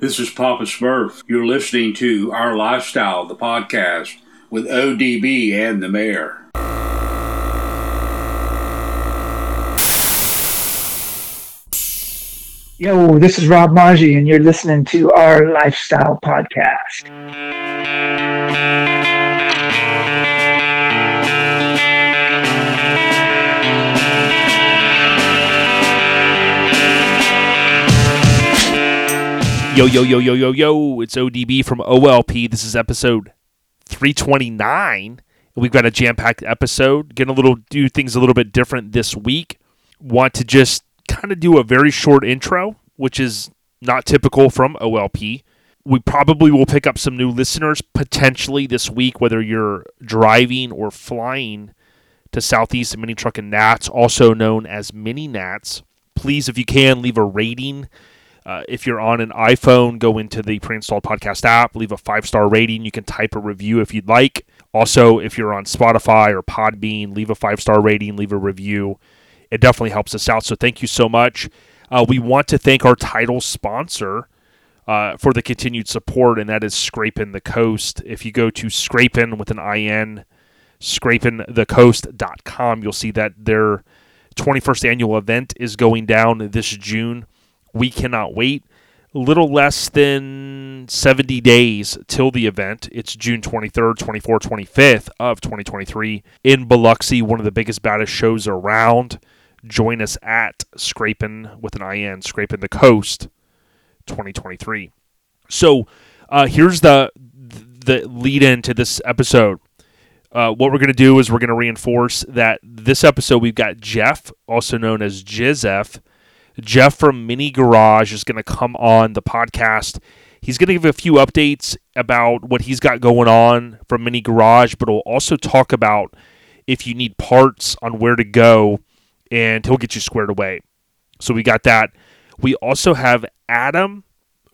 This is Papa Smurf. You're listening to Our Lifestyle, the podcast, with ODB and the mayor. Yo, this is Rob Maggi, and you're listening to our Lifestyle Podcast. Yo, yo, yo, yo, yo, yo. It's ODB from OLP. This is episode 329. We've got a jam packed episode. Getting a little, do things a little bit different this week. Want to just kind of do a very short intro, which is not typical from OLP. We probably will pick up some new listeners potentially this week, whether you're driving or flying to Southeast Mini Truckin Nats, also known as Mini Nats. Please, if you can, leave a rating uh, if you're on an iPhone, go into the pre installed podcast app, leave a five star rating. You can type a review if you'd like. Also, if you're on Spotify or Podbean, leave a five star rating, leave a review. It definitely helps us out. So, thank you so much. Uh, we want to thank our title sponsor. Uh, for the continued support, and that is Scrapin the Coast. If you go to Scraping with an IN, scrapinthecoast.com, you'll see that their 21st annual event is going down this June. We cannot wait. A little less than 70 days till the event. It's June 23rd, 24th, 25th of 2023 in Biloxi, one of the biggest, baddest shows around. Join us at Scraping with an IN, Scrapin the Coast 2023. So uh, here's the the lead into this episode. Uh, what we're going to do is we're going to reinforce that this episode we've got Geoff, also known as Jizef, Geoff from Mini Garage is going to come on the podcast. He's going to give a few updates about what he's got going on from Mini Garage, but we'll also talk about if you need parts on where to go, and he'll get you squared away. So we got that. We also have Adam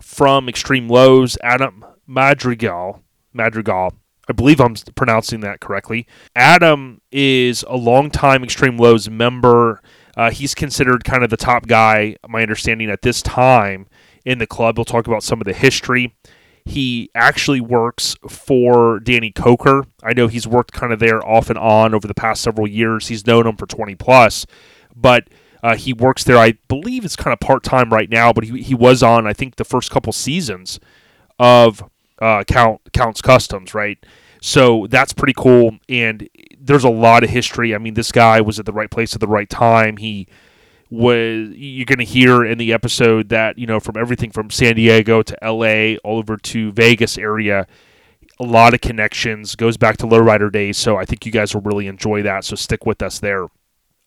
from Xtreme Lowz, Adam Madrigal. Madrigal. I believe I'm pronouncing that correctly. Adam is a longtime Xtreme Lowz member. Uh, he's considered kind of the top guy, my understanding, at this time in the club. We'll talk about some of the history. He actually works for Danny Coker. I know he's worked kind of there off and on over the past several years. He's known him for 20 plus, but uh, he works there. I believe it's kind of part time right now, but he, he was on, I think, the first couple seasons of uh, Count Count's Kustoms, right? So that's pretty cool. And there's a lot of history. I mean, this guy was at the right place at the right time. He was you're going to hear in the episode that you know from everything from San Diego to L.A. all over to Vegas area, a lot of connections goes back to lowrider days. So I think you guys will really enjoy that. So stick with us there.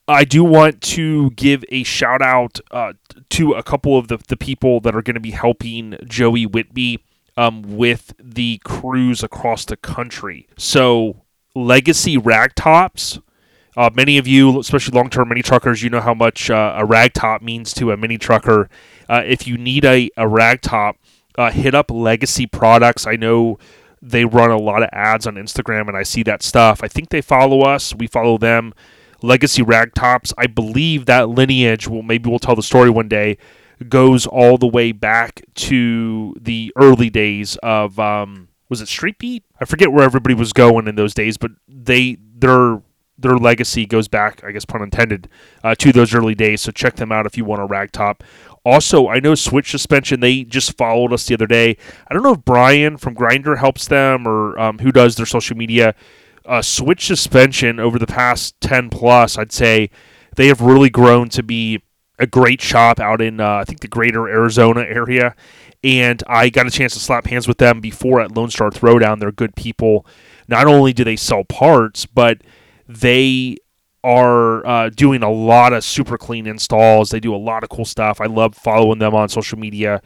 I do want to give a shout out uh, to a couple of the, the people that are going to be helping Joey Whitby um, with the crews across the country. So legacy ragtops. Uh, many of you, especially long term mini truckers, you know how much uh, a ragtop means to a mini trucker. Uh, if you need a, a ragtop, uh, hit up Legacy Products. I know they run a lot of ads on Instagram, and I see that stuff. I think they follow us. We follow them. Legacy Ragtops. I believe that lineage Well, maybe we'll tell the story one day. Goes all the way back to the early days of um, was it Street Beat? I forget where everybody was going in those days, but they their their legacy goes back, I guess pun intended, uh, to those early days. So check them out if you want a ragtop. Also, I know Switch Suspension. They just followed us the other day. I don't know if Brian from Grinder helps them or um, who does their social media. Uh, Switch Suspension over the past ten plus, I'd say they have really grown to be a great shop out in uh, I think the greater Arizona area and I got a chance to slap hands with them before at Lone Star Throwdown. They're good people. Not only do they sell parts, but they are uh, doing a lot of super clean installs. They do a lot of cool stuff. I love following them on social media.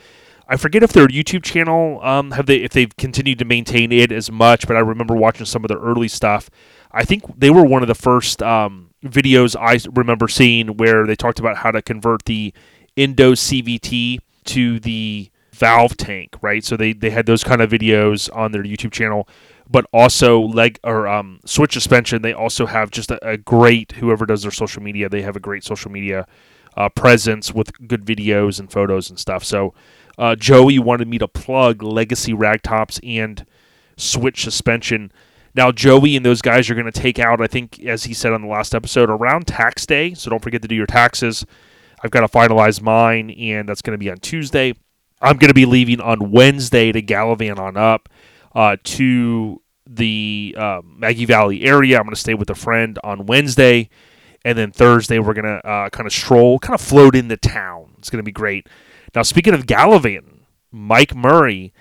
I forget if their YouTube channel um, have they if they've continued to maintain it as much, but I remember watching some of their early stuff. I think they were one of the first um, videos I remember seeing where they talked about how to convert the Endo CVT to the valve tank, right? So they, they had those kind of videos on their YouTube channel, but also leg or um, switch suspension. They also have just a, a, great whoever does their social media. They have a great social media uh, presence with good videos and photos and stuff. So Uh, Joey wanted me to plug Legacy Ragtops and Switch Suspension. Now, Joey and those guys are going to take out, I think, as he said on the last episode, around tax day. So don't forget to do your taxes. I've got to finalize mine, and that's going to be on Tuesday. I'm going to be leaving on Wednesday to Gallivant on up uh, to the uh, Maggie Valley area. I'm going to stay with a friend on Wednesday. And then Thursday, we're going to uh, kind of stroll, kind of float in the town. It's going to be great. Now, speaking of Gallivant, Mike Murray,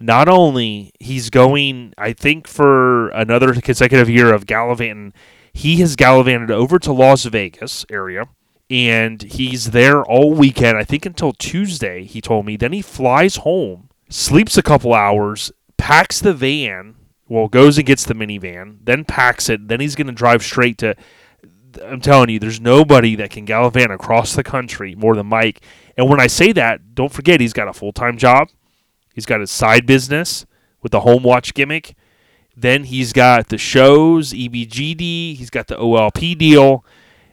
not only he's going, I think, for another consecutive year of gallivanting, he has gallivanted over to Las Vegas area and he's there all weekend. I think until Tuesday, he told me. Then he flies home, sleeps a couple hours, packs the van. Well, goes and gets the minivan, then packs it. Then he's going to drive straight to. I'm telling you, there's nobody that can gallivant across the country more than Mike. And when I say that, don't forget he's got a full time job. He's got his side business with the home watch gimmick. Then he's got the shows, EBGD. He's got the OLP deal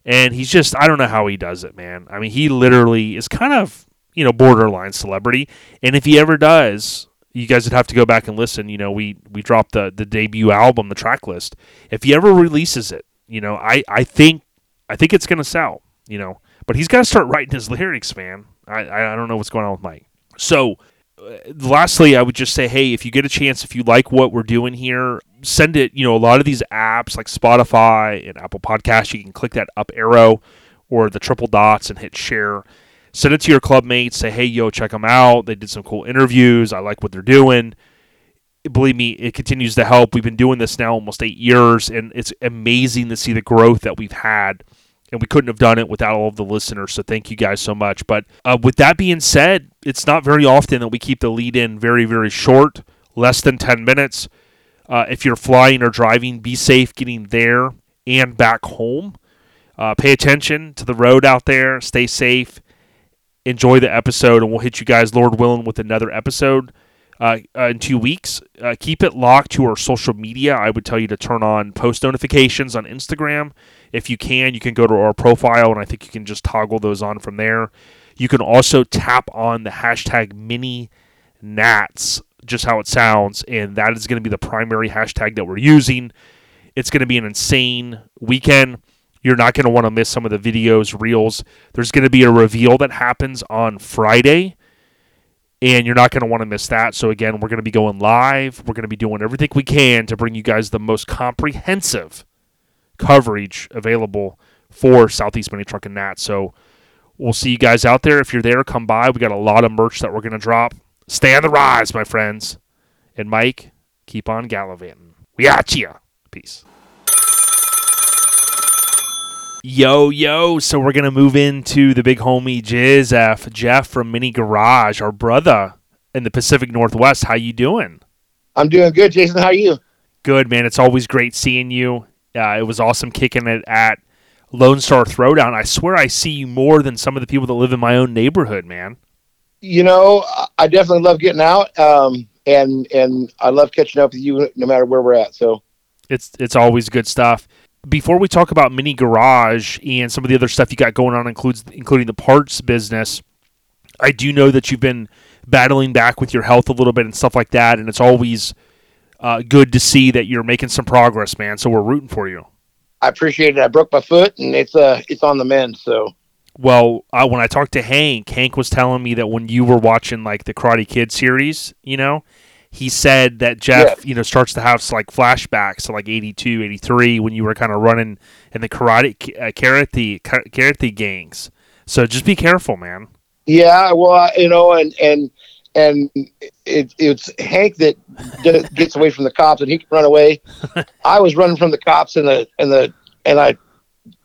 and he's just I don't know how he does it, man. I mean, he literally is kind of you know borderline celebrity, and if he ever does, you guys would have to go back and listen. You know, we we dropped the the debut album, the track list. If he ever releases it, you know, I I think I think it's gonna sell. You know, but he's got to start writing his lyrics, man. I I don't know what's going on with Mike. So uh, lastly, I would just say, hey, if you get a chance, if you like what we're doing here, send it. You know, a lot of these apps like Spotify and Apple Podcasts, you can click that up arrow or the triple dots and hit share. Send it to your club mates. Say, hey, yo, check them out. They did some cool interviews. I like what they're doing. Believe me, it continues to help. We've been doing this now almost eight years, and it's amazing to see the growth that we've had and we couldn't have done it without all of the listeners. So thank you guys so much. But uh, with that being said, it's not very often that we keep the lead in very, very short, less than 10 minutes. Uh, if you're flying or driving, be safe getting there and back home. Uh, pay attention to the road out there. Stay safe. Enjoy the episode, and we'll hit you guys, Lord willing, with another episode uh, uh, in two weeks. Uh, keep it locked to our social media. I would tell you to turn on post notifications on Instagram. If you can, you can go to our profile, and I think you can just toggle those on from there. You can also tap on the hashtag mini nats, just how it sounds, and that is going to be the primary hashtag that we're using. It's going to be an insane weekend. You're not going to want to miss some of the videos, reels. There's going to be a reveal that happens on Friday and you're not going to want to miss that. So again, we're going to be going live. We're going to be doing everything we can to bring you guys the most comprehensive coverage available for Southeast Mini Truckin Nat. So we'll see you guys out there. If you're there, come by. We got a lot of merch that we're going to drop. Stay on the rise, my friends. And Mike, keep on gallivanting. We got you. Peace. Yo, yo. So we're going to move into the big homie Jizz Geoff from Mini Garage, our brother in the Pacific Northwest. How you doing? I'm doing good, Jason. How are you? Good, man. It's always great seeing you. Uh, it was awesome kicking it at Lone Star Throwdown. I swear I see you more than some of the people that live in my own neighborhood, man. You know, I definitely love getting out, um, and and I love catching up with you no matter where we're at. So it's it's always good stuff before we talk about Mini Garage and some of the other stuff you got going on, includes including the parts business, I do know that you've been battling back with your health a little bit and stuff like that, and it's always uh, good to see that you're making some progress, man. So we're rooting for you. I appreciate it. I broke my foot, and it's uh it's on the mend. So. Well, uh, when I talked to Hank, Hank was telling me that when you were watching like the Karate Kid series, you know, he said that Geoff, yeah. you know, starts to have like flashbacks to like 82, 83 when you were kind of running in the karate, uh, karate, karate gangs. So just be careful, man. Yeah, well, you know, and and and it, it's Hank that gets away from the cops, and he can run away. I was running from the cops, and the and the and I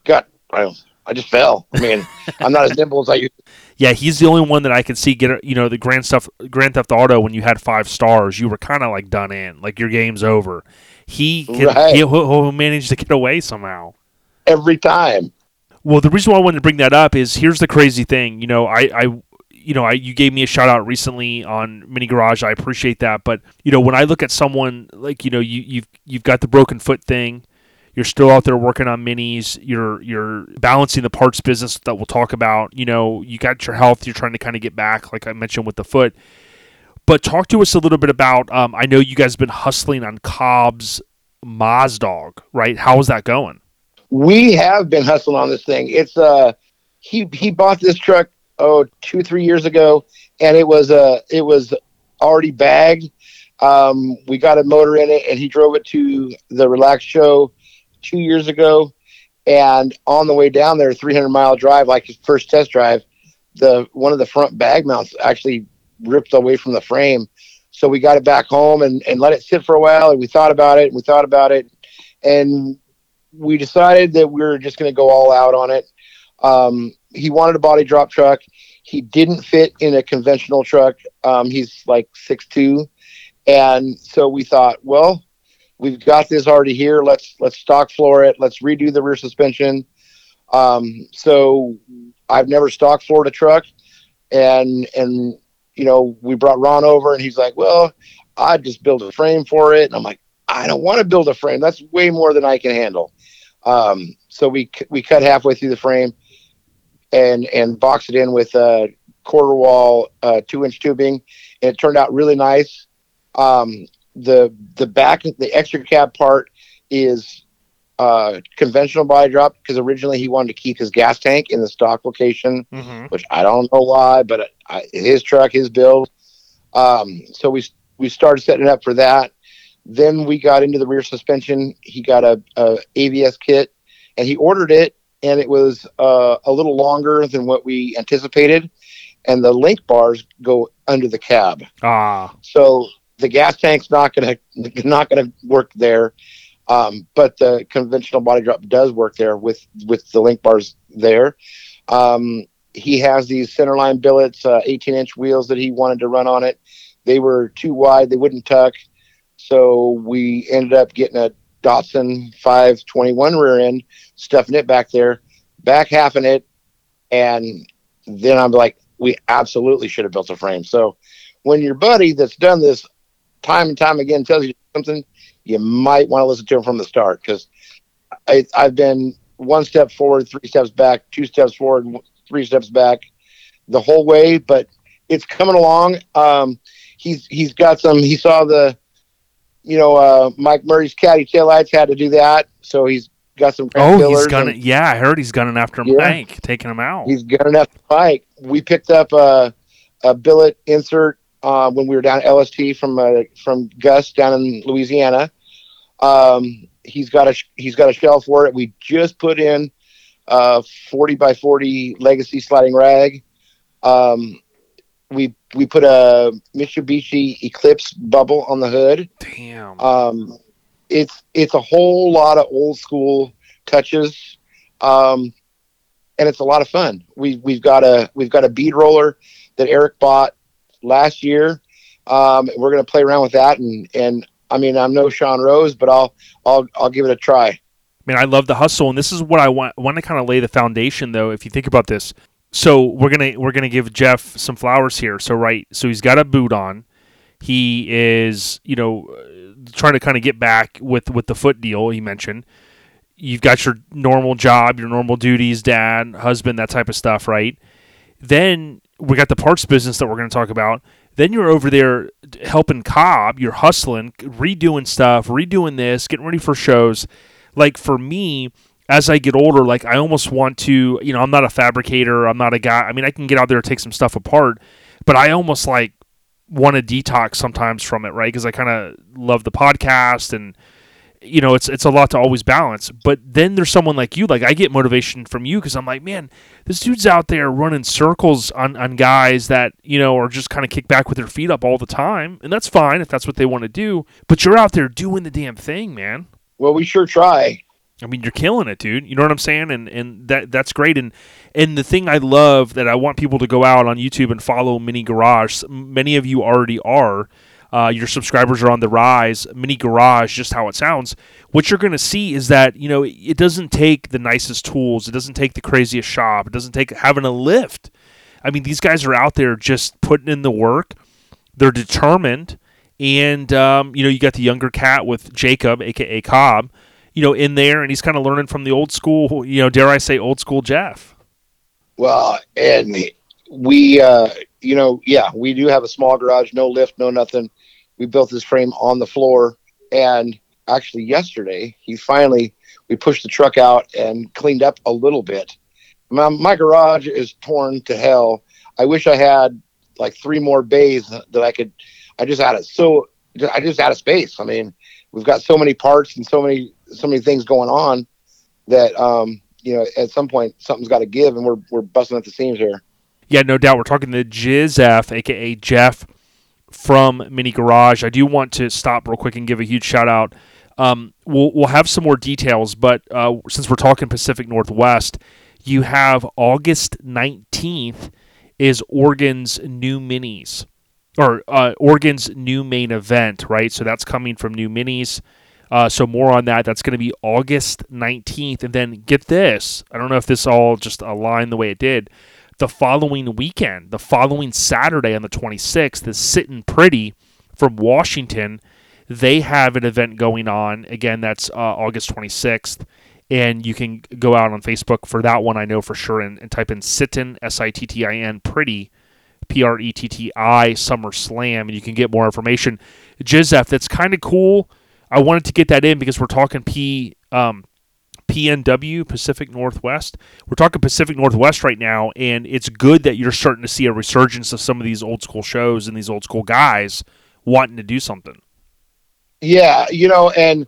got I, I just fell. I mean, I'm not as nimble as I used. Yeah, he's the only one that I can see get. You know, the Grand stuff, Grand Theft Auto. When you had five stars, you were kind of like done in, like your game's over. He can, right. he'll, he'll manage to get away somehow every time. Well, the reason why I wanted to bring that up is here's the crazy thing. You know, I, I you know, I you gave me a shout out recently on Mini Garage. I appreciate that, but you know, when I look at someone like you know, you you've you've got the broken foot thing, You're still out there working on minis. You're you're balancing the parts business that we'll talk about. You know, you got your health. You're trying to kind of get back, like I mentioned with the foot. But talk to us a little bit about. Um, I know you guys have been hustling on Cobb's Mozdog, right? How is that going? We have been hustling on this thing. It's uh, he he bought this truck oh two three years ago, and it was uh it was already bagged. Um, we got a motor in it, and he drove it to the Relax Show two years ago. And on the way down there, 300 mile drive, like his first test drive, the one of the front bag mounts actually ripped away from the frame. So we got it back home and, and let it sit for a while. And we thought about it and we thought about it. And we decided that we were just going to go all out on it. Um, he wanted a body drop truck. He didn't fit in a conventional truck. Um, he's like six two, and so we thought, well, we've got this already here. Let's let's stock floor it. Let's redo the rear suspension. Um, so I've never stock floored a truck, and and you know we brought Ron over, and he's like, well, I just built a frame for it, and I'm like, I don't want to build a frame. That's way more than I can handle. Um, so we we cut halfway through the frame and and box it in with a quarter wall uh, two inch tubing, and it turned out really nice. Um, the the back the extra cab part is uh, conventional body drop because originally he wanted to keep his gas tank in the stock location, Mm-hmm. which I don't know why, but I, his truck, his build. Um, so we we started setting it up for that. Then we got into the rear suspension. He got a, a ABS kit, and he ordered it, and it was uh, a little longer than what we anticipated. And the link bars go under the cab, Ah, so the gas tank's not gonna not gonna work there. Um, but the conventional body drop does work there with with the link bars there. Um, he has these centerline billets, uh, 18 inch wheels that he wanted to run on it. They were too wide; they wouldn't tuck. So we ended up getting a Datsun 521 rear end, stuffing it back there, back halving it, and then I'm like, we absolutely should have built a frame. So when your buddy that's done this time and time again tells you something, you might want to listen to him from the start because I've been one step forward, three steps back, two steps forward, three steps back the whole way, but it's coming along. Um, he's he's got some. He saw the, you know, uh, Mike Murray's caddy taillights had to do that, so he's got some. oh, he's gonna. and- Yeah, I heard he's gunning after Yeah. Mike, taking him out. He's got enough to. We picked up a, a billet insert uh, when we were down at LST from uh, from Gus down in Louisiana. Um, he's got a he's got a shell for it. We just put in a forty by forty legacy sliding rag. Um, we we put a Mitsubishi Eclipse bubble on the hood. Damn. Um, it's it's a whole lot of old school touches, um, and it's a lot of fun. We we've got a we've got a bead roller that Eric bought last year. Um, we're gonna play around with that, and and I mean I'm no Sean Rose, but I'll I'll I'll give it a try. I mean, I love the hustle, and this is what I want. Want to kind of lay the foundation, though. If you think about this, so we're gonna we're gonna give Geoff some flowers here. So right, so he's got a boot on. He is, you know, uh, trying to kind of get back with with the foot deal he mentioned. You've got your normal job, your normal duties, dad, husband, that type of stuff, right? Then we got the parts business that we're going to talk about. Then you're over there helping Cobb. You're hustling, redoing stuff, redoing this, getting ready for shows. Like for me, as I get older, like I almost want to, you know, I'm not a fabricator. I'm not a guy. I mean, I can get out there and take some stuff apart, but I almost like want to detox sometimes from it, right? Because I kind of love the podcast and you know, it's it's a lot to always balance. But then there's someone like you, like I get motivation from you because I'm like, man, this dude's out there running circles on on guys that you know are just kind of kick back with their feet up all the time, and that's fine if that's what they want to do. But you're out there doing the damn thing, man. Well, we sure try. I mean, you're killing it, dude. You know what I'm saying? And and that that's great. And and the thing I love that I want people to go out on YouTube and follow Mini Garage. Many of you already are. Uh, your subscribers are on the rise. Mini Garage, just how it sounds. What you're going to see is that you know it doesn't take the nicest tools. It doesn't take the craziest shop. It doesn't take having a lift. I mean, these guys are out there just putting in the work. They're determined, and um, you know you got the younger cat with Jacob, aka Cobb. You know, in there, and he's kind of learning from the old school, you know, dare I say, old school Geoff. Well, and we, uh, you know, yeah, we do have a small garage, no lift, no nothing. We built this frame on the floor, and actually yesterday he finally we pushed the truck out and cleaned up a little bit. My, my garage is torn to hell. I wish I had like three more bays that I could. I just had it so I just out of space. I mean, we've got so many parts and so many so many things going on that um, you know at some point something's got to give, and we're we're busting at the seams here. Yeah, no doubt. We're talking to Jizef, aka Geoff from Mini Garage. I do want to stop real quick and give a huge shout out. Um, we'll we'll have some more details, but uh, since we're talking Pacific Northwest, you have August nineteenth is Oregon's new minis or uh, Oregon's new main event, right? So that's coming from new minis. Uh, so more on that. That's going to be August 19th. And then get this. I don't know if this all just aligned the way it did. The following weekend, the following Saturday on the 26th, is Sittin Pretti from Washington. They have an event going on. Again, that's uh, August 26th. And you can go out on Facebook for that one, I know for sure, and, and type in Sittin, S I T T I N, Pretty P R E T T I Summer Slam, and you can get more information. Jizef, that's kind of cool. I wanted to get that in because we're talking P um, PNW Pacific Northwest. We're talking Pacific Northwest right now, and it's good that you're starting to see a resurgence of some of these old school shows and these old school guys wanting to do something. Yeah, you know, and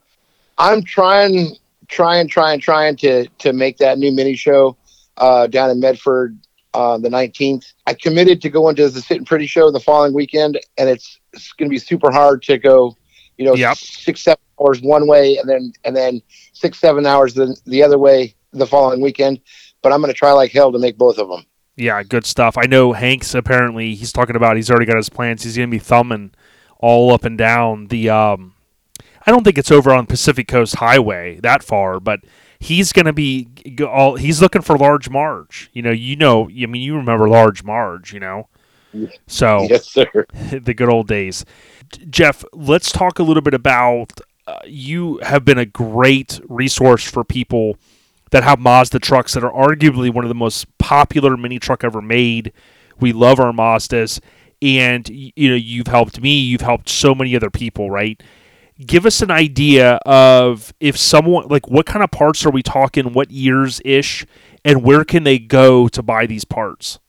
I'm trying, trying, trying, trying to to make that new mini show uh, down in Medford uh, the 19th. I committed to going to the Sittin Pretti show the following weekend, and it's, it's going to be super hard to go, you know, yep. six seven hours one way, and then and then six seven hours the the other way the following weekend. But I'm going to try like hell to make both of them. Yeah, good stuff. I know Hanks apparently he's talking about he's already got his plans. He's going to be thumbing all up and down the. Um, I don't think it's over on Pacific Coast Highway that far, but he's going to be all he's looking for large Marge. You know, you know, I mean, you remember large Marge, you know. So yes, sir. the good old days. Geoff, let's talk a little bit about you have been a great resource for people that have Mazda trucks that are arguably one of the most popular mini truck ever made. We love our Mazdas and you know, you've helped me, you've helped so many other people, right? give us an idea of if someone like what kind of parts are we talking what years ish and where can they go to buy these parts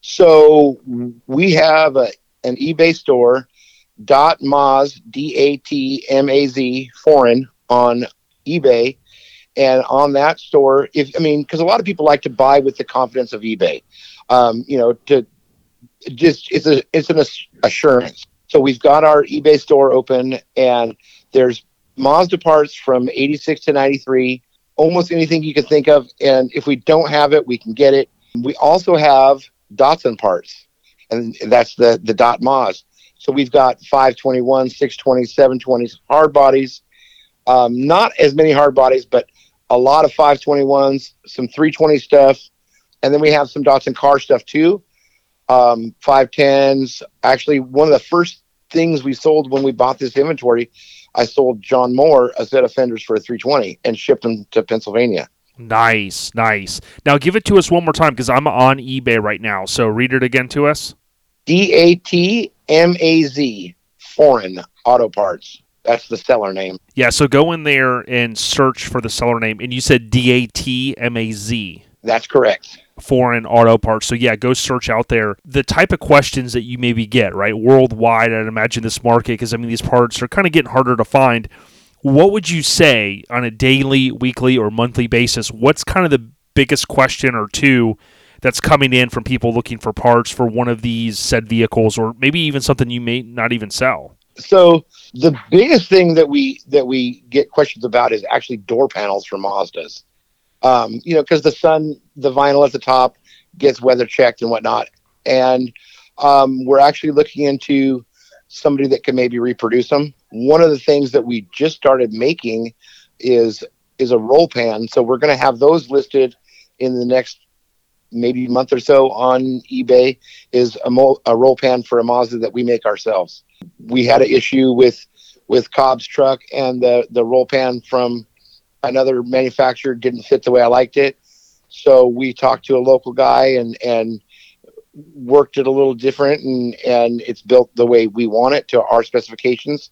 so we have a, an ebay store dat maz d-a-t-m-a-z foreign on ebay and on that store if i mean because a lot of people like to buy with the confidence of ebay um, you know to just it's a it's an assurance so we've got our eBay store open, and there's Mazda parts from 86 to 93, almost anything you can think of. And if we don't have it, we can get it. We also have Datsun parts, and that's the, the Dat Maz. So we've got 521, 620, 720s, hard bodies. Um, not as many hard bodies, but a lot of 521s, some 320 stuff. And then we have some Datsun car stuff too um, 510s. Actually, one of the first things we sold when we bought this inventory, I sold John Moore a set of fenders for a 320 and shipped them to Pennsylvania. Nice, nice. Now give it to us one more time because I'm on eBay right now. So read it again to us. D A T M A Z, foreign auto parts. That's the seller name. Yeah, so go in there and search for the seller name. And you said D A T M A Z. That's correct foreign auto parts. So yeah, go search out there. The type of questions that you maybe get, right? Worldwide, I'd imagine this market because I mean these parts are kind of getting harder to find. What would you say on a daily, weekly, or monthly basis? What's kind of the biggest question or two that's coming in from people looking for parts for one of these said vehicles, or maybe even something you may not even sell? So the biggest thing that we that we get questions about is actually door panels for Mazdas um, you know, because the sun, the vinyl at the top gets weather checked and whatnot. And um, we're actually looking into somebody that can maybe reproduce them. One of the things that we just started making is is a roll pan. So we're going to have those listed in the next maybe month or so on eBay. Is a, mo- a roll pan for a Mazda that we make ourselves. We had an issue with with Cobb's truck and the the roll pan from another manufacturer didn't fit the way I liked it. So we talked to a local guy and and worked it a little different and and it's built the way we want it to our specifications.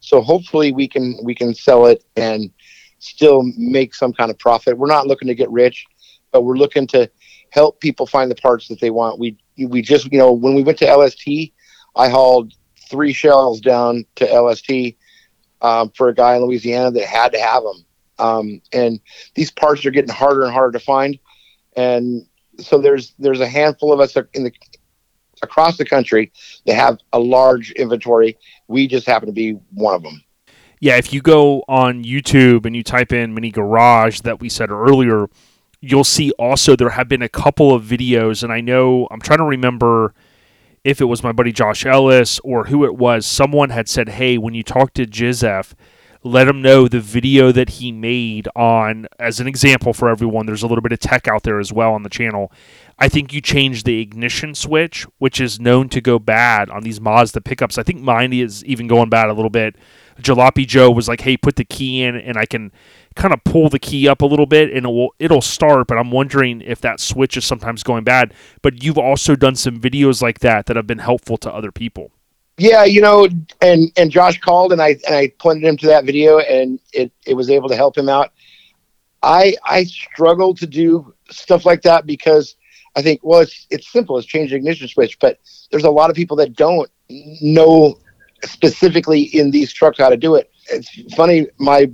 So hopefully we can we can sell it and still make some kind of profit. We're not looking to get rich, but we're looking to help people find the parts that they want. We we just you know when we went to LST, I hauled three shells down to LST um, for a guy in Louisiana that had to have them. Um, and these parts are getting harder and harder to find. And so there's there's a handful of us in the across the country that have a large inventory. We just happen to be one of them. Yeah, if you go on YouTube and you type in mini garage that we said earlier, you'll see also there have been a couple of videos and I know I'm trying to remember if it was my buddy Josh Ellis or who it was, someone had said, "Hey, when you talk to Jizef, let him know the video that he made on as an example for everyone there's a little bit of tech out there as well on the channel i think you changed the ignition switch which is known to go bad on these mazda pickups i think mine is even going bad a little bit. Jalopy joe was like hey put the key in and i can kind of pull the key up a little bit and it will it'll start. But i'm wondering if that switch is sometimes going bad. But you've also done some videos like that that have been helpful to other people. Yeah, you know, and and Josh called and I and I pointed him to that video and it it was able to help him out. I I struggle to do stuff like that because I think well it's it's simple it's change the ignition switch, but there's a lot of people that don't know specifically in these trucks how to do it. It's funny, my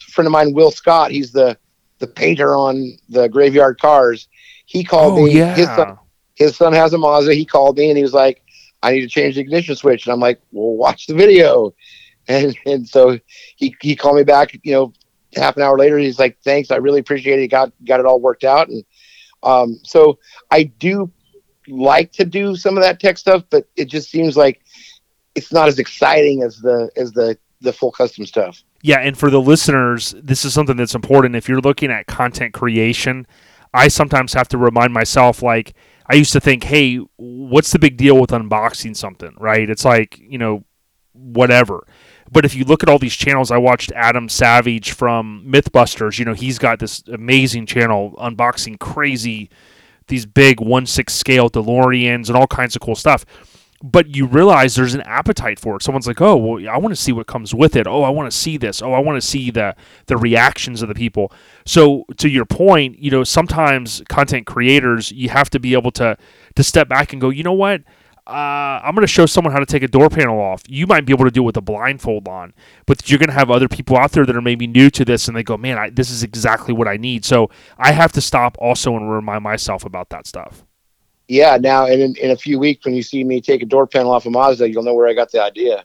friend of mine, Will Scott, he's the the painter on the Graveyard Carz. He called oh, me. Yeah. His son, his son has a Mazda. He called me and he was like, I need to change the ignition switch. And I'm like, well, watch the video. And, and so he, he called me back, you know, half an hour later. He's like, thanks. I really appreciate it. Got, got it all worked out. And um, so I do like to do some of that tech stuff, but it just seems like it's not as exciting as the, as the, the full custom stuff. Yeah. And for the listeners, this is something that's important. If you're looking at content creation, I sometimes have to remind myself, like, I used to think, hey, what's the big deal with unboxing something, right? It's like, you know, whatever. But if you look at all these channels, I watched Adam Savage from Mythbusters. You know, he's got this amazing channel unboxing crazy, these big 1 6 scale DeLoreans and all kinds of cool stuff but you realize there's an appetite for it. Someone's like, "Oh, well, I want to see what comes with it. Oh, I want to see this. Oh, I want to see the the reactions of the people." So, to your point, you know, sometimes content creators, you have to be able to to step back and go, "You know what? Uh, I'm going to show someone how to take a door panel off. You might be able to do it with a blindfold on, but you're going to have other people out there that are maybe new to this, and they go, "Man, I, this is exactly what I need." So, I have to stop also and remind myself about that stuff yeah, now and in, in a few weeks when you see me take a door panel off a Mazda, you'll know where I got the idea.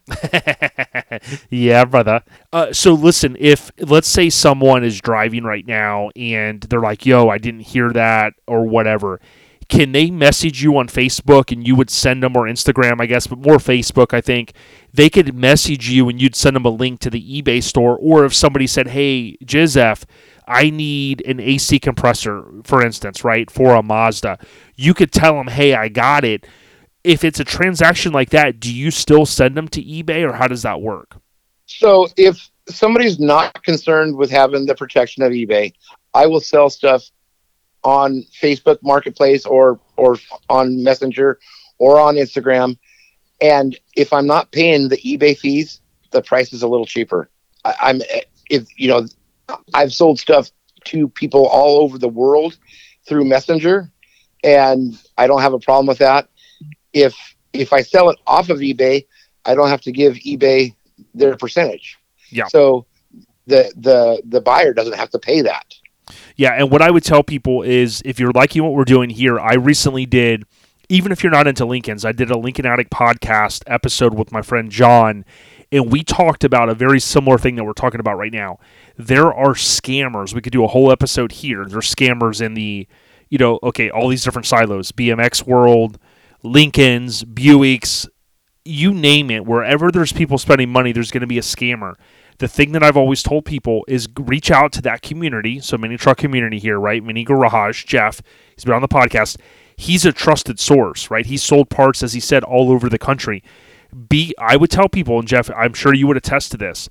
yeah, brother. Uh, so listen, if let's say someone is driving right now and they're like, "Yo, I didn't hear that" or whatever, can they message you on Facebook and you would send them or Instagram, I guess, but more Facebook, I think. They could message you and you'd send them a link to the eBay store, or if somebody said, "Hey, Jizef." I need an AC compressor, for instance, right, for a Mazda. You could tell them, hey, I got it. If it's a transaction like that, do you still send them to eBay or how does that work? So if somebody's not concerned with having the protection of eBay, I will sell stuff on Facebook Marketplace or or on Messenger or on Instagram. And if I'm not paying the eBay fees, the price is a little cheaper. I, I'm if you know I've sold stuff to people all over the world through Messenger, and I don't have a problem with that. If if I sell it off of eBay, I don't have to give eBay their percentage. Yeah. So the the the buyer doesn't have to pay that. Yeah, and what I would tell people is if you're liking what we're doing here, I recently did even if you're not into Lincolns, I did a Lincoln Addict podcast episode with my friend John, and we talked about a very similar thing that we're talking about right now. There are scammers. We could do a whole episode here. There's scammers in the, you know, okay, all these different silos BMX World, Lincolns, Buicks, you name it. Wherever there's people spending money, there's going to be a scammer. The thing that I've always told people is reach out to that community. So, mini truck community here, right? Mini Garage, Geoff, he's been on the podcast. He's a trusted source, right? He's sold parts, as he said, all over the country be I would tell people and Geoff, I'm sure you would attest to this.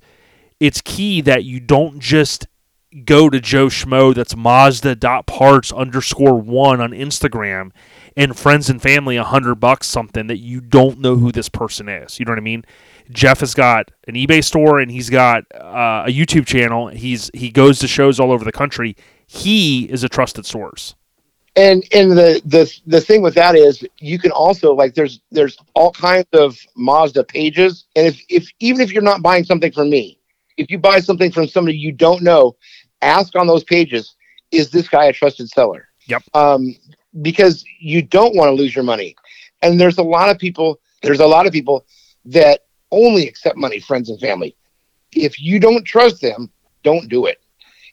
It's key that you don't just go to Joe Schmo that's Mazda.parts underscore one on Instagram and friends and family a hundred bucks something that you don't know who this person is. You know what I mean? Geoff has got an eBay store and he's got uh, a YouTube channel. He's he goes to shows all over the country. He is a trusted source. And and the the the thing with that is you can also like there's there's all kinds of Mazda pages, and if if even if you're not buying something from me, if you buy something from somebody you don't know, ask on those pages, is this guy a trusted seller? Yep. Um, because you don't want to lose your money, and there's a lot of people. There's a lot of people that only accept money, friends and family. If you don't trust them, don't do it.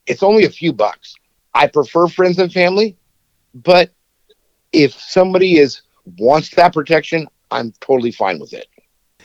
It's only a few bucks. I prefer friends and family, but if somebody is wants that protection, I'm totally fine with it.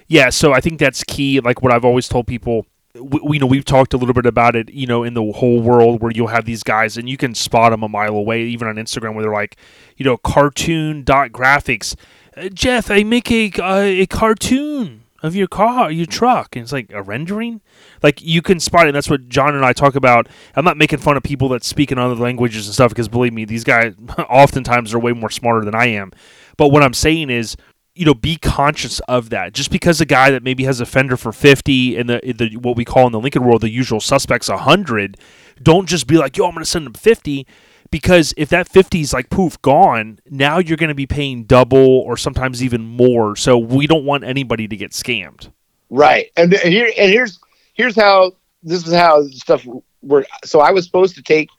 Yeah, so I think that's key. Like what I've always told people, we, we know we've talked a little bit about it. You know, in the whole world where you'll have these guys and you can spot them a mile away, even on Instagram, where they're like, you know, cartoon dot graphics. Uh, Geoff, I make a uh, a cartoon of your car, your truck, and it's like a rendering. Like you can spot it. And that's what John and I talk about. I'm not making fun of people that speak in other languages and stuff because believe me, these guys oftentimes are way more smarter than I am. But what I'm saying is, you know, be conscious of that. Just because a guy that maybe has a fender for 50 and the, the what we call in the Lincoln world the usual suspects 100, don't just be like, yo, I'm going to send him 50 because if that 50 is like poof gone now you're going to be paying double or sometimes even more. So we don't want anybody to get scammed. Right. And here and here's here's how this is how stuff worked so i was supposed to take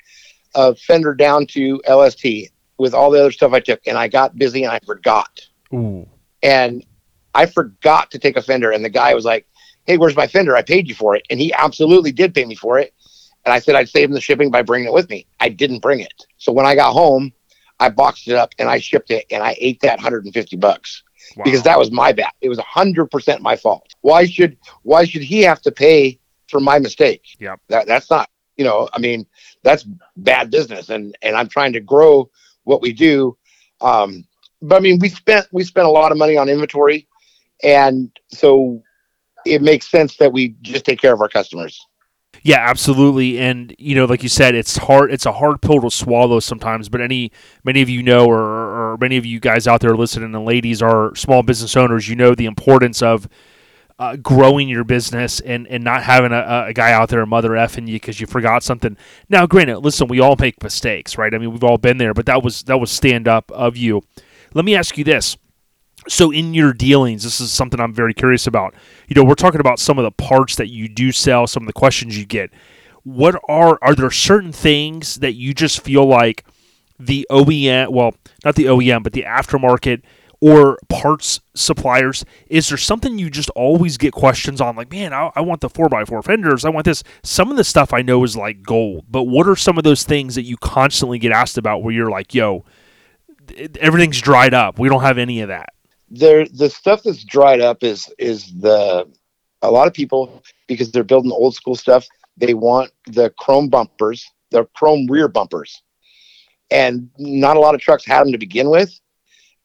a fender down to lst with all the other stuff i took and i got busy and i forgot. Ooh. and i forgot to take a fender and the guy was like hey where's my fender? I paid you for it. And he absolutely did pay me for it and I said I'd save him the shipping by bringing it with me. I didn't bring it. So when I got home, I boxed it up and I shipped it and I ate that 150 bucks wow. because that was my bad. It was 100% my fault. Why should why should he have to pay for my mistake? Yeah. That that's not, you know, I mean, that's bad business and and I'm trying to grow what we do. Um but I mean, we spent we spent a lot of money on inventory and so it makes sense that we just take care of our customers. Yeah, absolutely. And you know, like you said, it's hard. It's a hard pill to swallow sometimes. But any many of you know, or, or many of you guys out there listening, and ladies are small business owners. You know the importance of uh, growing your business and, and not having a, a guy out there mother effing you because you forgot something. Now, granted, listen, we all make mistakes, right? I mean, we've all been there, but that was that was stand up of you. Let me ask you this: so in your dealings this is something i'm very curious about. You know we're talking about some of the parts that you do sell some of the questions you get. What are are there certain things that you just feel like the OEM well not the OEM but the aftermarket or parts suppliers is there something you just always get questions on like man I, I want the 4x4 fenders. I want this. Some of the stuff I know is like gold but what are some of those things that you constantly get asked about where you're like yo everything's dried up. We don't have any of that there the stuff that's dried up is is the a lot of people because they're building old school stuff they want the chrome bumpers the chrome rear bumpers. And not a lot of trucks had them to begin with.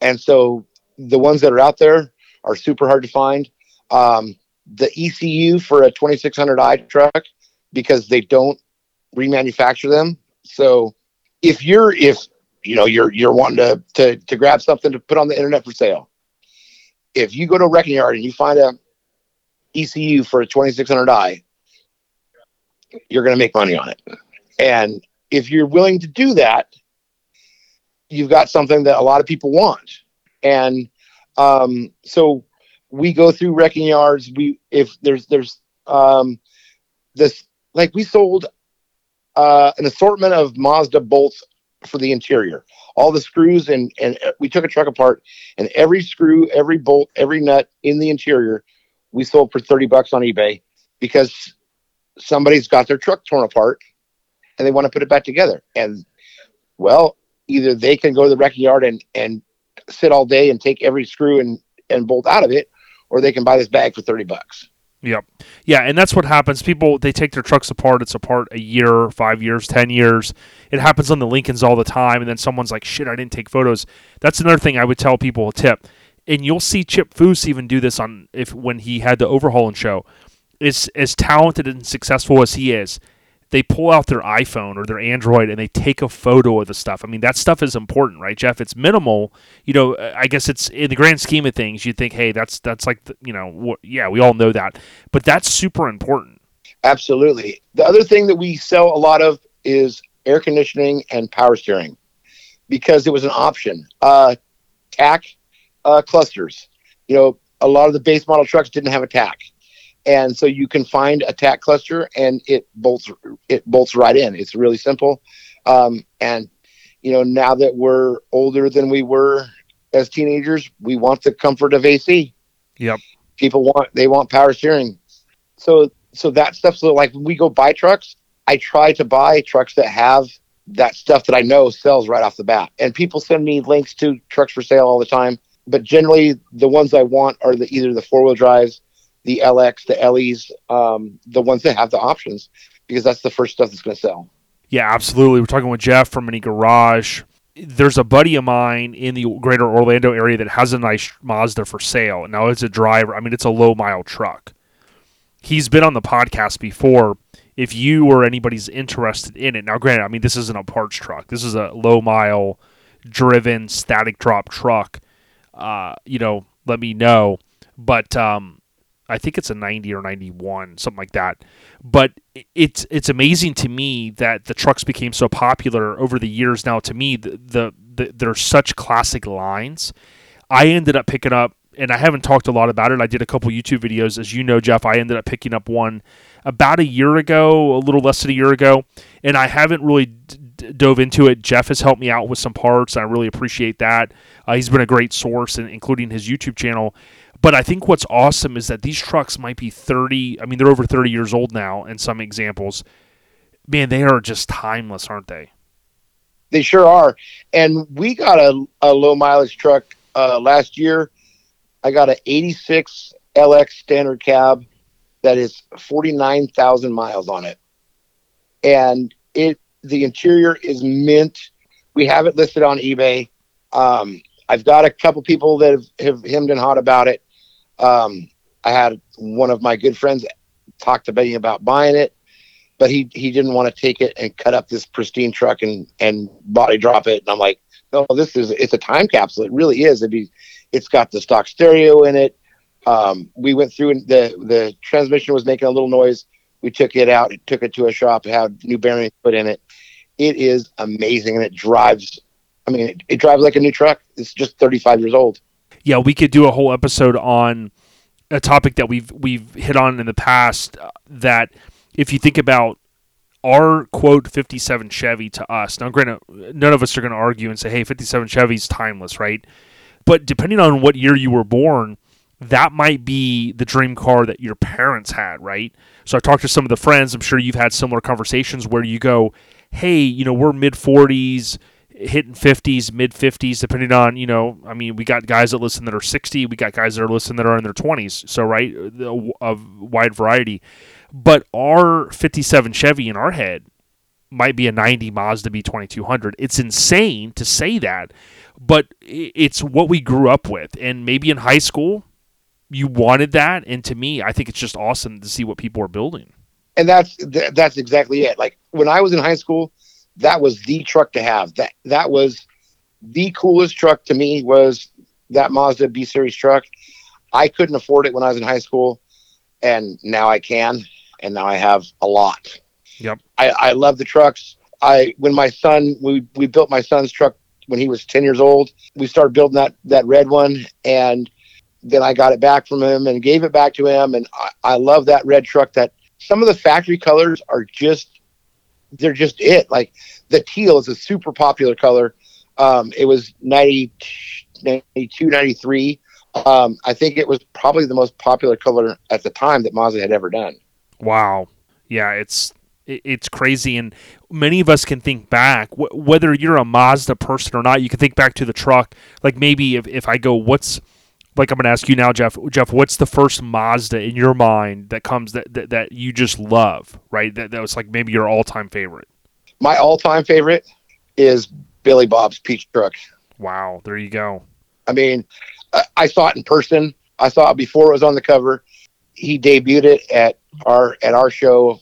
And so the ones that are out there are super hard to find. Um, the ecu for a 2600i truck because they don't remanufacture them. So if you're if you know you're you're wanting to to, to grab something to put on the internet for sale if you go to a wrecking yard and you find a ECU for a 2600i, you're going to make money on it. And if you're willing to do that, you've got something that a lot of people want. And um, so we go through wrecking yards. We if there's there's um, this like we sold uh, an assortment of Mazda bolts for the interior all the screws and and uh, we took a truck apart and every screw, every bolt, every nut in the interior we sold for 30 bucks on eBay because somebody's got their truck torn apart and they want to put it back together. And well, either they can go to the wrecking yard and and sit all day and take every screw and and bolt out of it or they can buy this bag for 30 bucks. Yep. Yeah, and that's what happens. People they take their trucks apart. It's apart a year, five years, ten years. It happens on the Lincolns all the time. And then someone's like, "Shit, I didn't take photos." That's another thing I would tell people. A tip: and you'll see Chip Foose even do this on if when he had the Overhaulin' show. Is as talented and successful as he is, they pull out their iPhone or their Android and they take a photo of the stuff. I mean, that stuff is important, right, Geoff? It's minimal. You know, I guess it's in the grand scheme of things. You think, hey, that's that's like, the, you know, wh- yeah, we all know that, but that's super important. Absolutely. The other thing that we sell a lot of is air conditioning and power steering because it was an option. Uh, tach uh, clusters. You know, a lot of the base model trucks didn't have a tach, and so you can find a tach cluster and it bolts it bolts right in. It's really simple. Um, and you know, now that we're older than we were as teenagers, we want the comfort of AC. Yep. People want they want power steering. So so that stuff. So like when we go buy trucks, I try to buy trucks that have that stuff that I know sells right off the bat. And people send me links to trucks for sale all the time. But generally, the ones I want are the either the four wheel drives, the LX, the LEs, um, the ones that have the options, because that's the first stuff that's going to sell. Yeah, absolutely. We're talking with Geoff from Mini Garage. There's a buddy of mine in the greater Orlando area that has a nice Mazda for sale. Now, it's a driver, I mean, it's a low mile truck. He's been on the podcast before. If you or anybody's interested in it, now, granted, I mean, this isn't a parts truck, this is a low mile driven static drop truck. Uh, you know, let me know. But um, I think it's a 90 or 91, something like that. But it's it's amazing to me that the trucks became so popular over the years. Now, to me, the, the, the they're such classic lines. I ended up picking up, and I haven't talked a lot about it. I did a couple YouTube videos, as you know, Geoff. I ended up picking up one about a year ago, a little less than a year ago, and I haven't really d- dove into it. Geoff has helped me out with some parts. And I really appreciate that. Uh, he's been a great source, in, including his YouTube channel. But I think what's awesome is that these trucks might be 30, I mean, they're over 30 years old now in some examples. Man, they are just timeless, aren't they? They sure are. And we got a, a low mileage truck uh, last year. I got an 86 LX standard cab that is 49,000 miles on it. And it the interior is mint. We have it listed on eBay. Um, I've got a couple people that have, have hemmed and hawed about it. Um, I had one of my good friends talk to me about buying it, but he he didn't want to take it and cut up this pristine truck and and body drop it. And I'm like, no, this is it's a time capsule. It really is. It'd be, it's got the stock stereo in it. Um, we went through and the the transmission was making a little noise. We took it out, took it to a shop, had new bearings put in it. It is amazing, and it drives. I mean, it, it drives like a new truck. It's just 35 years old. Yeah, we could do a whole episode on a topic that we've we've hit on in the past. Uh, that if you think about our quote 57 Chevy to us, now granted, none of us are going to argue and say, "Hey, 57 Chevy's timeless," right? But depending on what year you were born, that might be the dream car that your parents had, right? So I talked to some of the friends. I'm sure you've had similar conversations where you go, "Hey, you know, we're mid 40s." Hitting 50s, mid 50s, depending on, you know, I mean, we got guys that listen that are 60, we got guys that are listening that are in their 20s. So, right, a wide variety. But our 57 Chevy in our head might be a 90 Mazda B2200. It's insane to say that, but it's what we grew up with. And maybe in high school, you wanted that. And to me, I think it's just awesome to see what people are building. And that's that's exactly it. Like when I was in high school, that was the truck to have. That that was the coolest truck to me was that Mazda B series truck. I couldn't afford it when I was in high school, and now I can, and now I have a lot. Yep. I, I love the trucks. I when my son we we built my son's truck when he was ten years old. We started building that that red one, and then I got it back from him and gave it back to him. And I, I love that red truck. That some of the factory colors are just they're just it. Like the teal is a super popular color. Um, it was 90, 92, 93. Um, I think it was probably the most popular color at the time that Mazda had ever done. Wow. Yeah, it's it's crazy, and many of us can think back. Wh- whether you're a Mazda person or not, you can think back to the truck. Like maybe if, if I go, what's like I'm going to ask you now, Geoff. Geoff, what's the first Mazda in your mind that comes that that, that you just love, right? That that was like maybe your all time favorite. My all time favorite is Billy Bob's Peach Truck. Wow, there you go. I mean, I, I saw it in person. I saw it before it was on the cover. He debuted it at our at our show.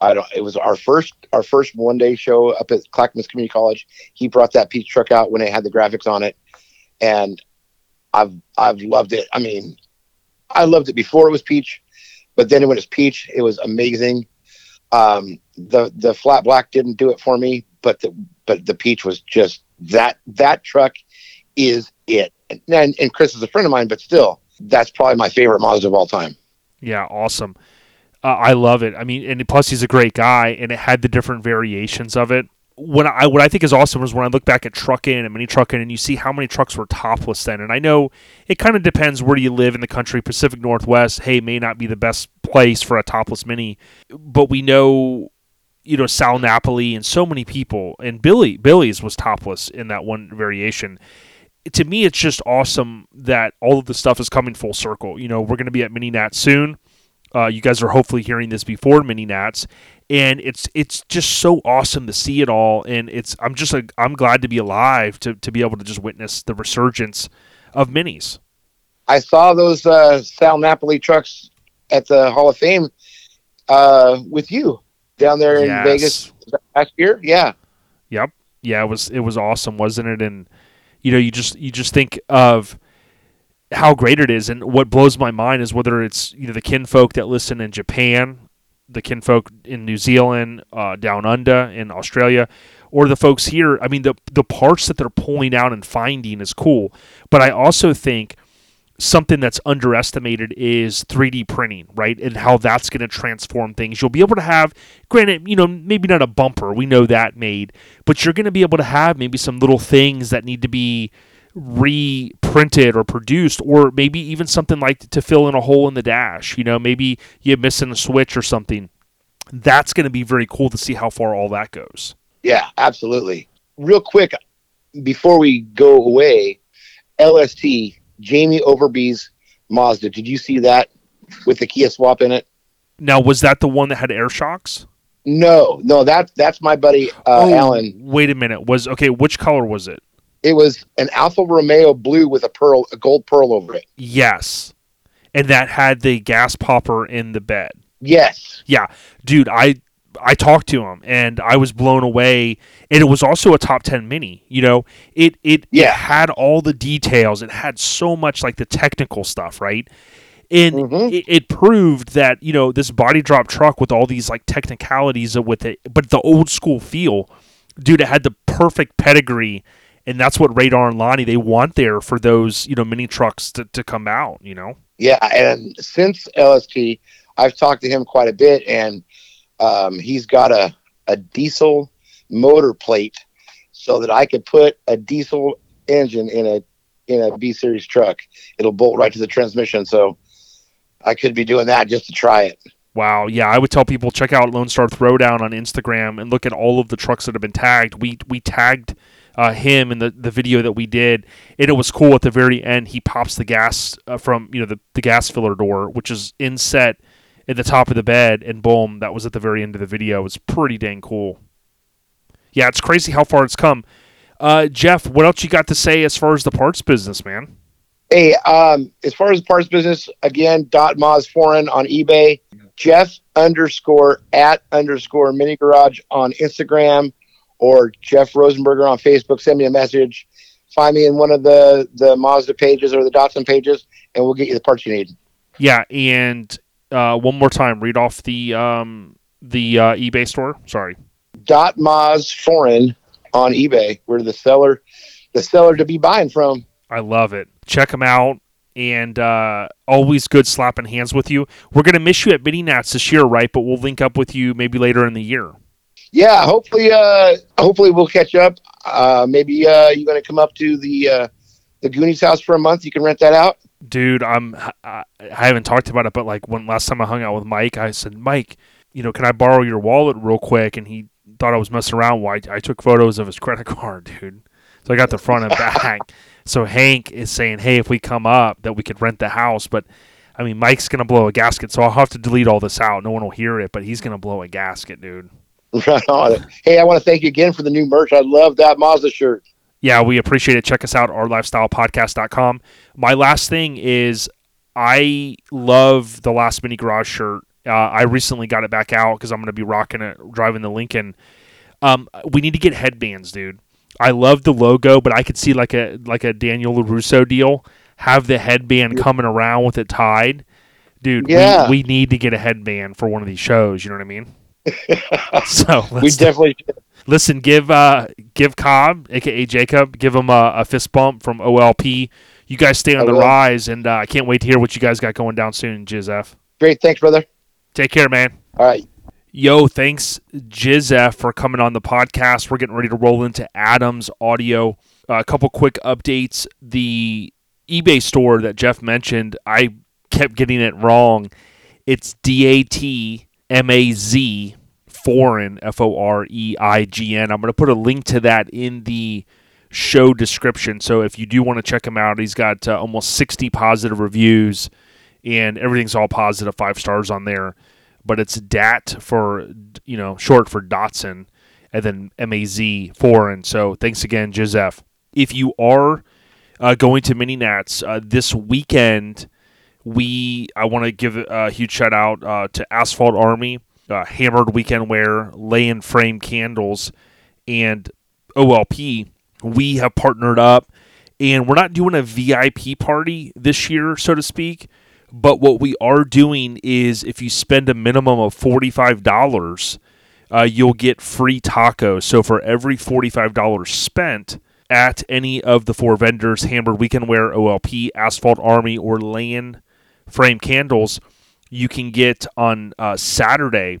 I don't. It was our first our first one day show up at Clackamas Community College. He brought that Peach truck out when it had the graphics on it, and I've I've loved it. I mean, I loved it before it was Peach, but then when it's Peach, it was amazing. Um, the the flat black didn't do it for me, but the but the Peach was just that that truck is it. And, and Chris is a friend of mine, but still, that's probably my favorite Mazda of all time. Yeah, awesome. Uh, I love it. I mean, and plus he's a great guy, and it had the different variations of it. When I what I think is awesome is when I look back at trucking and mini trucking, and you see how many trucks were topless then. And I know it kind of depends where you live in the country. Pacific Northwest, hey, may not be the best place for a topless mini, but we know you know Sal Napoli and so many people and Billy Billy's was topless in that one variation. To me, it's just awesome that all of the stuff is coming full circle. You know, we're going to be at Mini Nat soon. Uh, you guys are hopefully hearing this before Mini Nats, and it's it's just so awesome to see it all. And it's I'm just like I'm glad to be alive to to be able to just witness the resurgence of minis. I saw those uh, Sal Napoli trucks at the Hall of Fame uh, with you down there in Yes. Vegas last year. Yeah, Yep. Yeah, it was it was awesome, wasn't it? And you know, you just you just think of how great it is, and what blows my mind is whether it's you know the kinfolk that listen in Japan, the kinfolk in New Zealand, uh, down under in Australia, or the folks here. I mean, the the parts that they're pulling out and finding is cool, but I also think something that's underestimated is 3D printing, right? And how that's going to transform things. You'll be able to have, granted, you know, maybe not a bumper, we know that made, but you're going to be able to have maybe some little things that need to be reprinted or produced, or maybe even something like to fill in a hole in the dash. You know, maybe you're missing a switch or something. That's going to be very cool to see how far all that goes. yeah, absolutely. Real quick, before we go away, LST Jamie Overby's Mazda. Did you see that with the Kia swap in it? Now, was that the one that had air shocks? No, no, that that's my buddy uh, Oh, Alan. Wait a minute. Was okay. Which color was it? It was an Alfa Romeo blue with a pearl, a gold pearl over it. Yes. And that had the gas popper in the bed. Yes, Yeah. Dude, I I talked to him and I was blown away. And it was also a top 10 mini, you know. It it, it had all the details. It had so much like the technical stuff, right? And Mhm. it, it proved that, you know, this body drop truck with all these like technicalities with it, but the old school feel, dude, it had the perfect pedigree. And that's what Radar and Lonnie they want there for those, you know, mini trucks to, to come out, you know. yeah. And since LST, I've talked to him quite a bit, and um, he's got a a diesel motor plate so that I could put a diesel engine in a in a B series truck. It'll bolt right to the transmission. So I could be doing that just to try it. Wow, yeah, I would tell people check out Lone Star Throwdown on Instagram and look at all of the trucks that have been tagged. We we tagged uh, him in the, the video that we did, and it was cool. At the very end, he pops the gas uh, from you know the, the gas filler door, which is inset at the top of the bed, and boom, that was at the very end of the video. It was pretty dang cool. Yeah, it's crazy how far it's come. Uh, Geoff, what else you got to say as far as the parts business, man? Hey, um, as far as parts business, again, Dat Maz Foreign on eBay, Geoff underscore at underscore mini garage on Instagram, or Geoff Rosenberger on Facebook. Send me a message. Find me in one of the the Mazda pages or the Datsun pages, and we'll get you the parts you need. Yeah, and uh, one more time, read off the um, the uh, eBay store. Sorry. Dot Moz Foreign on eBay. We're the seller, the seller to be buying from. I love it. Check them out. And uh, always good slapping hands with you. We're going to miss you at Mini Nats this year, right? But we'll link up with you maybe later in the year. Yeah, hopefully, uh, hopefully we'll catch up. Uh, maybe uh, you're going to come up to the uh, the Goonies house for a month. You can rent that out. Dude, I'm, I, I haven't talked about it, but like when last time I hung out with Mike, I said, Mike, you know, can I borrow your wallet real quick? And he thought I was messing around. Why I, took photos of his credit card, dude. So I got the front and back. so Hank is saying, hey, if we come up, that we could rent the house. But I mean, Mike's gonna blow a gasket, so I'll have to delete all this out. No one will hear it, but he's gonna blow a gasket, dude. Right on. Hey, I want to thank you again for the new merch. I love that Mazda shirt. Yeah, we appreciate it. Check us out, ourlifestylepodcast.com. My last thing is I love the last mini garage shirt. Uh, I recently got it back out because I'm going to be rocking it driving the Lincoln. Um, we need to get headbands, dude. I love the logo, but I could see like a like a Daniel Larusso deal. Have the headband coming around with it tied, dude. Yeah. We, we need to get a headband for one of these shows. You know what I mean? So We definitely listen. Give uh give Cobb, aka Jacob, give him a, a fist bump from OLP. You guys stay on I the will. rise, and uh, I can't wait to hear what you guys got going down soon, Jizef. great. Thanks, brother. Take care, man. All right. Yo, thanks, Jizef, for coming on the podcast. We're getting ready to roll into Adams Audio. Uh, a couple quick updates. The eBay store that Geoff mentioned, I kept getting it wrong. It's D A T M A Z foreign F O R E I G N. I'm going to put a link to that in the show description. So if you do want to check him out, he's got uh, almost 60 positive reviews, and everything's all positive, five stars on there. But it's DAT for you know short for Datsun, and then M A Z foreign. So thanks again, Joseph. If you are uh, going to Mini Nats uh, this weekend, we I want to give a huge shout out uh, to Asphalt Army, uh, Hammered Weekend Wear, Lay and Frame Candles, and OLP. We have partnered up, and we're not doing a VIP party this year, so to speak. But what we are doing is if you spend a minimum of $45, uh, you'll get free tacos. So for every $45 spent at any of the four vendors Hammered Weekend Wear, OLP, Asphalt Army, or Land Frame Candles, you can get on uh, Saturday.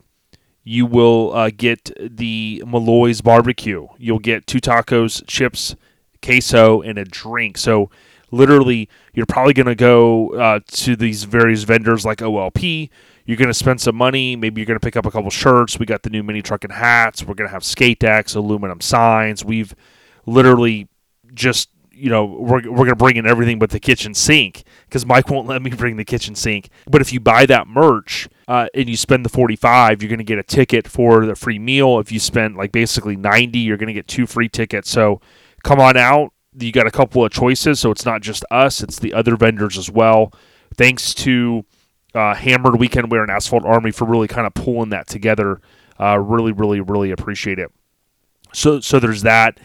You will uh, get the Malloy's barbecue. You'll get two tacos, chips, queso, and a drink. So literally you're probably going to go uh, to these various vendors like OLP. You're going to spend some money. Maybe you're going to pick up a couple shirts. We got the new mini truck and hats. We're going to have skate decks, aluminum signs. We've literally just, you know, we're, we're going to bring in everything but the kitchen sink because Mike won't let me bring the kitchen sink. But if you buy that merch uh, and you spend the 45, you're going to get a ticket for the free meal. If you spend like basically 90, you're going to get two free tickets. So come on out you got a couple of choices, so it's not just us; it's the other vendors as well. Thanks to uh, Hammered Weekend Wear and Asphalt Army for really kind of pulling that together. Uh, really, really, really appreciate it. So, so there's that,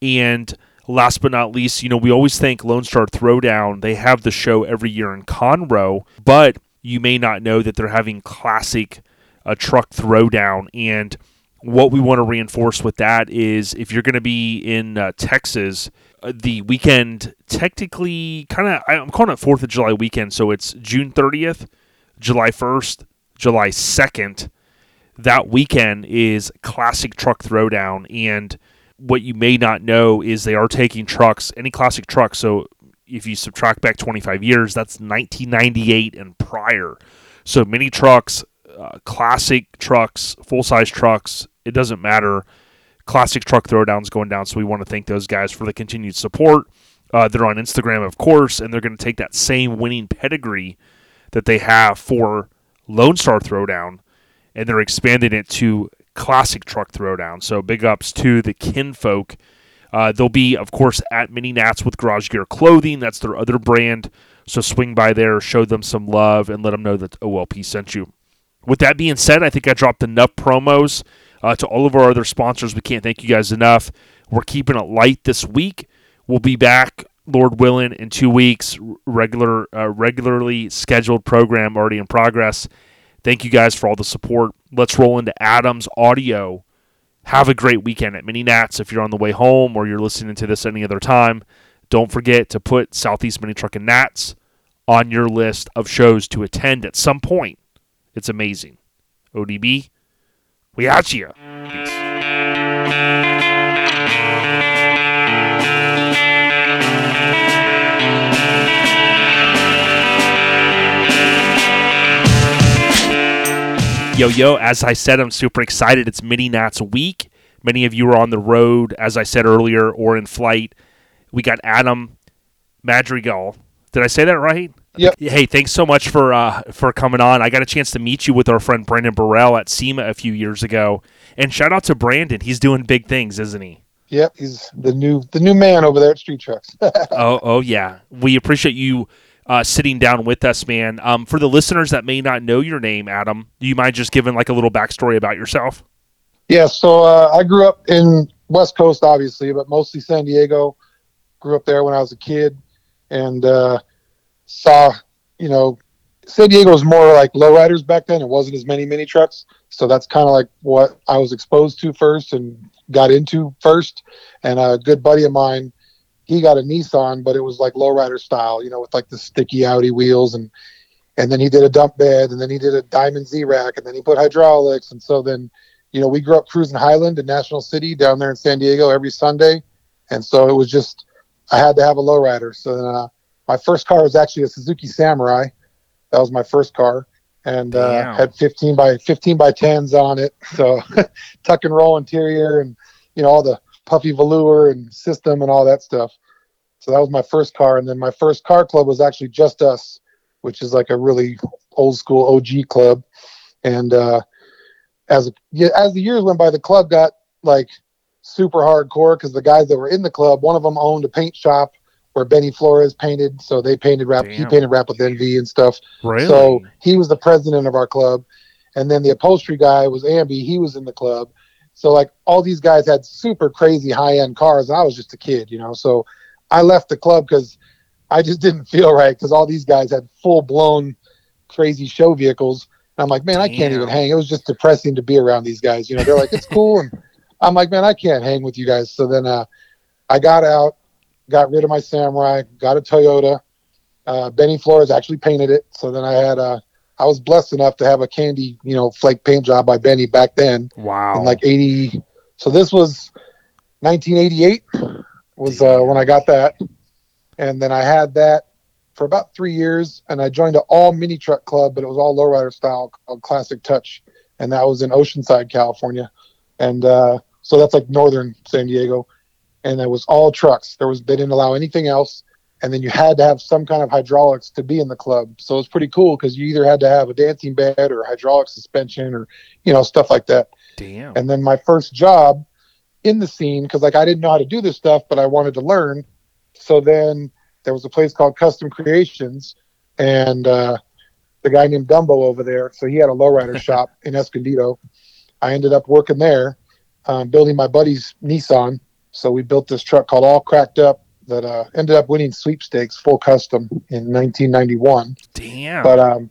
and last but not least, you know, we always thank Lone Star Throwdown. They have the show every year in Conroe, but you may not know that they're having classic uh, truck throwdown and what we want to reinforce with that is if you're going to be in uh, Texas, uh, the weekend technically kind of I'm calling it Fourth of July weekend, so it's June 30th, July 1st, July 2nd. That weekend is classic truck throwdown, and what you may not know is they are taking trucks, any classic truck. So if you subtract back 25 years, that's 1998 and prior. So many trucks, uh, classic trucks, full size trucks, it doesn't matter. Classic truck throwdowns going down. So we want to thank those guys for the continued support. Uh, they're on Instagram, of course, and they're going to take that same winning pedigree that they have for Lone Star Throwdown, and they're expanding it to classic truck throwdown. So big ups to the kinfolk. Uh, they'll be, of course, at Mini Nats with Garage Gear Clothing. That's their other brand. So swing by there, show them some love, and let them know that OLP sent you. With that being said, I think I dropped enough promos uh, to all of our other sponsors. We can't thank you guys enough. We're keeping it light this week. We'll be back, Lord willing, in two weeks. Regular, uh, regularly scheduled program already in progress. Thank you guys for all the support. Let's roll into Adams Audio. Have a great weekend at Mini Nats if you're on the way home or you're listening to this any other time. Don't forget to put Southeast Mini Truckin Nats on your list of shows to attend at some point. It's amazing. ODB, we out you. Peace. Yo, yo, as I said, I'm super excited. It's Mini Nats week. Many of you are on the road, as I said earlier, or in flight. We got Adam Madrigal. Did I say that right? Yep. Hey, thanks so much for uh, for coming on. I got a chance to meet you with our friend Brandon Burrell at SEMA a few years ago. And shout out to Brandon. He's doing big things, isn't he? Yep, he's the new the new man over there at Street Trucks. oh, oh yeah. We appreciate you uh, sitting down with us, man. Um, for the listeners that may not know your name, Adam, do you mind just giving like a little backstory about yourself? yeah, so uh, I grew up in West Coast, obviously, but mostly San Diego. Grew up there when I was a kid, and uh, saw, you know, San Diego was more like lowriders back then. It wasn't as many mini trucks, so that's kind of like what I was exposed to first and got into first. And a good buddy of mine, he got a Nissan, but it was like lowrider style, you know, with like the sticky Audi wheels. And and then he did a dump bed and then he did a diamond Z rack and then he put hydraulics. And so then you know we grew up cruising Highland in National City down there in San Diego every Sunday. And so it was just I had to have a lowrider. So then uh, my first car was actually a Suzuki Samurai. That was my first car. And uh, had 15 by 15 by 10s on it. So tuck and roll interior and you know all the puffy velour and system and all that stuff. So that was my first car. And then my first car club was actually just us which is like a really old school og club. And uh as yeah, as the years went by the club got like super hardcore because the guys that were in the club one of them owned a paint shop where benny flores painted. So they painted rap he painted rap with envy and stuff. Really? so he was the president of our club, and then the upholstery guy was Amby. He was in the club. So like all these guys had super crazy high end cars, and I was just a kid, you know. So I left the club because I just didn't feel right because all these guys had full blown crazy show vehicles. And I'm like, man, I can't Damn. even hang. It was just depressing to be around these guys. You know, they're like, it's cool, and I'm like, man, I can't hang with you guys. So then uh, I got out, got rid of my Samurai, got a Toyota. Uh, Benny Flores actually painted it. So then I had uh, I was blessed enough to have a candy, you know, flake paint job by Benny back then wow. in like 80. So this was 1988 was uh, when I got that. And then I had that for about three years and I joined an all mini truck club, but it was all lowrider style called Classic Touch. And that was in Oceanside, California. And uh, so that's like northern San Diego. And it was all trucks. There was they didn't allow anything else and then you had to have some kind of hydraulics to be in the club. So it was pretty cool because you either had to have a dancing bed or hydraulic suspension or you know stuff like that. Damn. And then my first job in the scene because like I didn't know how to do this stuff, but I wanted to learn. So then there was a place called Custom Creations, and uh, the guy named Dumbo over there. So he had a lowrider shop in Escondido. I ended up working there, um, building my buddy's Nissan. So we built this truck called All Cracked Up that uh, ended up winning sweepstakes full custom in 1991. Damn. But um,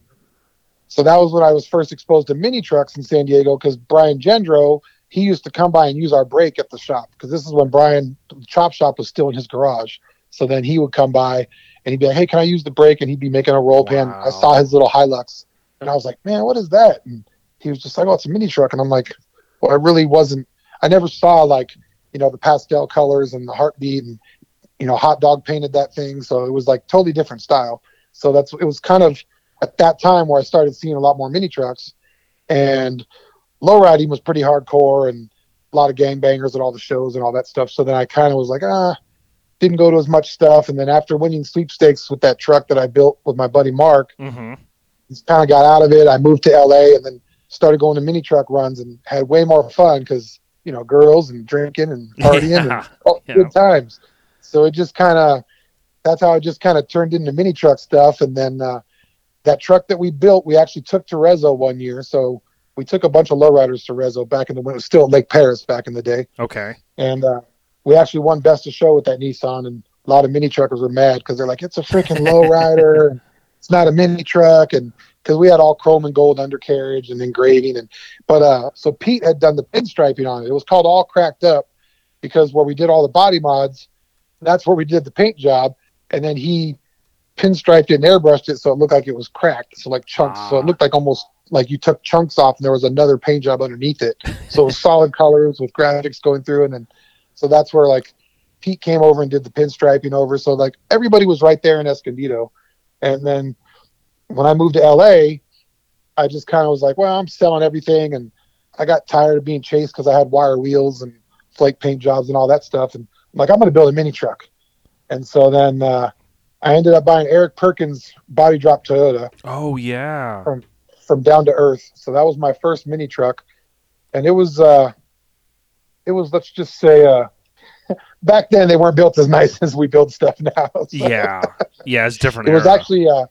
so that was when I was first exposed to mini trucks in San Diego because Brian Gendro he used to come by and use our brake at the shop because this is when Brian chop shop was still in his garage. So then he would come by and he'd be like, "Hey, can I use the brake?" And he'd be making a roll pan. I saw his little Hilux and I was like, "Man, what is that?" And he was just like, "Oh, it's a mini truck." And I'm like, "Well, I really wasn't. I never saw like you know the pastel colors and the heartbeat and you know hot dog painted that thing, so it was like totally different style." So that's it was kind of at that time where I started seeing a lot more mini trucks, and low riding was pretty hardcore and a lot of gangbangers at all the shows and all that stuff. So then I kind of was like, ah, didn't go to as much stuff. And then after winning sweepstakes with that truck that I built with my buddy Mark, mm-hmm. just kind of got out of it. I moved to LA and then started going to mini truck runs and had way more fun because you know girls and drinking and partying Yeah, and all yeah. good times. So it just kind of that's how it just kind of turned into mini truck stuff. And then uh, that truck that we built, we actually took to Rezo one year. So we took a bunch of lowriders to Rezo back in the when it was still Lake Perris back in the day Okay. and uh, we actually won best of show with that Nissan, and a lot of mini truckers were mad because they're like, "It's a freaking lowrider, it's not a mini truck," and because we had all chrome and gold undercarriage and engraving, and but uh, so Pete had done the pinstriping on it. It was called All Cracked Up because where we did all the body mods, that's where we did the paint job, and then he pinstriped it and airbrushed it so it looked like it was cracked, so like chunks, so Ah. it looked like almost like you took chunks off and there was another paint job underneath it. So it was solid colors with graphics going through, and then so that's where like Pete came over and did the pinstriping over. So like everybody was right there in Escondido. And then when I moved to LA, I just kind of was like, well, I'm selling everything. And I got tired of being chased because I had wire wheels and flake paint jobs and all that stuff. And like, I'm going to build a mini truck. And so then uh, I ended up buying Eric Perkins body drop Toyota Oh yeah. from from Down to Earth. So that was my first mini truck, and it was uh, it was let's just say uh, back then they weren't built as nice as we build stuff now. So Yeah, yeah, it's different. it was actually uh,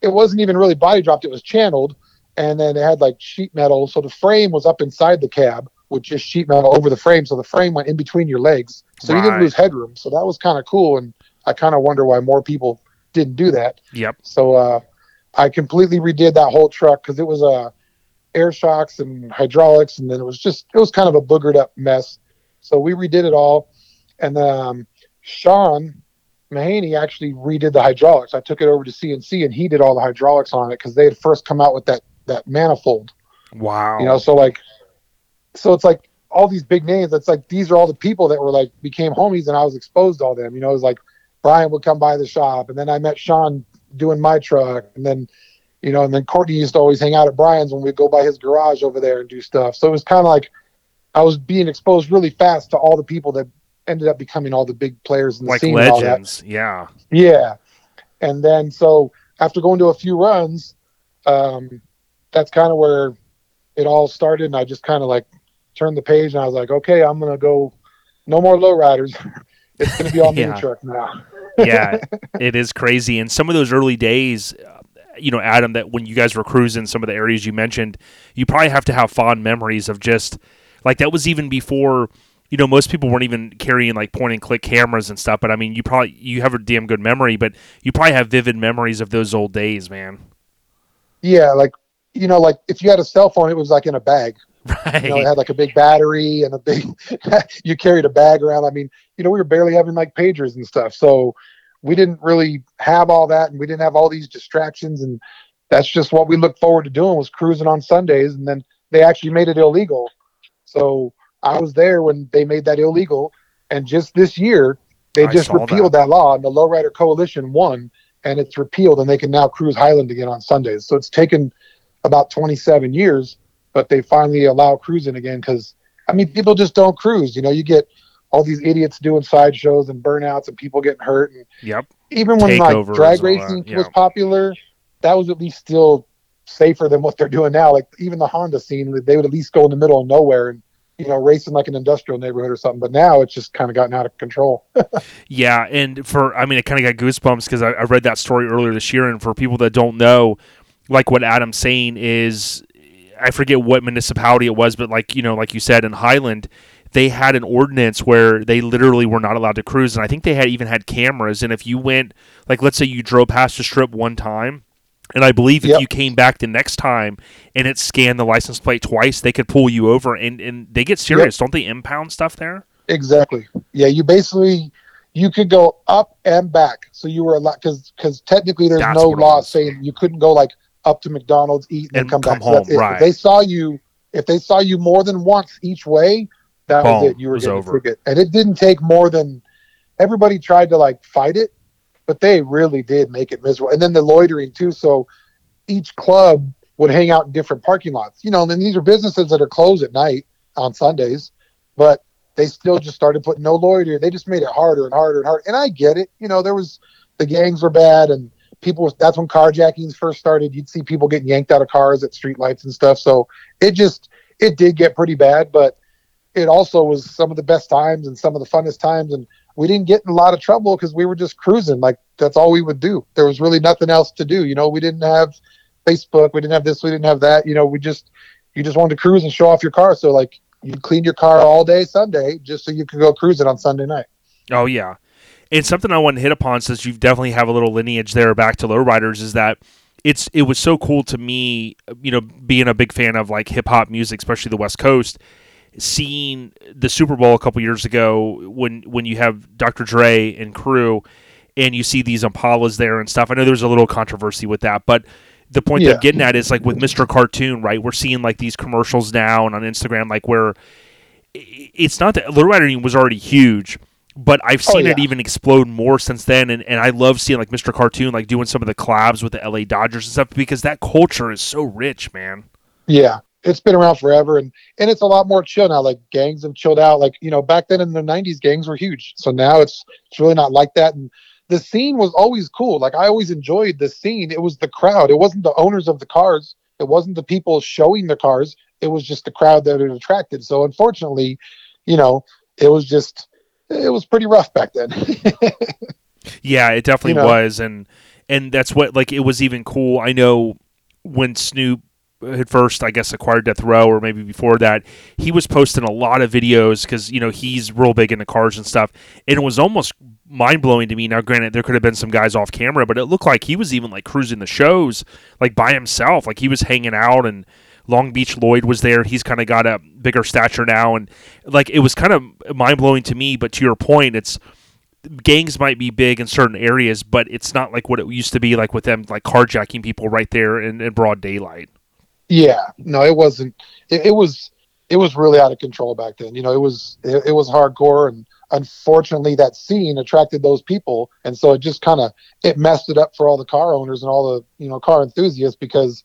it wasn't even really body dropped. It was channeled, and then it had like sheet metal. So the frame was up inside the cab with just sheet metal over the frame. So the frame went in between your legs, so you didn't lose headroom. So that was kind of cool, and I kind of wonder why more people didn't do that. Yep. So uh, I completely redid that whole truck because it was uh, air shocks and hydraulics, and then it was just it was kind of a boogered up mess. So we redid it all, and um, Sean Mahaney actually redid the hydraulics. I took it over to CNC, and he did all the hydraulics on it because they had first come out with that that manifold. Wow. You know, so like, so it's like all these big names. It's like these are all the people that were like became homies, and I was exposed to all them. You know, it was like Brian would come by the shop, and then I met Sean doing my truck, and then you know, and then Courtney used to always hang out at Brian's when we'd go by his garage over there and do stuff. So it was kind of like I was being exposed really fast to all the people that ended up becoming all the big players in the like scene. that. legends. Yeah. Yeah. And then so after going to a few runs, um, that's kind of where it all started. And I just kind of like turned the page and I was like, okay, I'm going to go no more lowriders. it's going to be all Yeah. mini truck now. yeah, it is crazy. And some of those early days, uh, you know, Adam, that when you guys were cruising some of the areas you mentioned, you probably have to have fond memories of just like that was even before. You know, most people weren't even carrying like point and click cameras and stuff. But I mean, you probably you have a damn good memory, but you probably have vivid memories of those old days, man. Yeah. Like, you know, like if you had a cell phone, it was like in a bag. Right? You know, it had like a big battery and a big, you carried a bag around. I mean, you know, we were barely having like pagers and stuff. So we didn't really have all that and we didn't have all these distractions. And that's just what we looked forward to doing was cruising on Sundays. And then they actually made it illegal. So I was there when they made that illegal. And just this year, they I just repealed that. law and the Lowrider Coalition won and it's repealed and they can now cruise Highland again on Sundays. So it's taken about 27 years, but they finally allow cruising again because I mean people just don't cruise. You know, you get all these idiots doing sideshows and burnouts and people getting hurt. And Yep. even when Takeovers like drag and all that, racing yeah. was popular, that was at least still safer than what they're doing now. Like even the Honda scene, they would at least go in the middle of nowhere and you know racing like an industrial neighborhood or something. But now it's just kind of gotten out of control. Yeah, and for I mean, it kind of got goosebumps because I, I read that story earlier this year, and for people that don't know, like what Adam's saying is, I forget what municipality it was, but like you know, like you said in Highland, they had an ordinance where they literally were not allowed to cruise, and I think they had even had cameras, and if you went, like let's say you drove past the strip one time. And I believe if Yep. you came back the next time and it scanned the license plate twice, they could pull you over and, and they get serious, don't they impound stuff there? Exactly. Yeah, you basically you could go up and back. So you were allowed because because technically there's That's no law saying you couldn't go like up to McDonald's, eat, and, And come, come back. Home, it. right. If they saw you, if they saw you more than once each way, that was it. You were getting over. ticket, and it didn't take more than. Everybody tried to like fight it, but they really did make it miserable. And then the loitering too. So each club would hang out in different parking lots. You know, and then these are businesses that are closed at night on Sundays, but they still just started putting no loiter. They just made it harder and harder and harder. And I get it. You know, there was the gangs were bad and people. That's when carjackings first started. You'd see people getting yanked out of cars at streetlights and stuff. So it just it did get pretty bad, but it also was some of the best times and some of the funnest times. And we didn't get in a lot of trouble because we were just cruising. Like that's all we would do. There was really nothing else to do. You know, we didn't have Facebook. We didn't have this. We didn't have that. You know, we just you just wanted to cruise and show off your car. So like you cleaned your car all day Sunday just so you could go cruising on Sunday night. Oh yeah, and something I want to hit upon since you definitely have a little lineage there back to lowriders is that it's it was so cool to me, you know, being a big fan of like hip hop music, especially the West Coast, seeing the Super Bowl a couple years ago when when you have Dr. Dre and crew, and you see these Impalas there and stuff. I know there's a little controversy with that, but the point that Yeah. I'm getting at is like with Mr. Cartoon, right? We're seeing like these commercials now and on Instagram, like where it's not that lowriding was already huge, but I've Oh, seen it even explode more since then, and, and I love seeing like Mr. Cartoon like doing some of the collabs with the LA Dodgers and stuff because that culture is so rich, man. Yeah, it's been around forever, and and it's a lot more chill now. Like gangs have chilled out. Like you know, back then in the '90s, gangs were huge. So now it's it's really not like that. And the scene was always cool. Like I always enjoyed the scene. It was the crowd. It wasn't the owners of the cars. It wasn't the people showing the cars. It was just the crowd that it attracted. So unfortunately, you know, it was just it was pretty rough back then. Yeah, it definitely You know? was, and and that's what like it was even cool. I know when Snoop had first, I guess, acquired Death Row, or maybe before that, he was posting a lot of videos because you know he's real big into cars and stuff, and it was almost mind blowing to me. Now, granted, there could have been some guys off camera, but it looked like he was even like cruising the shows like by himself, like he was hanging out and. Long Beach Lloyd was there. He's kind of got a bigger stature now, and like it was kind of mind blowing to me. But to your point, it's gangs might be big in certain areas, but it's not like what it used to be like with them like carjacking people right there in, in broad daylight. Yeah, no, it wasn't. It, it was it was really out of control back then. You know, it was it, it was hardcore, and unfortunately, that scene attracted those people, and so it just kind of it messed it up for all the car owners and all the you know car enthusiasts because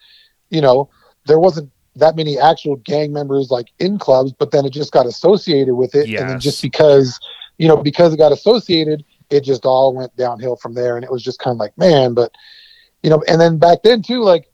you know there wasn't that many actual gang members like in clubs, but then it just got associated with it, and then just because you know because it got associated, it just all went downhill from there, and it was just kind of like man, but you know, and then back then too, like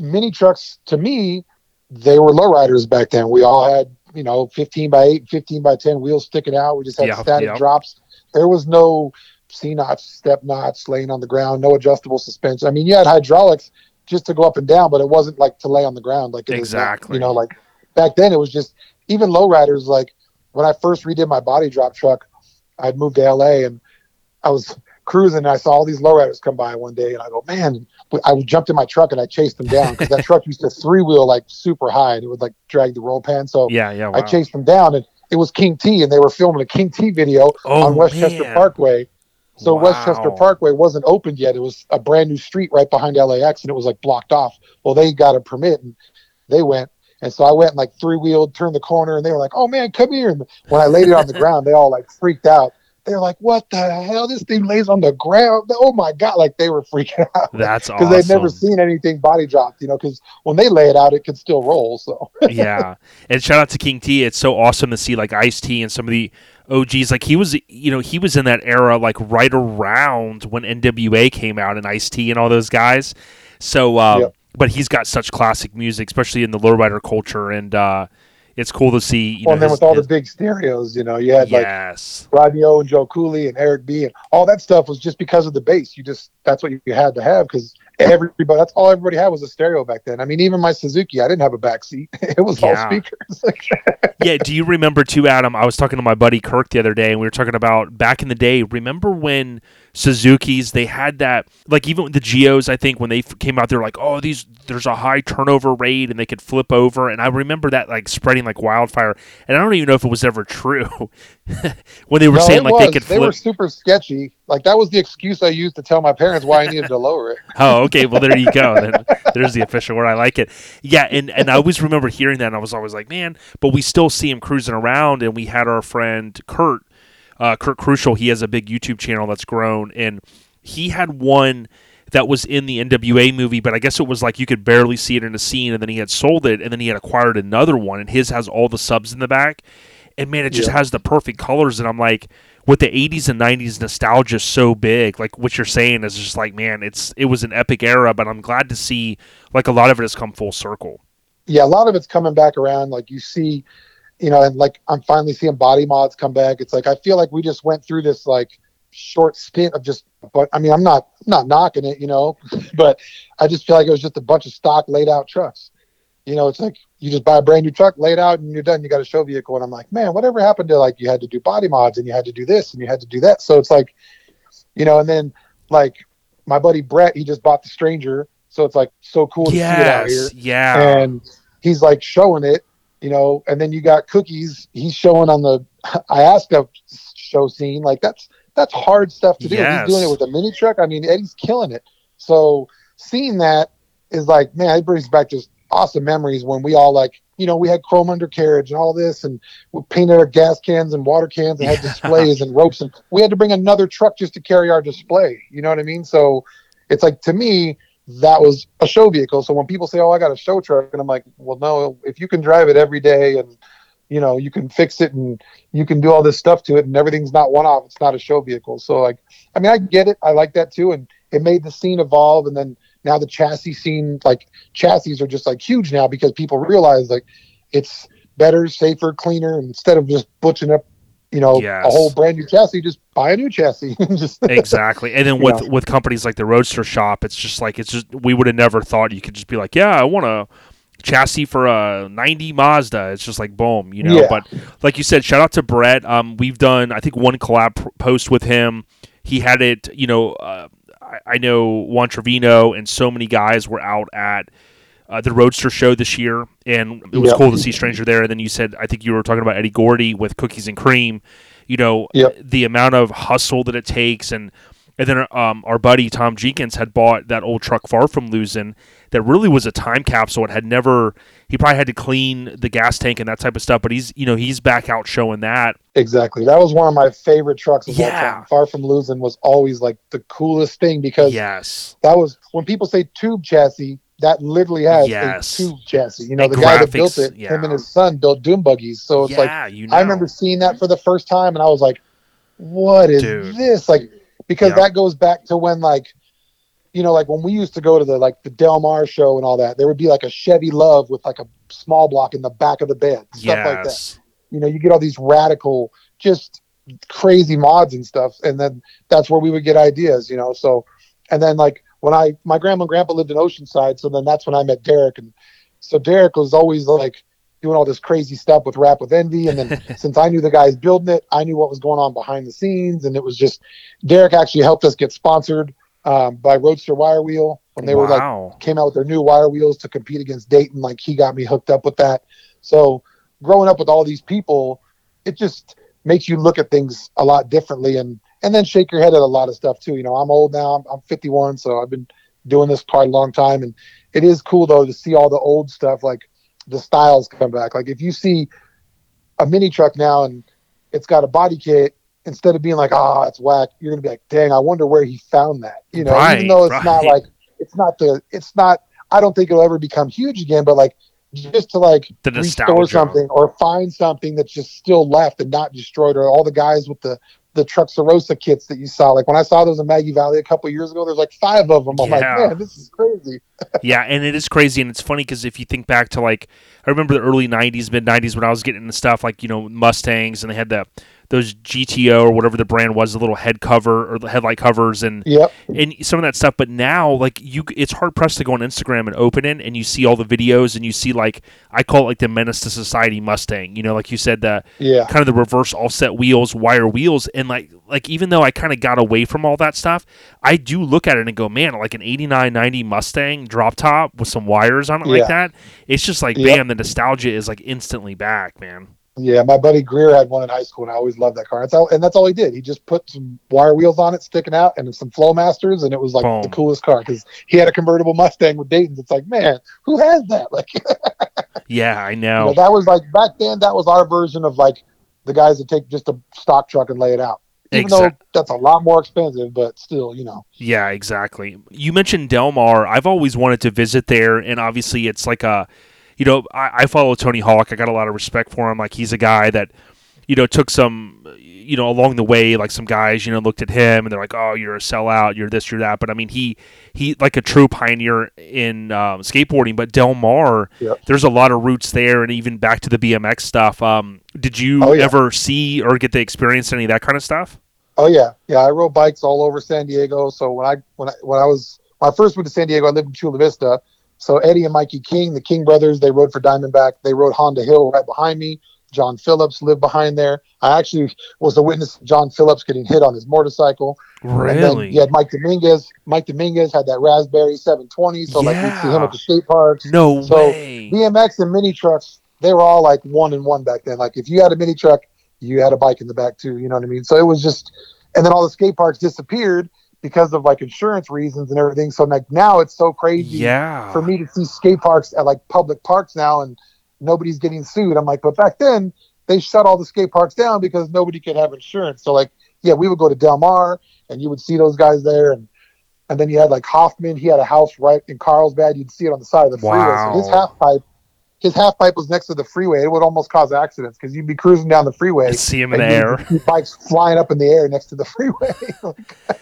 mini trucks to me, they were lowriders back then. We all had, you know, 15 by 8, 15 by 10 wheels sticking out. We just had Yeah, static yeah. drops. There was no C notch, step notch laying on the ground, no adjustable suspension. I mean, you had hydraulics just to go up and down, but it wasn't like to lay on the ground. Like it is. Exactly. you know, like back then it was just even lowriders. Like when I first redid my body drop truck, I'd moved to LA and I was cruising and I saw all these lowriders come by one day and I go, man, I jumped in my truck and I chased them down because that truck used to three wheel like super high and it would like drag the roll pan. So Yeah, yeah. Wow. I chased them down and it was King T and they were filming a King T video oh, on Westchester man. Parkway. So Westchester Parkway wasn't opened yet. It was a brand new street right behind LAX and it was like blocked off. Well, they got a permit and they went. And so I went and like three wheeled, turned the corner, and they were like, "Oh man, come here!" And when I laid it on the ground, they all like freaked out. They're like, "What the hell? This thing lays on the ground! Oh my god!" Like they were freaking out That's because awesome. they've never seen anything body dropped. You know, because when they lay it out, it can still roll. So yeah, and shout out to King T. It's so awesome to see like Ice T and some of the OGs. Like he was, you know, he was in that era like right around when NWA came out and Ice T and all those guys. So, uh, but he's got such classic music, especially in the lowrider culture, and uh, it's cool to see. You well, know, and then his- with all his- the big stereos, you know, you had like yes, Rodney O and Joe Cooley and Eric B and all that stuff was just because of the bass. You just that's what you had to have because everybody that's all everybody had was a stereo back then. I mean, even my Suzuki, I didn't have a back seat. It was all speakers. yeah. Do you remember too, Adam? I was talking to my buddy Kirk the other day, and we were talking about back in the day. Remember when Suzuki's they had that like even with the Geos? I think when they f- came out, they're like, oh, these there's a high turnover rate, and they could flip over. And I remember that like spreading like wildfire. And I don't even know if it was ever true when they were No, saying like was. they could They were super sketchy. Like that was the excuse I used to tell my parents why I needed to lower it. Oh, okay. Well, there you go. Then there's the official word. I like it. Yeah, and and I always remember hearing that, and I was always like, man. But we still see him cruising around, and we had our friend Kurt, uh, Kurt Crucial. He has a big YouTube channel that's grown, and he had one that was in the NWA movie, but I guess it was like you could barely see it in a scene, and then he had sold it, and then he had acquired another one, and his has all the subs in the back, and man, it just Yeah. has the perfect colors, and I'm like, with the 80s and 90s nostalgia so big, like what you're saying is just like, man, it's it was an epic era, but I'm glad to see like a lot of it has come full circle. Yeah, a lot of it's coming back around. Like you see, you know, and like I'm finally seeing body mods come back. It's like I feel like we just went through this like short stint of just but I mean I'm not not knocking it, you know, but I just feel like it was just a bunch of stock laid out trucks. You know, it's like you just buy a brand new truck, lay it out, and you're done. You got a show vehicle, and I'm like, man, whatever happened to like you had to do body mods and you had to do this and you had to do that. So it's like, you know, and then like my buddy Brett, he just bought the Stranger, so it's like so cool to see it out here Yes, yeah, and he's like showing it, you know. And then you got cookies. He's showing on the ISCA show scene. Like that's that's hard stuff to do. Yes. He's doing it with a mini truck. I mean, Eddie's killing it. So seeing that is like, man, it brings back just awesome memories when we all like, you know, we had chrome undercarriage and all this, and we painted our gas cans and water cans and had displays and ropes, and we had to bring another truck just to carry our display. You know what I mean? So it's like to me, that was a show vehicle. So when people say, "Oh, I got a show truck," and I'm like, "Well, no. If you can drive it every day and you know you can fix it and you can do all this stuff to it and everything's not one off, it's not a show vehicle." So like, I mean, I get it. I like that too, and it made the scene evolve. And then now the chassis scene, like chassis, are just like huge now because people realize like it's better, safer, cleaner. Instead of just butching up you know, Yes. a whole brand new chassis, just buy a new chassis. just exactly. And then with know. with companies like the Roadster Shop, it's just like it's just we would have never thought you could just be like, yeah, I want a chassis for a 90 Mazda. It's just like boom, you know. Yeah. But like you said, shout out to Brett. Um, we've done I think one collab post with him. He had it, you know. Uh, I, I know Juan Trevino and so many guys were out at. Uh, the Roadster show this year, and it was Yep. cool to see Stranger there. And then you said, I think you were talking about Eddie Gordy with Cookies and Cream. You know, Yep. the amount of hustle that it takes, and and then um, our buddy Tom Jenkins had bought that old truck far from losing that really was a time capsule. It had never. He probably had to clean the gas tank and that type of stuff, but he's you know he's back out showing that. exactly. That was one of my favorite trucks of Yeah. Far from losing was always like the coolest thing because Yes, that was when people say tube chassis, that literally has Yes. a tube chassis. You know, And the guy that built it, yeah. him and his son built dune buggies. So it's like you know. I remember seeing that for the first time, and I was like, "What is Dude. this?" Like, because Yeah. that goes back to when, like, you know, like when we used to go to the like the Del Mar show and all that. There would be like a Chevy Love with like a small block in the back of the bed, stuff like that. You know, you get all these radical, just crazy mods and stuff, and then that's where we would get ideas. You know, so and then like when I my grandma and grandpa lived in Oceanside, so then that's when I met Derek, and so Derek was always like doing all this crazy stuff with Rap with Envy, and then since I knew the guys building it, I knew what was going on behind the scenes, and it was just Derek actually helped us get sponsored um, by Roadster Wire Wheel when they were like came out with their new wire wheels to compete against Dayton. Like he got me hooked up with that. So growing up with all these people, it just makes you look at things a lot differently and and then shake your head at a lot of stuff too. You know, I'm old now. I'm, I'm 51, so I've been doing this quite a long time, and it is cool though to see all the old stuff like the styles come back. Like if you see a mini truck now and it's got a body kit. Instead of being like, "Ah, it's whack," you're gonna be like, "Dang, I wonder where he found that." You know, Right, even though it's not like it's not the it's not i don't think it'll ever become huge again but like just to like The restore nostalgia. something or find something that's just still left and not destroyed or all the guys with the the truck kits that you saw. Like when i saw those in maggie valley a couple years ago there's like five of them. I'm like man this is crazy. Yeah, and it is crazy, and it's funny because if you think back to like, I remember the early '90s, mid '90s when I was getting into stuff like you know Mustangs, and they had the those GTO or whatever the brand was, the little head cover or the headlight covers, and yep and some of that stuff. But now, like you, it's hard pressed to go on Instagram and open it, and you see all the videos, and you see like I call it like the menace to society Mustang. You know, like you said, the yeah kind of the reverse offset wheels, wire wheels, and like like even though I kind of got away from all that stuff, I do look at it and go, man, like an 89, 90 Mustang drop top with some wires on it like that. It's just like, Yep. bam, the nostalgia is like instantly back, man. Yeah my buddy greer had one in high school and i always loved that car that's all, and that's all he did he just put some wire wheels on it sticking out and some flowmasters and it was like Boom. the coolest car because he had a convertible mustang with dayton's it's like man who has that like Yeah, I You know. know, that was like back then. That was our version of like the guys that take just a stock truck and lay it out. Even Exact- though that's a lot more expensive, but still, you know. Yeah, exactly. You mentioned Del Mar. I've always wanted to visit there, and obviously, it's like a, you know, I, I follow Tony Hawk. I got a lot of respect for him. Like he's a guy that, you know, took some, you know, along the way. Like some guys, you know, looked at him and they're like, "Oh, you're a sellout. You're this. You're that." But I mean, he he like a true pioneer in um, skateboarding. But Del Mar, Yep. there's a lot of roots there, and even back to the BMX stuff. Um, did you Oh, yeah. ever see or get to experience any of that kind of stuff? Oh yeah, yeah. I rode bikes all over San Diego. So when I when I when I was when I first moved to San Diego, I lived in Chula Vista. So Eddie and Mikey King, the King brothers, they rode for Diamondback. They rode Honda Hill right behind me. John Phillips lived behind there. I actually was a witness of John Phillips getting hit on his motorcycle. And then Really? you had Mike Dominguez. Mike Dominguez had that Raspberry 720. So like we'd see him at the skate parks. No So, way. BMX and mini trucks, they were all like one and one back then. Like if you had a mini truck, you had a bike in the back too. You know what I mean? So it was just, and then all the skate parks disappeared because of like insurance reasons and everything. So like now it's so crazy Yeah. for me to see skate parks at like public parks now and nobody's getting sued. I'm like, but back then they shut all the skate parks down because nobody could have insurance. So like, yeah, we would go to Del Mar and you would see those guys there and and then you had like Hoffman, he had a house right in Carlsbad. You'd see it on the side of the freeway. So his Wow. half pipe, his half pipe was next to the freeway, it would almost cause accidents because you'd be cruising down the freeway. See him in the air. bikes flying up in the air next to the freeway.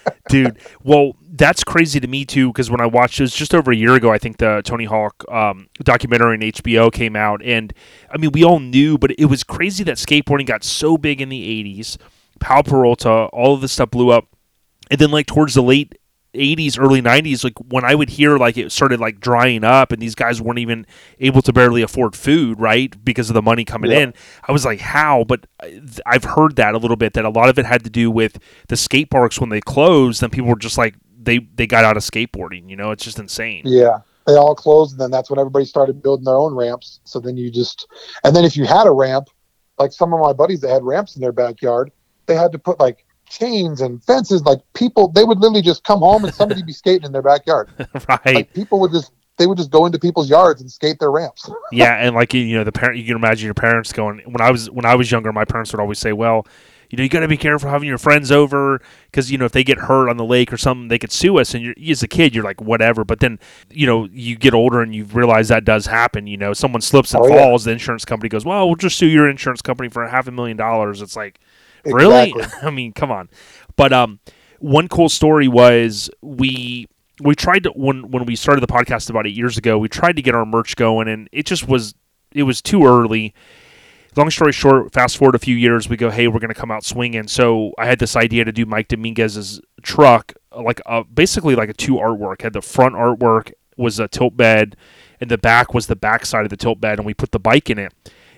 dude. Well, that's crazy to me too because when I watched it was just over a year ago, I think the Tony Hawk um, documentary on HBO came out, and I mean we all knew, but it was crazy that skateboarding got so big in the '80s. Pal Peralta, all of this stuff blew up, and then like towards the late 80s early 90s like when i would hear like it started like drying up and these guys weren't even able to barely afford food right because of the money coming Yeah. in i was like how but uh, I- i've heard that a little bit that a lot of it had to do with the skate parks when they closed then people were just like they they got out of skateboarding you know it's just insane yeah, they all closed, and then that's when everybody started building their own ramps. So then you just, and then if you had a ramp, like some of my buddies that had ramps in their backyard, they had to put like chains and fences. Like people, they would literally just come home and somebody be skating in their backyard. right Like people would just, they would just go into people's yards and skate their ramps. yeah and like you know the parent you can imagine your parents going when i was when i was younger my parents would always say well you know you got to be careful having your friends over because you know if they get hurt on the lake or something they could sue us and you're as a kid you're like whatever but then you know you get older and you realize that does happen you know someone slips and Oh, yeah. falls the insurance company goes well we'll just sue your insurance company for a half a million dollars it's like really? Exactly. i mean come on. But um one cool story was we we tried to when when we started the podcast about eight years ago we tried to get our merch going and it just was it was too early. Long story short fast forward a few years we go hey we're going to come out swinging. So i had this idea to do mike dominguez's truck like a, basically like a two artwork. Had the front artwork was a tilt bed and the back was the back side of the tilt bed and we put the bike in it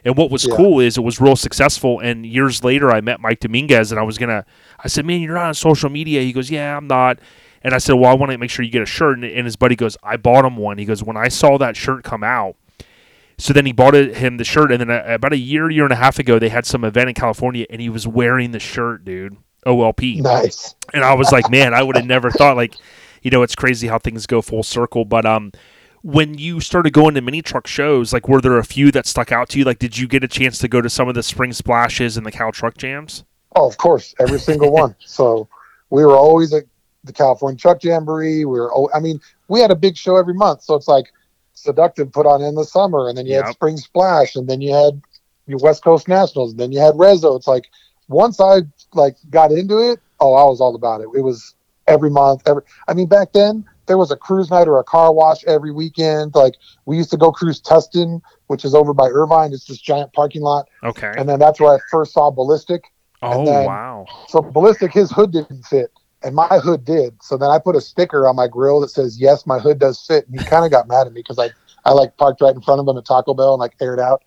and what was Yeah. cool is it was real successful and years later i met mike dominguez and i was gonna i said man you're not on social media he goes yeah i'm not and i said well i want to make sure you get a shirt and, and his buddy goes i bought him one he goes when i saw that shirt come out so then he bought it, him the shirt, and then uh, about a year, year and a half ago, they had some event in California, and he was wearing the shirt, dude. OLP, Nice. and I was like, man, I would have never thought. Like, you know, it's crazy how things go full circle. But um, when you started going to mini truck shows, like, were there a few that stuck out to you? Like, did you get a chance to go to some of the spring splashes and the Cal Truck Jams? Oh, of course, every single one. So we were always at the California Truck Jamboree. We were, I mean, we had a big show every month. So it's like Seductive put on in the summer, and then you Yep. had Spring Splash, and then you had your West Coast Nationals, and then you had Rezo. It's like once I like got into it, oh, I was all about it. It was every month. Every, I mean, back then there was a cruise night or a car wash every weekend. Like we used to go cruise Tustin, which is over by Irvine. It's this giant parking lot, Okay. and then that's where I first saw Ballistic. Oh then- wow. So ballistic, his hood didn't fit, and my hood did. So then I put a sticker on my grill that says, "Yes, my hood does fit." And he kind of got mad at me because I, I like parked right in front of him at Taco Bell and like aired out.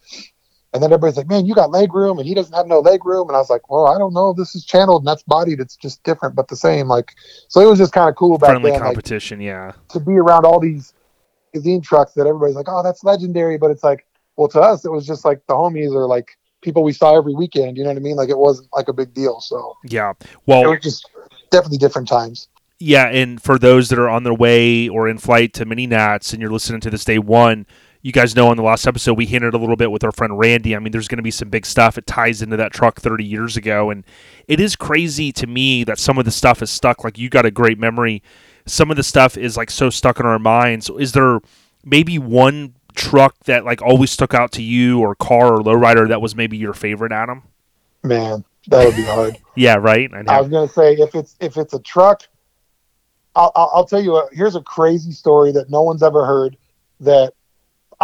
And then everybody's like, "Man, you got leg room, and he doesn't have no leg room." And I was like, "Well, I don't know. This is channeled and that's bodied. It's just different, but the same." Like, so it was just kind of cool back Friendly then, like competition, yeah. to be around all these magazine trucks that everybody's like, "Oh, that's legendary," but it's like, well, to us, it was just like the homies or like people we saw every weekend. You know what I mean? Like it wasn't like a big deal. So Yeah. Well, it was just definitely different times. Yeah, and for those that are on their way or in flight to Mini Nats and you're listening to this day one, you guys know on the last episode we hinted a little bit with our friend Randy. I mean, there's going to be some big stuff. It ties into that truck 30 years ago, and it is crazy to me that some of the stuff is stuck. Like you got a great memory. Some of the stuff is like so stuck in our minds. Is there maybe one truck that like always stuck out to you, or car or lowrider that was maybe your favorite, Adam? Man, that would be hard. Yeah, right. I know. I was gonna say if it's if it's a truck, I'll, I'll, I'll tell you. A, here's a crazy story that no one's ever heard. That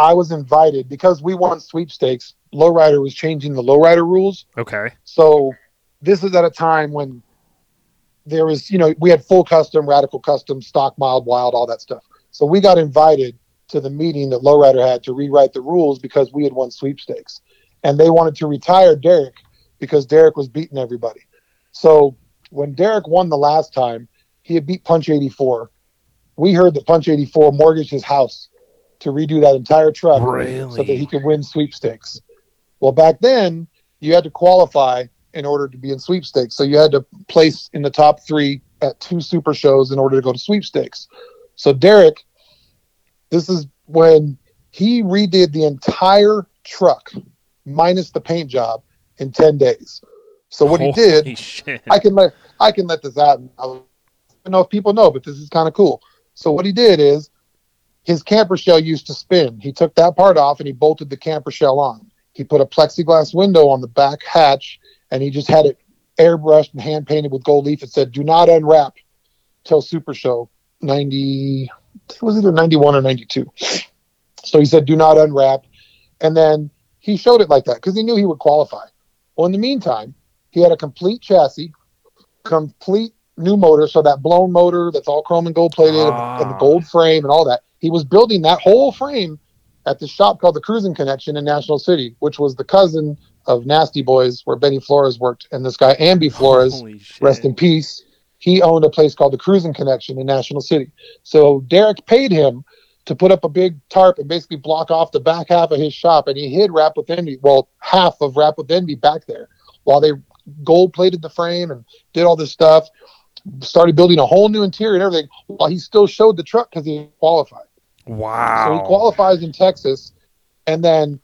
I was invited because we won sweepstakes. Lowrider was changing the lowrider rules, okay. so this is at a time when there was, you know, we had full custom, radical custom, stock, mild, wild, all that stuff. So we got invited to the meeting that Lowrider had to rewrite the rules because we had won sweepstakes, and they wanted to retire Derek because Derek was beating everybody. So when Derek won the last time, he had beat Punch 84. We heard that Punch 84 mortgaged his house to redo that entire truck so that he could win sweepstakes. Well, back then, you had to qualify in order to be in sweepstakes. So you had to place in the top three at two super shows in order to go to sweepstakes. So Derek, this is when he redid the entire truck minus the paint job in 10 days. So what he did, shit. I can let I can let this out. I don't know if people know, but this is kind of cool. So what he did is his camper shell used to spin. He took that part off and he bolted the camper shell on. He put a plexiglass window on the back hatch and he just had it airbrushed and hand painted with gold leaf. It said, "Do not unwrap till Super Show 90." It was either 91 or 92. So he said, "Do not unwrap," and then he showed it like that because he knew he would qualify. Well, in the meantime, he had a complete chassis, complete new motor, so that blown motor that's all chrome and gold plated Ah. and the gold frame and all that. He was building that whole frame at the shop called the Cruising Connection in National City, which was the cousin of Nasty Boys, where Benny Flores worked, and this guy Amby Flores, rest in peace. He owned a place called the Cruising Connection in National City. So Derek paid him to put up a big tarp and basically block off the back half of his shop, and he hid Rap with Envy, well, half of Rap with Envy back there, while they gold plated the frame and did all this stuff. Started building a whole new interior and everything, while he still showed the truck because he qualified. Wow. So he qualifies in Texas, and then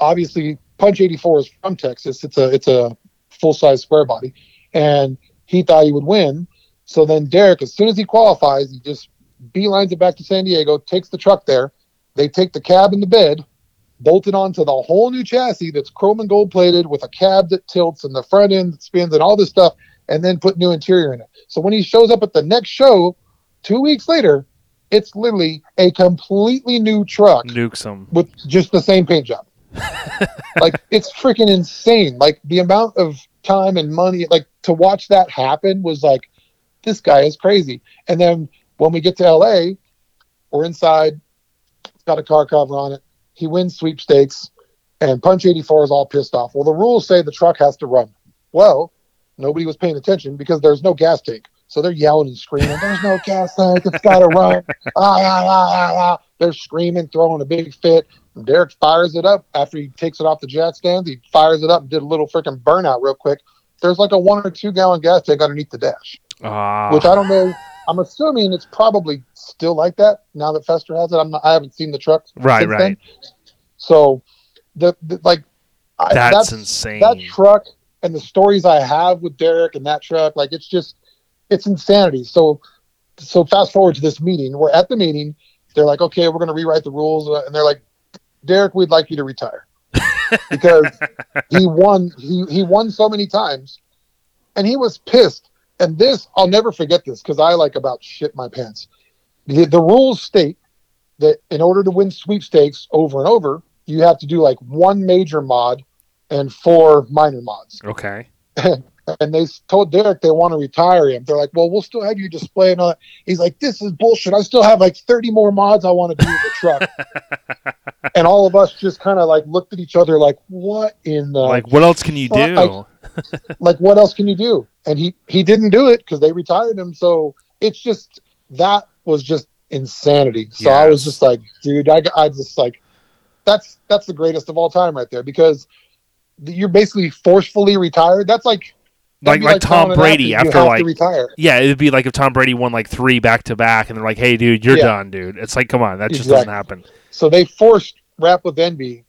obviously Punch 84 is from Texas. It's a it's a full size square body, and he thought he would win. So then Derek, as soon as he qualifies, he just beelines it back to San Diego, takes the truck there. They take the cab and the bed, bolted onto the whole new chassis that's chrome and gold plated with a cab that tilts and the front end that spins and all this stuff, and then put new interior in it. So when he shows up at the next show, two weeks later, it's literally a completely new truck Nukes them. with just the same paint job. like it's freaking insane. Like the amount of time and money, like to watch that happen was like, this guy is crazy. And then when we get to LA, we're inside. It's got a car cover on it. He wins sweepstakes, and Punch 84 is all pissed off. Well, the rules say the truck has to run. Well, nobody was paying attention because there's no gas tank. So they're yelling and screaming, There's no gas tank. It's got to run. Ah, ah, ah, ah, ah. They're screaming, throwing a big fit. And Derek fires it up after he takes it off the jet stands. He fires it up and did a little freaking burnout real quick. There's like a one or two gallon gas tank underneath the dash, Ah. which I don't know. I'm assuming it's probably still like that now that Fester has it. I'm not, I haven't seen the truck. Right, right. then. So, the, the like, I, That's, insane. that truck and the stories I have with Derek and that truck, like it's just it's insanity. So so fast forward to this meeting. We're at the meeting. They're like, okay, we're gonna rewrite the rules, uh, and they're like, Derek, we'd like you to retire because he won. He he won so many times, and he was pissed. And this, I'll never forget this because I like about shit my pants. The, the rules state that in order to win sweepstakes over and over, you have to do like one major mod and four minor mods. okay. And they told Derek they want to retire him. They're like, well, we'll still have you display and all that. He's like, this is bullshit. I still have like 30 more mods I want to do with the truck. and all of us just kind of like looked at each other like, what in the like, what else can you do? like- like what else can you do and he he didn't do it because they retired him so it's just that was just insanity so i was just like dude i, I just like that's that's the greatest of all time right there because you're basically forcefully retired that's like like that'd like Tom Brady after have like to retire yeah, it'd be like if Tom Brady won like three back to back, and they're like, "Hey, dude, you're Yeah. done, dude." It's like, come on, that just doesn't happen, so they forced rap with envy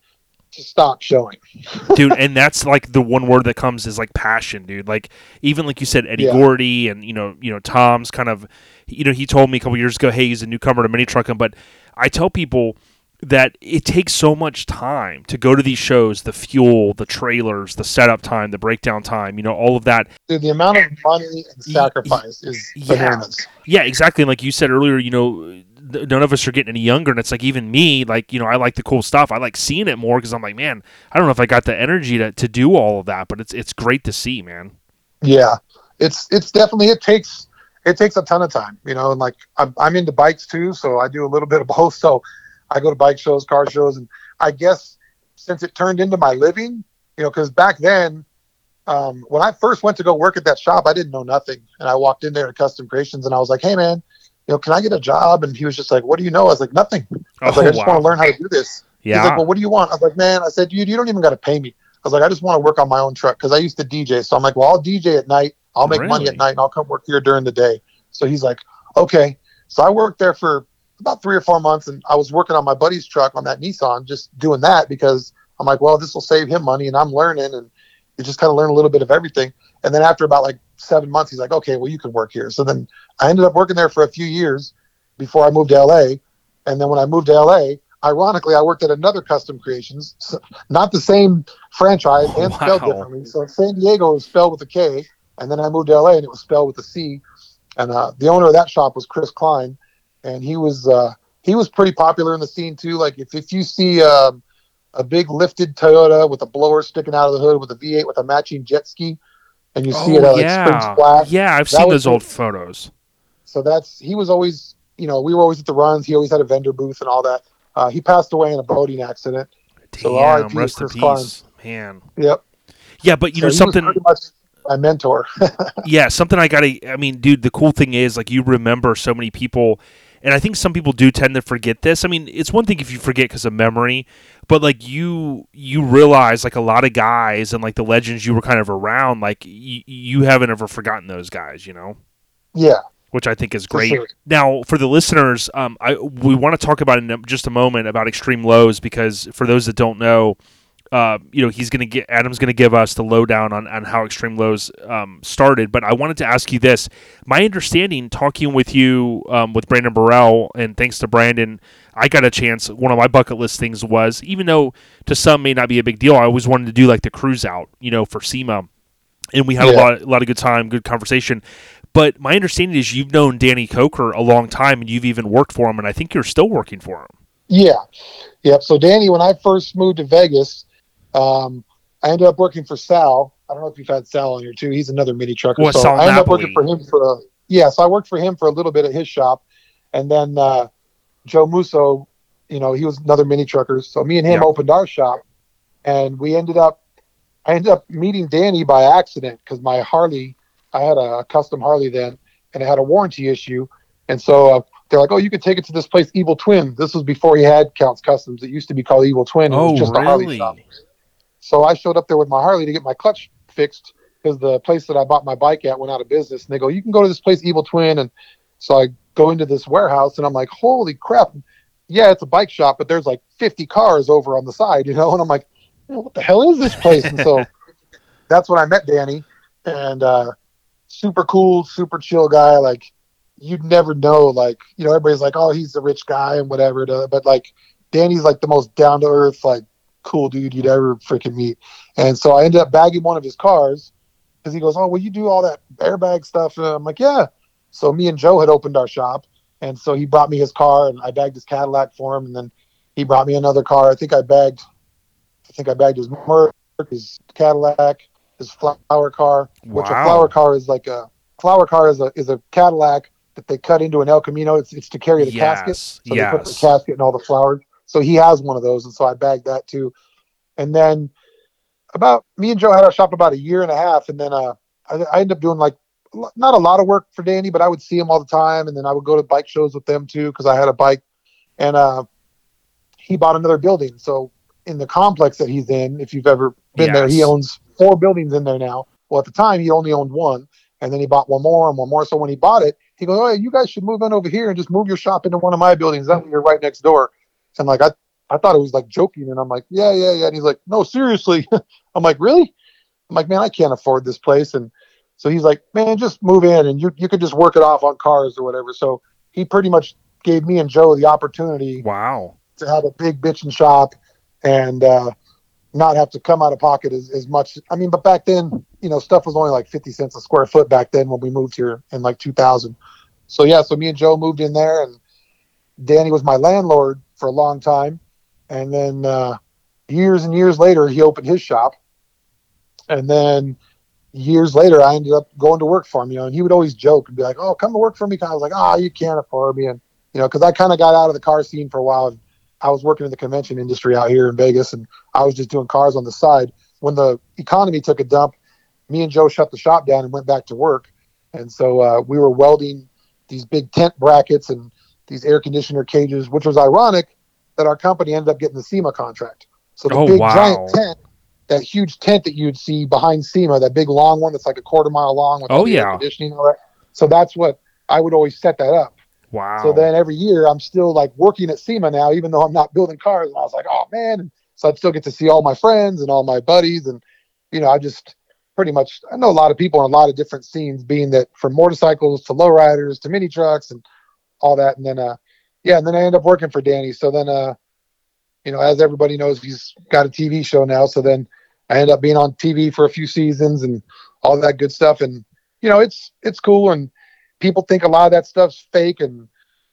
to stop showing dude. And that's like the one word that comes is like passion, dude. Like even like you said, Eddie Yeah. Gordy and you know, you know, Tom's kind of, you know, he told me a couple years ago, hey, he's a newcomer to mini trucking, but I tell people that it takes so much time to go to these shows the fuel the trailers the setup time the breakdown time you know all of that Dude, the amount of money and sacrifice is yeah. bananas Yeah, exactly. And like you said earlier, you know, none of us are getting any younger, and it's like even me, like you know, I like the cool stuff. I like seeing it more because I'm like, man, I don't know if I got the energy to, to do all of that, but it's it's great to see, man. Yeah, it's it's definitely it takes it takes a ton of time, you know. And like I'm, I'm into bikes too, so I do a little bit of both. So I go to bike shows, car shows, and I guess since it turned into my living, you know, because back then, um, when I first went to go work at that shop, I didn't know nothing, and I walked in there at Custom Creations, and I was like, "Hey, man." You know, can I get a job? And he was just like, "What do you know?" I was like, "Nothing." I was like, "I just want to learn how to do this." Yeah. He's Oh, like, well, what do you want? I was like, man, I said, dude, you don't even got to pay me. I was like, I just want to work on my own truck because I used to DJ. So I'm like, well, I'll DJ at night. I'll make money at night and I'll come work here during the day. So he's like, okay. So I worked there for about three or four months and I was working on my buddy's truck on that Nissan, just doing that because I'm like, well, this will save him money and I'm learning and you just kind of learn a little bit of everything. And then after about like seven months, he's like, okay, well, you can work here. So then I ended up working there for a few years before I moved to LA. And then when I moved to LA, ironically, I worked at another Custom Creations, so not the same franchise and spelled differently. So San Diego was spelled with a K, and then I moved to LA and it was spelled with a C. And uh, the owner of that shop was Chris Klein, and he was uh, he was pretty popular in the scene too. Like if if you see um, a big lifted Toyota with a blower sticking out of the hood with a V8 with a matching jet ski, and you see it at like Spring Splash. Oh, yeah, I've seen those old photos. So that's he was always, you know, we were always at the runs. He always had a vendor booth and all that. Uh, he passed away in a boating accident. So Damn, RIP rest in Chris Klein. peace, man. Yep. Yeah, but you So know something. my mentor. yeah, something I gotta. I mean, dude, the cool thing is like you remember so many people, and I think some people do tend to forget this. I mean, it's one thing if you forget because of memory, but like you you realize like a lot of guys and like the legends you were kind of around, like y- you haven't ever forgotten those guys, you know. yeah. Which I think is great. sure. Now, for the listeners, um, I we want to talk about in just a moment about Xtreme Lowz because for those that don't know, uh, you know, he's going to get Adam's going to give us the lowdown on, on how Xtreme Lowz um, started. But I wanted to ask you this: my understanding, talking with you um, with Brandon Burrell, and thanks to Brandon, I got a chance. One of my bucket list things was, even though to some may not be a big deal, I always wanted to do like the cruise out, you know, for SEMA, and we had a lot, a lot of good time, good conversation. But my understanding is you've known Danny Coker a long time, and you've even worked for him, and I think you're still working for him. Yeah. Yep. So Danny, when I first moved to Vegas, um, I ended up working for Sal. I don't know if you've had Sal on here too. He's another mini trucker. Well, so Sal I ended up working for him for a, yeah. So I worked for him for a little bit at his shop, and then uh, Joe Musso, you know, he was another mini trucker. So me and him Yeah. opened our shop, and we ended up, I ended up meeting Danny by accident because my Harley, I had a custom Harley then, and it had a warranty issue, and so. Uh, they're like, oh, you could take it to this place, Evil Twin. This was before he had Count's Kustoms. It used to be called Evil Twin. It Oh, was just a Harley shop. So I showed up there with my Harley to get my clutch fixed because the place that I bought my bike at went out of business. And they go, you can go to this place, Evil Twin. And so I go into this warehouse and I'm like, holy crap. Yeah, it's a bike shop, but there's like 50 cars over on the side, you know? And I'm like, what the hell is this place? And so that's when I met Danny and, uh, super cool, super chill guy. Like you'd never know, like, you know, everybody's like, oh, he's a rich guy and whatever. But like Danny's like the most down to earth, like cool dude you'd ever freaking meet. And so I ended up bagging one of his cars because he goes, Oh, will you do all that airbag stuff? And I'm like, Yeah. So me and Joe had opened our shop. And so he brought me his car and I bagged his Cadillac for him. And then he brought me another car. I think I bagged, I think I bagged his Merc, his Cadillac, his flower car, wow. which a flower car is like a flower car is a, is a Cadillac that they cut into an El Camino. It's, it's to carry the casket. Yes, So they put the casket and all the flowers. So he has one of those, and so I bagged that too. And then about me and Joe had our shop about a year and a half, and then uh, I, I ended up doing like not a lot of work for Danny, but I would see him all the time, and then I would go to bike shows with them too because I had a bike, and uh, he bought another building. So in the complex that he's in, if you've ever been there, he owns four buildings in there now. Well, at the time he only owned one, and then he bought one more and one more. So when he bought it, he goes, "Oh, you guys should move in over here and just move your shop into one of my buildings. That way you're right next door." And like I, I thought it was like joking, and I'm like, "Yeah, yeah, yeah." And he's like, "No, seriously." I'm like, "Really?" I'm like, "Man, I can't afford this place." And so he's like, "Man, just move in, and you you could just work it off on cars or whatever." So he pretty much gave me and Joe the opportunity Wow. to have a big bitchin' shop and uh, not have to come out of pocket as, as much. I mean, but back then, you know, stuff was only like 50 cents a square foot back then when we moved here in like 2000. So, yeah, so me and Joe moved in there, and Danny was my landlord for a long time. And then uh, years and years later, he opened his shop. And then years later, I ended up going to work for him, you know, and he would always joke and be like, oh, come to work for me. I was like, oh, you can't afford me. And, you know, because I kind of got out of the car scene for a while. And I was working in the convention industry out here in Vegas, and I was just doing cars on the side. When the economy took a dump, me and Joe shut the shop down and went back to work. And so uh, we were welding these big tent brackets and these air conditioner cages, which was ironic that our company ended up getting the SEMA contract. So the Oh, big wow. giant tent, that huge tent that you'd see behind SEMA, that big long one that's like a quarter mile long with Oh, the air yeah. conditioning. and. So that's what I would always set that up. Wow. So then every year I'm still like working at SEMA now, even though I'm not building cars. And I was like, oh man. So I'd still get to see all my friends and all my buddies. And, you know, I just pretty much, I know a lot of people in a lot of different scenes, being that from motorcycles to lowriders to mini trucks and all that. And then, uh, yeah, and then I end up working for Danny. So then, uh, you know, as everybody knows, he's got a TV show now. So then I end up being on TV for a few seasons and all that good stuff. And you know, it's it's cool. And people think a lot of that stuff's fake, and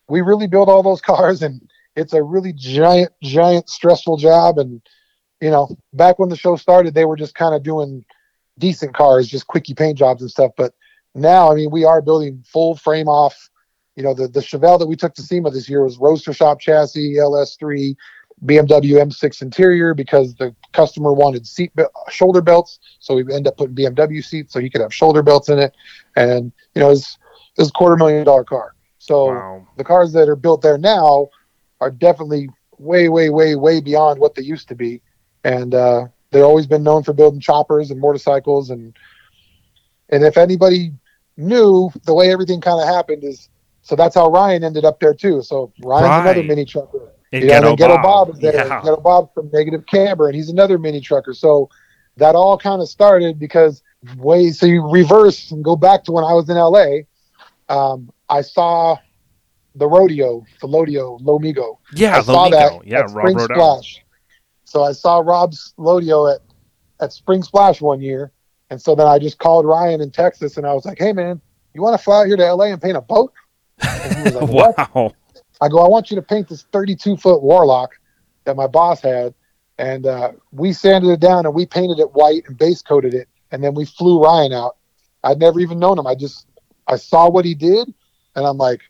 we really build all those cars, and it's a really giant, giant, stressful job. And you know, back when the show started, they were just kind of doing decent cars, just quickie paint jobs and stuff. But now, I mean, we are building full frame off. You know, the the Chevelle that we took to SEMA this year was roadster shop chassis, LS3, BMW M6 interior because the customer wanted seat be- shoulder belts, so we end up putting BMW seats so he could have shoulder belts in it, and you know, it's it's a quarter million dollar car. So Wow. the cars that are built there now are definitely way, way, way, way beyond what they used to be, and uh, they've always been known for building choppers and motorcycles, and and if anybody knew the way everything kind of happened is. So that's how Ryan ended up there too. So Ryan's another mini trucker. And You know, Ghetto then Ghetto Bob. Bob is there. Yeah. Ghetto Bob from Negative Camber, and he's another mini trucker. So that all kind of started because way so you reverse and go back to when I was in LA. Um, I saw the rodeo, the Lodeo, Lomigo. Yeah, I saw Lomigo. that Yeah, at Rob Spring Rodell. Splash. So I saw Rob's Lodeo at at Spring Splash one year, and so then I just called Ryan in Texas, and I was like, "Hey man, you want to fly out here to LA and paint a boat?" Like, "What?" Wow. I go, I want you to paint this 32 foot Warlock that my boss had. And uh, we sanded it down and we painted it white and base coated it. And then we flew Ryan out. I'd never even known him. I just, I saw what he did. And I'm like,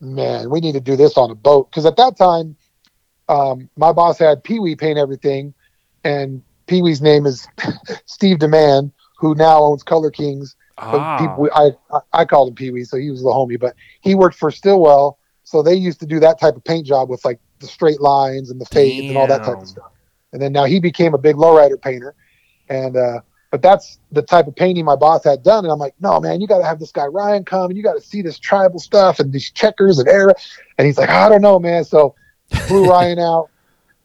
man, we need to do this on a boat. Cause at that time, um, my boss had Pee Wee paint everything. And Pee Wee's name is Steve Demand, who now owns Color Kings Ah. people, I, I I called him Pee Wee, so he was the homie. But he worked for Stillwell, so they used to do that type of paint job with like the straight lines and the fades and all that type of stuff. And then now he became a big lowrider painter, and uh, but that's the type of painting my boss had done. And I'm like, no man, you got to have this guy Ryan come, and you got to see this tribal stuff and these checkers and era. And he's like, I don't know, man. So flew Ryan out.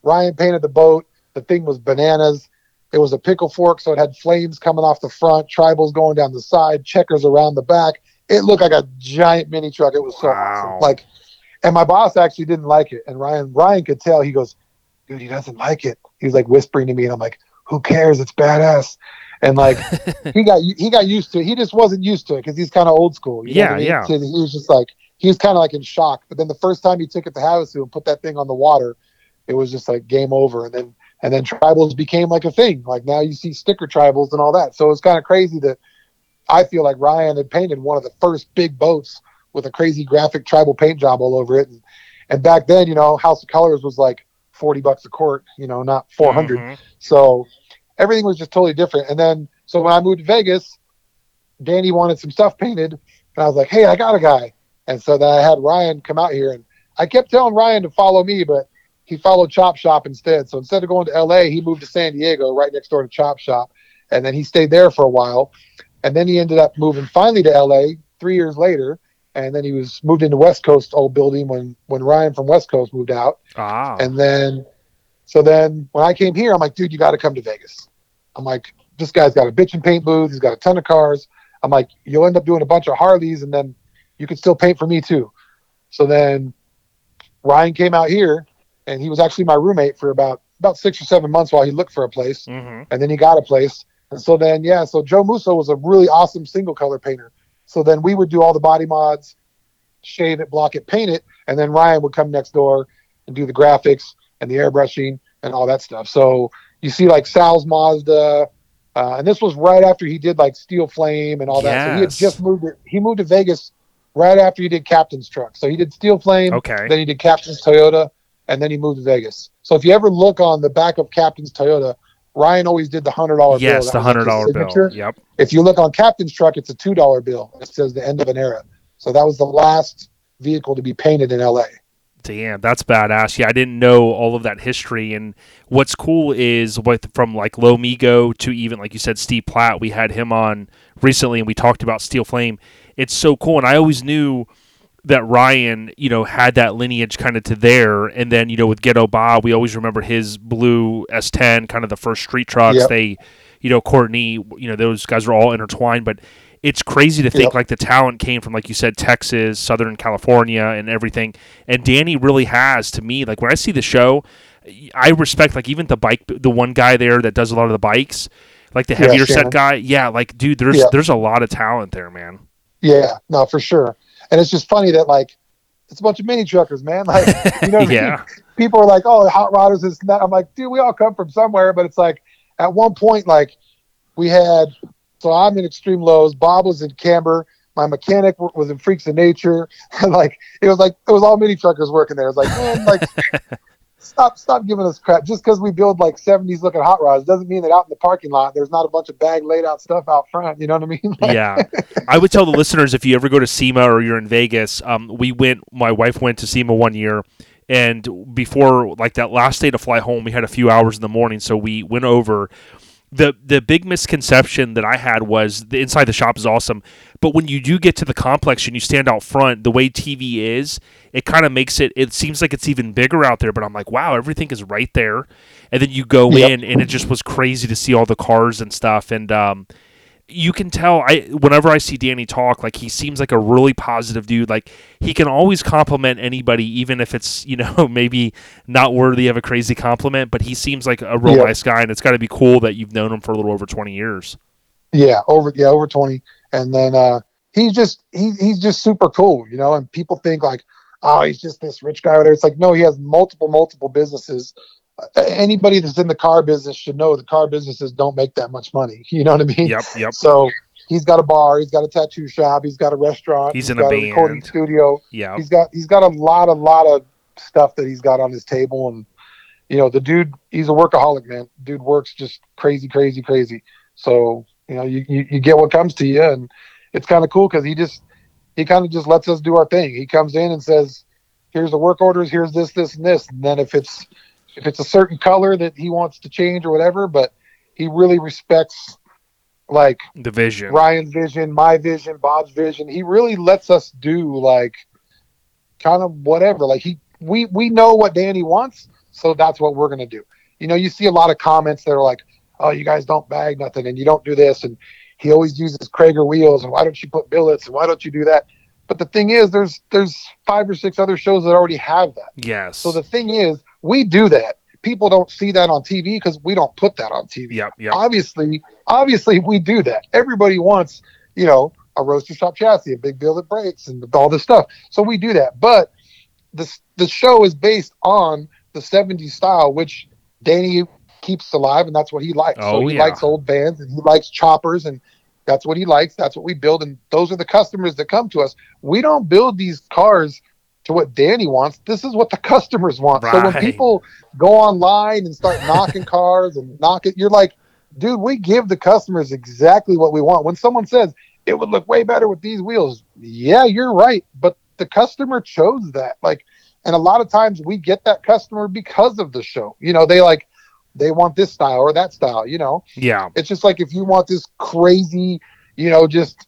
Ryan painted the boat. The thing was bananas. It was a pickle fork, so it had flames coming off the front, tribals going down the side, checkers around the back. It looked like a giant mini truck. It was so Wow. awesome. Like, and my boss actually didn't like it, and Ryan Ryan could tell. He goes, "Dude, he doesn't like it." He was like whispering to me, and I'm like, "Who cares? It's badass." And like, he got he got used to it. He just wasn't used to it because he's kind of old school. you know Yeah, I mean? yeah. He was just like he was kind of like in shock. But then the first time he took it to Havasu and put that thing on the water, it was just like game over. And then and then tribals became like a thing. Like now you see sticker tribals and all that. So it's kind of crazy that I feel like Ryan had painted one of the first big boats with a crazy graphic tribal paint job all over it. And, and back then, you know, House of Colors was like 40 bucks a quart, you know, not 400. Mhm. So everything was just totally different. And then, so when I moved to Vegas, Danny wanted some stuff painted. And I was like, hey, I got a guy. And so then I had Ryan come out here. And I kept telling Ryan to follow me, but he followed Chop Shop instead. So instead of going to LA, he moved to San Diego, right next door to Chop Shop. And then he stayed there for a while. And then he ended up moving finally to LA three years later. And then he was moved into West Coast old building when, when Ryan from West Coast moved out. Ah. And then, so then when I came here, I'm like, dude, you got to come to Vegas. I'm like, this guy's got a bitch and paint booth. He's got a ton of cars. I'm like, you'll end up doing a bunch of Harleys and then you can still paint for me too. So then Ryan came out here and he was actually my roommate for about, about six or seven months while he looked for a place hmm and then he got a place. And so then, yeah, so Joe Musso was a really awesome single color painter. So then we would do all the body mods, shave it, block it, paint it, and then Ryan would come next door and do the graphics and the airbrushing and all that stuff. So you see like Sal's Mazda, uh, and this was right after he did like Steel Flame and all that. So he had just moved. To, he moved to Vegas right after he did Captain's Truck. So he did Steel Flame, Okay. then he did Captain's Toyota, and then he moved to Vegas. So if you ever look on the back of Captain's Toyota, Ryan always did the hundred dollar bill. Yes, the hundred dollar bill. Yep. If you look on Captain's truck, it's a two dollar bill. It says the end of an era. So that was the last vehicle to be painted in LA. Damn, that's badass. Yeah, I didn't know all of that history. And what's cool is what from like Lomigo to even like you said, Steve Platt. We had him on recently, and we talked about Steel Flame. It's so cool, and I always knew that Ryan, you know, had that lineage kind of to there. And then you know with Ghetto Bob, we always remember his blue S10, kind of the first street trucks. Yep. They, you know, Courtney, you know, those guys are all intertwined, but. it's crazy to think Yep. like the talent came from like you said Texas, Southern California, and everything. And Danny really has to me like when I see the show, I respect like even the bike, the one guy there that does a lot of the bikes, like the Yeah, heavier set guy. Yeah, like dude, there's Yeah. there's a lot of talent there, man. Yeah, no, for sure. And it's just funny that like it's a bunch of mini truckers, man. Like you know, what I mean? yeah, people are like, "Oh, hot rodders is not." I'm like, dude, we all come from somewhere, but it's like at one point, like we had. So I'm in Xtreme Lowz. Bob was in Camber. My mechanic was in Freaks of Nature. Like it was like it was all mini truckers working there. It's like, man, like stop, stop giving us crap. Just because we build like 70s looking hot rods doesn't mean that out in the parking lot there's not a bunch of bag laid out stuff out front. You know what I mean? Like, yeah. I would tell the listeners if you ever go to SEMA or you're in Vegas, um, we went. My wife went to SEMA one year, and before like that last day to fly home, we had a few hours in the morning, so we went over. The The big misconception that I had was the inside the shop is awesome, but when you do get to the complex and you stand out front, the way TV is, it kind of makes it. It seems like it's even bigger out there, but I'm like, wow, everything is right there, and then you go Yep. in, and it just was crazy to see all the cars and stuff, and um, you can tell I whenever I see Danny talk, like he seems like a really positive dude. Like he can always compliment anybody, even if it's you know maybe not worthy of a crazy compliment. But he seems like a real Yeah. nice guy, and it's got to be cool that you've known him for a little over twenty years. Yeah, over yeah, over twenty. And then uh he's just he, he's just super cool, you know, and people think like, oh, he's just this rich guy over there. It's like, no, he has multiple, multiple businesses. Anybody that's in the car business should know the car businesses don't make that much money. You know what I mean? Yep, yep, So he's got a bar, he's got a tattoo shop, he's got a restaurant, He's in got a recording band. studio. yeah. He's got he's got a lot, a lot of stuff that he's got on his table, and you know the dude, he's a workaholic, man. Dude works just crazy, crazy, crazy. So you know you you, you get what comes to you, and it's kind of cool because he just he kind of just lets us do our thing. He comes in and says, "Here's the work orders. Here's this, this, and this." And then if it's if it's a certain color that he wants to change or whatever, but he really respects like The vision. Ryan's vision, my vision, Bob's vision. He really lets us do like kind of whatever. Like he we we know what Danny wants, so that's what we're gonna do. You know, you see a lot of comments that are like, Oh, you guys don't bag nothing and you don't do this and he always uses Cragar wheels and why don't you put billets and why don't you do that? But the thing is there's there's five or six other shows that already have that. Yes. So the thing is, we do that. People don't see that on TV because we don't put that on TV Yep. Yep. obviously obviously we do that everybody wants you know a roadster shop chassis a big deal that breaks, and all this stuff so we do that but the the show is based on the 70s style which danny keeps alive and that's what he likes Oh, so he yeah. likes old bands and he likes choppers and that's what he likes that's what we build and those are the customers that come to us we don't build these cars to what danny wants this is what the customers want so when people go online and start knocking cars and knock it you're like dude, we give the customers exactly what we want. When someone says it would look way better with these wheels, yeah, you're right. But the customer chose that. Like, and a lot of times we get that customer because of the show. You know, they like, they want this style or that style, you know? Yeah. It's just like if you want this crazy, you know, just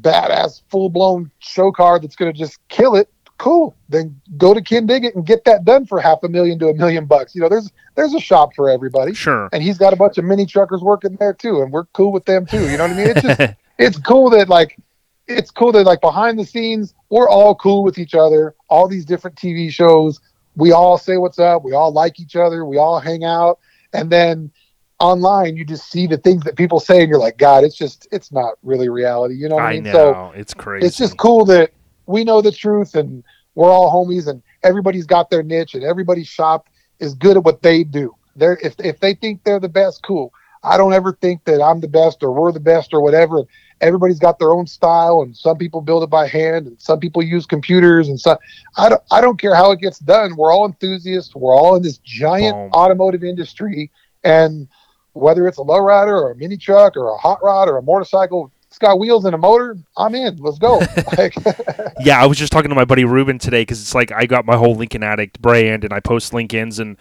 badass, full blown show car that's going to just kill it, cool. Then go to Kindig-It and get that done for half a million to a million bucks. You know, there's, there's a shop for everybody Sure. and he's got a bunch of mini truckers working there too, and we're cool with them too. You know what I mean? It's just it's cool that like it's cool that like behind the scenes we're all cool with each other. All these different TV shows, we all say what's up. We all like each other. We all hang out, and then online you just see the things that people say, and you're like, God, it's just it's not really reality. You know what I I mean? know. So it's crazy. it's just cool that we know the truth and we're all homies and everybody's got their niche and everybody's shop is good at what they do. They're if if they think they're the best, cool. I don't ever think that I'm the best or we're the best or whatever. Everybody's got their own style and some people build it by hand and some people use computers and some I don't I don't care how it gets done. We're all enthusiasts. We're all in this giant Boom. automotive industry and whether it's a lowrider or a mini truck or a hot rod or a motorcycle, it's got wheels and a motor. I'm in. Let's go. like, Yeah, I was just talking to my buddy Ruben today because it's like I got my whole Lincoln Addict brand and I post Lincolns and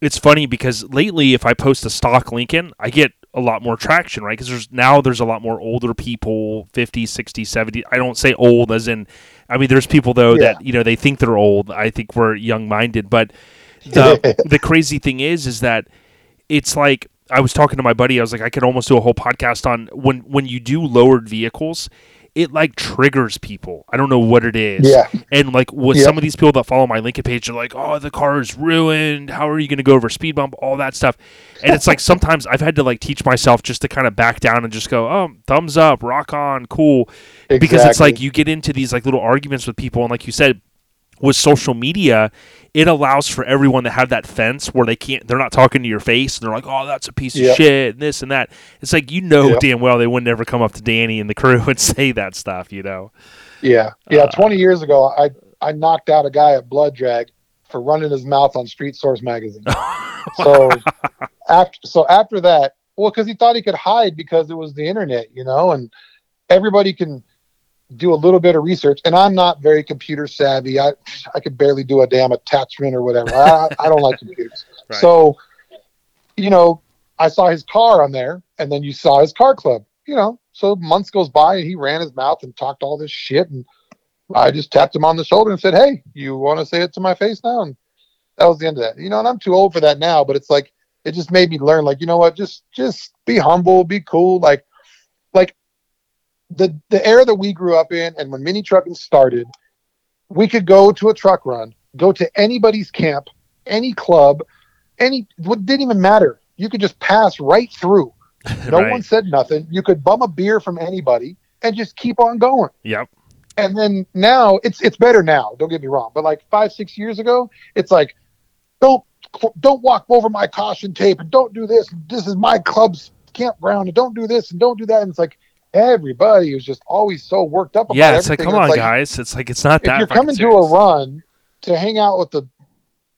it's funny because lately if I post a stock Lincoln, I get a lot more traction, right? Because there's now there's a lot more older people, 50, 60, 70. I don't say old as in I mean there's people though Yeah. that, you know, they think they're old. I think we're young-minded, but the the crazy thing is is that it's like I was talking to my buddy. I was like, I could almost do a whole podcast on when when you do lowered vehicles, it like triggers people. I don't know what it is. Yeah. And like with Yeah. some of these people that follow my Lincoln page, they're like, "Oh, the car is ruined. How are you going to go over speed bump? All that stuff." And it's like sometimes I've had to like teach myself just to kind of back down and just go, "Oh, thumbs up, rock on, cool." Because it's like you get into these like little arguments with people, and like you said, with social media, it allows for everyone to have that fence where they can't, they're not talking to your face, and they're like, "Oh, that's a piece of shit," and this and that. It's like you know damn well they would never come up to Danny and the crew and say that stuff, you know. Yeah, yeah. Uh, Twenty years ago, I I knocked out a guy at Blood Drag for running his mouth on Street Source magazine. so after so after that, well, because he thought he could hide because it was the internet, you know, and everybody can do a little bit of research. And I'm not very computer savvy. I I could barely do a damn attachment or whatever. I, I don't like computers. Right. So, you know, I saw his car on there, and then you saw his car club. You know, so months goes by, and he ran his mouth and talked all this shit, and I just tapped him on the shoulder and said, "Hey, you want to say it to my face now?" And that was the end of that. You know, and I'm too old for that now, but it's like it just made me learn, like, you know what, just just be humble, be cool, like, like the the era that we grew up in, and when mini trucking started, we could go to a truck run, go to anybody's camp, any club, any what didn't even matter. You could just pass right through. No Right. one said nothing. You could bum a beer from anybody and just keep on going. Yep. And then now it's it's better now. Don't get me wrong, but like five six years ago, it's like don't don't walk over my caution tape and don't do this. This is my club's campground and don't do this and don't do that. And it's like everybody was just always so worked up. About Yeah, it's like, everything. come on, like, guys. It's like it's not that. If you're coming to a run to hang out with the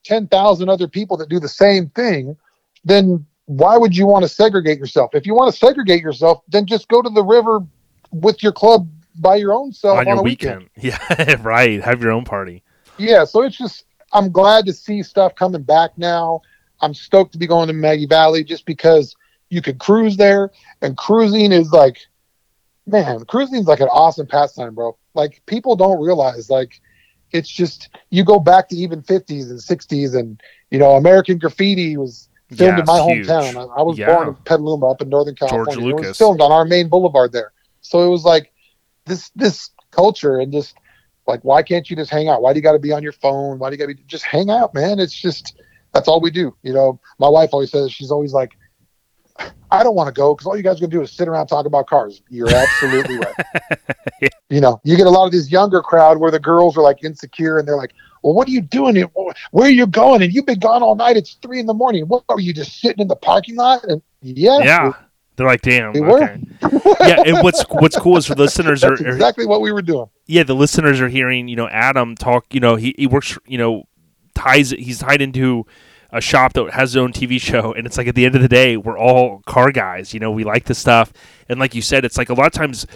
ten thousand other people that do the same thing, then why would you want to segregate yourself? If you want to segregate yourself, then just go to the river with your club by your own self on on, your a weekend. weekend. Yeah, right. Have your own party. Yeah, so it's just I'm glad to see stuff coming back now. I'm stoked to be going to Maggie Valley just because you could cruise there, and cruising is like, man, cruising is like an awesome pastime, bro. Like people don't realize, like, it's just you go back to even 50s and 60s, and you know, American Graffiti was filmed Yeah, in my hometown. I, I was Yeah. born in Petaluma, up in Northern California. It Lucas. was filmed on our main boulevard there, so it was like this this culture and just like why can't you just hang out why do you got to be on your phone why do you got to be just hang out man it's just that's all we do you know my wife always says she's always like i don't want to go because all you guys are going to do is sit around and talk about cars you're absolutely right Yeah. you know you get a lot of this younger crowd where the girls are like insecure and they're like well what are you doing here? where are you going and you've been gone all night it's three in the morning what are you just sitting in the parking lot and yeah Yeah. They're like, damn. Okay. yeah, and what's what's cool is for listeners are, that's are exactly what we were doing yeah, the listeners are hearing, you know, Adam talk, you know, he, he works, you know, ties he's tied into a shop that has his own TV show and it's like at the end of the day, we're all car guys, you know, we like the stuff. And like you said, it's like a lot of times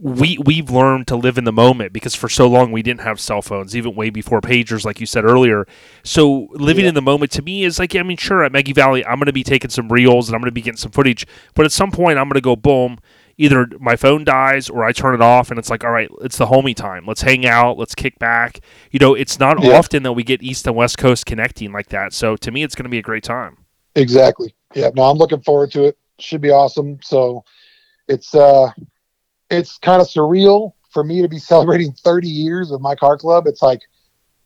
we we've learned to live in the moment because for so long we didn't have cell phones, even way before pagers, like you said earlier. So living Yeah. in the moment to me is like, I mean, sure, at Maggie Valley, I'm going to be taking some reels and I'm going to be getting some footage, but at some point, I'm going to go boom. Either my phone dies or I turn it off, and it's like, all right, it's the homie time. Let's hang out. Let's kick back. You know, it's not Yeah. often that we get East and West Coast connecting like that. So to me, it's going to be a great time. Exactly. Yeah. No, I'm looking forward to it. Should be awesome. So it's uh it's kind of surreal for me to be celebrating 30 years of my car club. It's like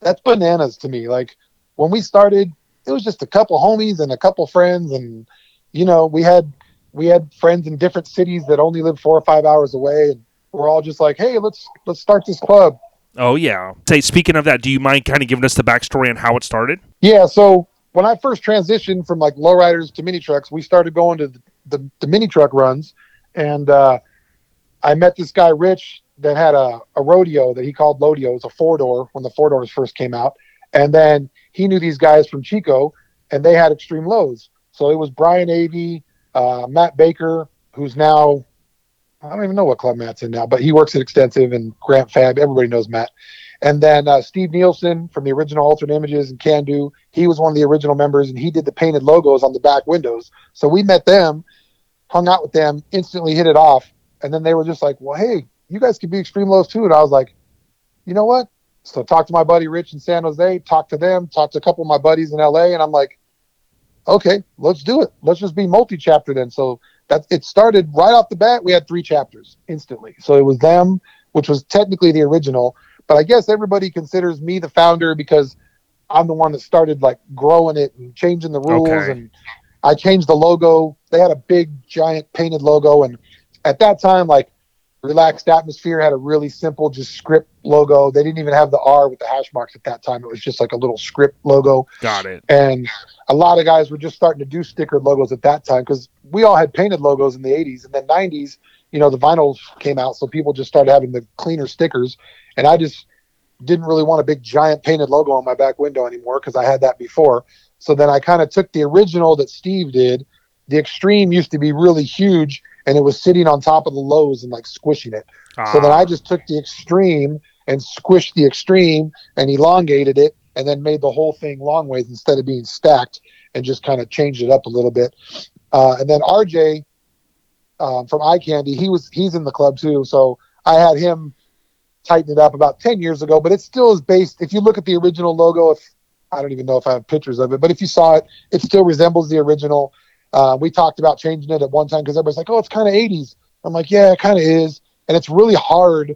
that's bananas to me. Like when we started, it was just a couple homies and a couple friends and you know, we had we had friends in different cities that only lived four or five hours away and we're all just like, hey, let's let's start this club. Oh yeah. Say, speaking of that, do you mind kind of giving us the backstory on how it started? Yeah, so when I first transitioned from like lowriders to mini trucks, we started going to the, the, the mini truck runs, and uh, I met this guy Rich that had a, a rodeo that he called Lodeo. It was a four door when the four doors first came out, and then he knew these guys from Chico, and they had Xtreme Lowz. So it was Brian Avey, uh, Matt Baker, who's now I don't even know what club Matt's in now, but he works at Extensive and Grant Fab. Everybody knows Matt. And then uh, Steve Nielsen from the original Alternate Images and Can Do, he was one of the original members and he did the painted logos on the back windows. So we met them, hung out with them, instantly hit it off. And then they were just like, well, hey, you guys could be Xtreme Lowz too. And I was like, you know what? So talked to my buddy Rich in San Jose, talked to them, talked to a couple of my buddies in LA, and I'm like, okay, let's do it. Let's just be multi-chapter then. So that it started right off the bat. We had three chapters instantly. So it was them, which was technically the original, but I guess everybody considers me the founder because I'm the one that started like growing it and changing the rules Okay. and I changed the logo. They had a big giant painted logo and at that time like relaxed atmosphere had a really simple just script logo. They didn't even have the R with the hash marks at that time. It was just like a little script logo Got it. and a lot of guys were just starting to do stickered logos at that time because we all had painted logos in the 80s and then 90s you know the vinyls came out so people just started having the cleaner stickers and i just didn't really want a big giant painted logo on my back window anymore because i had that before so then i kind of took the original that steve did the extreme used to be really huge and it was sitting on top of the lows and like squishing it so then Ah, I just took the extreme and squished the extreme and elongated it and then made the whole thing long ways instead of being stacked and just kind of changed it up a little bit. Uh, and then RJ um, from Eye Candy, he was he's in the club too. So I had him tighten it up about 10 years ago, but it still is based. If you look at the original logo, if I don't even know if I have pictures of it, but if you saw it, it still resembles the original. Uh, we talked about changing it at one time because everybody's like, oh, it's kind of 80s. I'm like, yeah, it kind of is. And it's really hard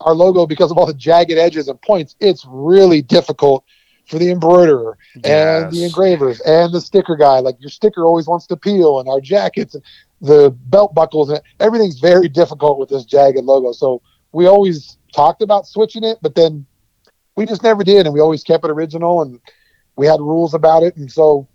our logo because of all the jagged edges and points it's really difficult for the embroiderer and the engravers and the sticker guy. Like your sticker always wants to peel and our jackets and the belt buckles and everything's very difficult with this jagged logo. So we always talked about switching it but then we just never did and we always kept it original and we had rules about it and so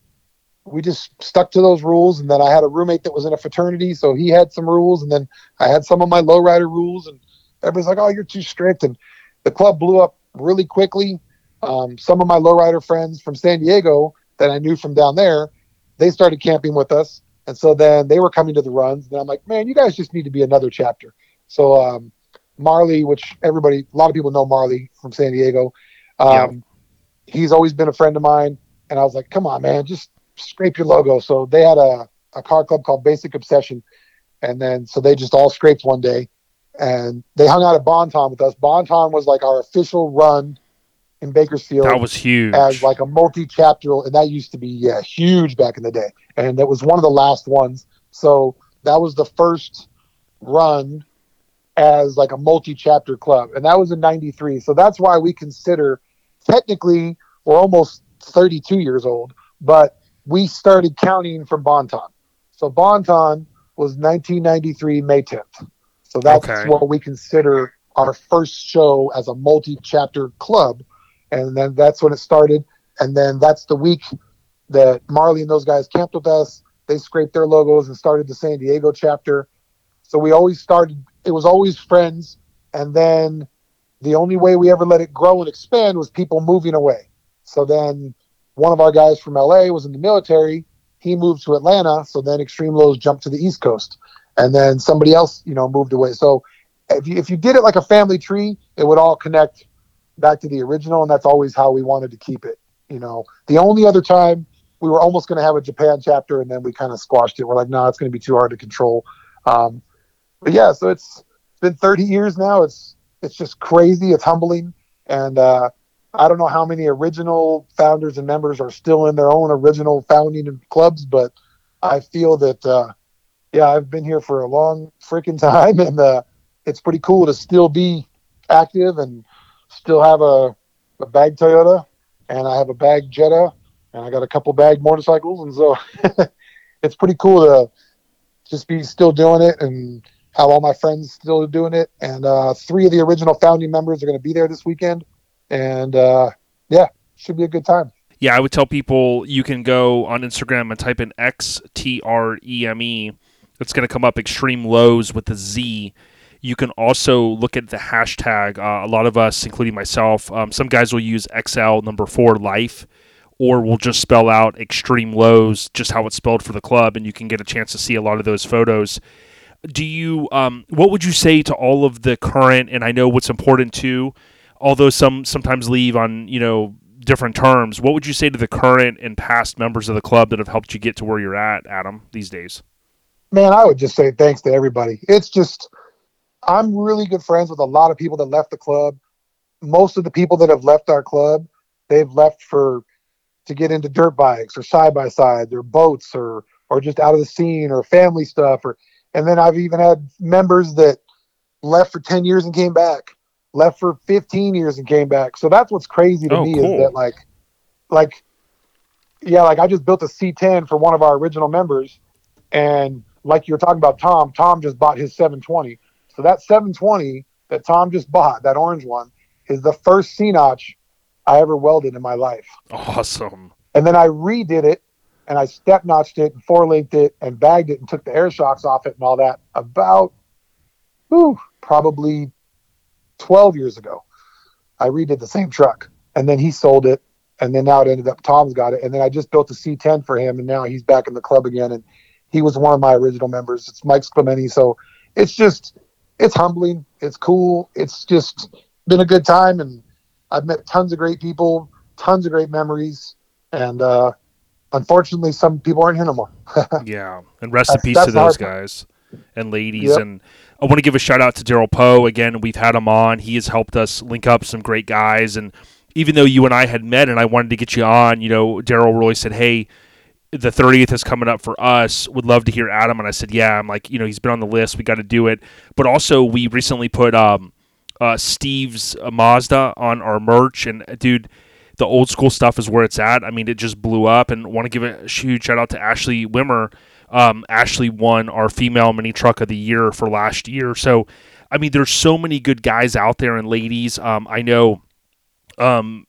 we just stuck to those rules and then i had a roommate that was in a fraternity so he had some rules and then I had some of my lowrider rules, and everybody's like, "Oh, you're too strict." And the club blew up really quickly. Um, some of my lowrider friends from San Diego that I knew from down there, they started camping with us, and so then they were coming to the runs. And I'm like, "Man, you guys just need to be another chapter." So um, Marley, which everybody, a lot of people know Marley from San Diego, um, he's always been a friend of mine, and I was like, "Come on, man, just scrape your logo." So they had a a car club called Basic Obsession. And then so they just all scraped one day. And they hung out at Bonton with us. Bonton was like our official run in Bakersfield That was huge. as like a multi-chapter and that used to be yeah huge back in the day. And that was one of the last ones. So that was the first run as like a multi-chapter club. And that was in 93 so that's why we consider technically we're almost 32 years old. But we started counting from bonton so bonton was 1993 may 10th so that's Okay. what we consider our first show as a multi-chapter club and then that's when it started. And then that's the week that Marley and those guys camped with us. They scraped their logos and started the San Diego chapter. So we always started. It was always friends, and then the only way we ever let it grow and expand was people moving away. So then one of our guys from LA was in the military. He moved to Atlanta. So then Xtreme Lowz jumped to the East Coast, and then somebody else, you know, moved away. So if you if you did it like a family tree, it would all connect back to the original, and that's always how we wanted to keep it. You know, the only other time we were almost going to have a Japan chapter, and then we kind of squashed it. We're like, no, it's going to be too hard to control. Um, but yeah, so it's been 30 years now. It's it's just crazy. It's humbling, and uh, I don't know how many original founders and members are still in their own original founding clubs, but I feel that uh, yeah, I've been here for a long freaking time, and uh, it's pretty cool to still be active and still have a, a bag Toyota, and I have a bag Jetta, and I got a couple bag motorcycles, and so it's pretty cool to just be still doing it and have all my friends still doing it. And uh, three of the original founding members are going to be there this weekend, and uh, yeah, should be a good time. Yeah, I would tell people you can go on Instagram and type in X T R E M E. It's going to come up extreme lows with the Z. You can also look at the hashtag. Uh, a lot of us, including myself, um, some guys will use XL number four life, or we'll just spell out extreme lows, just how it's spelled for the club, and you can get a chance to see a lot of those photos. Do you? Um, what would you say to all of the current? And I know what's important too, although some sometimes leave on you know different terms. What would you say to the current and past members of the club that have helped you get to where you're at, Adam, these days? man, I would just say thanks to everybody. It's just, I'm really good friends with a lot of people that left the club. Most of the people that have left our club, they've left for to get into dirt bikes or side by sides or boats or or just out of the scene or family stuff or and then I've even had members that left for 10 years and came back, left for 15 years and came back. So that's what's crazy to Oh, me cool. is that like like yeah, like I just built a C10 for one of our original members and like you were talking about Tom, Tom just bought his 720. So that 720 that Tom just bought, that orange one, is the first C notch I ever welded in my life. Awesome. And then I redid it and I step notched it and four linked it and bagged it and took the air shocks off it and all that about whew, probably 12 years ago. I redid the same truck and then he sold it and then now it ended up Tom's got it and then I just built a C10 for him and now he's back in the club again and he was one of my original members. It's Mike Clementi. So it's just it's humbling. It's cool. It's just been a good time and I've met tons of great people, tons of great memories, and uh, unfortunately, some people aren't here no more. Yeah, and rest in peace to those guys and ladies. Yep. And I want to give a shout out to Daryl Poe again. We've had him on. He has helped us link up some great guys. And even though you and I had met, and I wanted to get you on, you know, Daryl really said, "Hey." The 30th is coming up for us. Would love to hear Adam. And I said, Yeah, I'm like, you know, he's been on the list. We got to do it. But also, we recently put um, uh, Steve's uh, Mazda on our merch. And uh, dude, the old school stuff is where it's at. I mean, it just blew up. And want to give a huge shout out to Ashley Wimmer. Um, Ashley won our female mini truck of the year for last year. So, I mean, there's so many good guys out there and ladies. Um, I know. Um,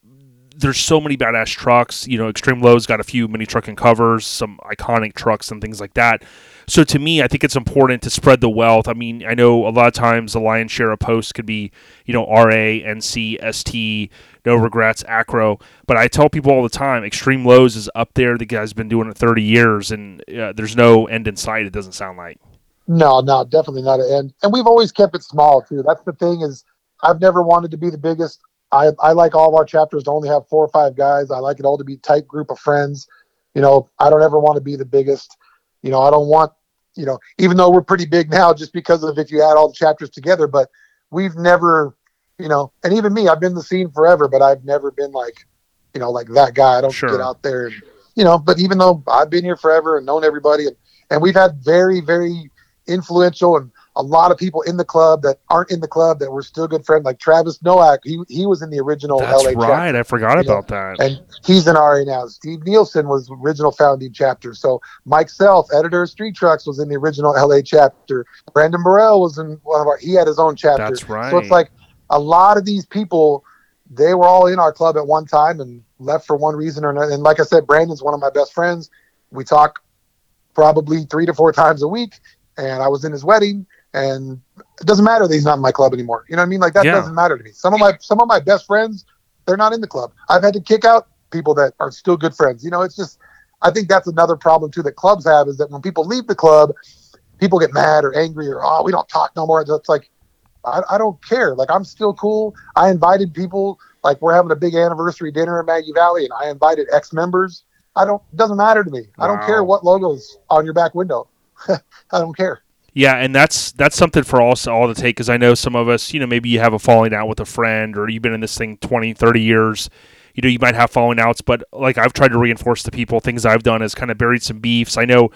there's so many badass trucks. You know, Extreme Low's got a few mini trucking covers, some iconic trucks and things like that. So to me, I think it's important to spread the wealth. I mean, I know a lot of times the lion's share of posts could be, you know, RA, NC, ST, no regrets, acro. But I tell people all the time, Xtreme Lowz is up there. The guy's been doing it 30 years, and uh, there's no end in sight. It doesn't sound like. no, no, definitely not an end. And we've always kept it small too. That's the thing is, I've never wanted to be the biggest. I, I like all of our chapters to only have four or five guys. I like it all to be tight group of friends. You know, I don't ever want to be the biggest. You know, I don't want, you know, even though we're pretty big now, just because of if you add all the chapters together, but we've never, you know, and even me, I've been in the scene forever, but I've never been like, you know, like that guy. I don't Sure. get out there and, you know, but even though I've been here forever and known everybody and, and we've had very, very influential and a lot of people in the club that aren't in the club that were still good friends, like Travis Noack. He he was in the original That's LA chapter right. I forgot about that. and he's in RA now. Steve Nielsen was original founding chapter. So Mike Self, editor of Street Trucks, was in the original LA chapter. Brandon Burrell was in one of our. He had his own chapter. That's right. So it's like a lot of these people, they were all in our club at one time and left for one reason or another. And like I said, Brandon's one of my best friends. We talk probably three to four times a week. And I was in his wedding, and it doesn't matter that he's not in my club anymore. You know what I mean? Like that Yeah. doesn't matter to me. Some of my some of my best friends, they're not in the club. I've had to kick out people that are still good friends. You know, it's just I think that's another problem too that clubs have is that when people leave the club, people get mad or angry or oh we don't talk no more. It's like I, I don't care. Like I'm still cool. I invited people. Like we're having a big anniversary dinner in Maggie Valley, and I invited ex members. I don't. It doesn't matter to me. I don't care what logos on your back window. I don't care. Yeah, and that's that's something for us all to take because I know some of us, you know, maybe you have a falling out with a friend or you've been in this thing 20, 30 years. You know, you might have falling outs, but like I've tried to reinforce to people, things I've done is kind of buried some beefs. I know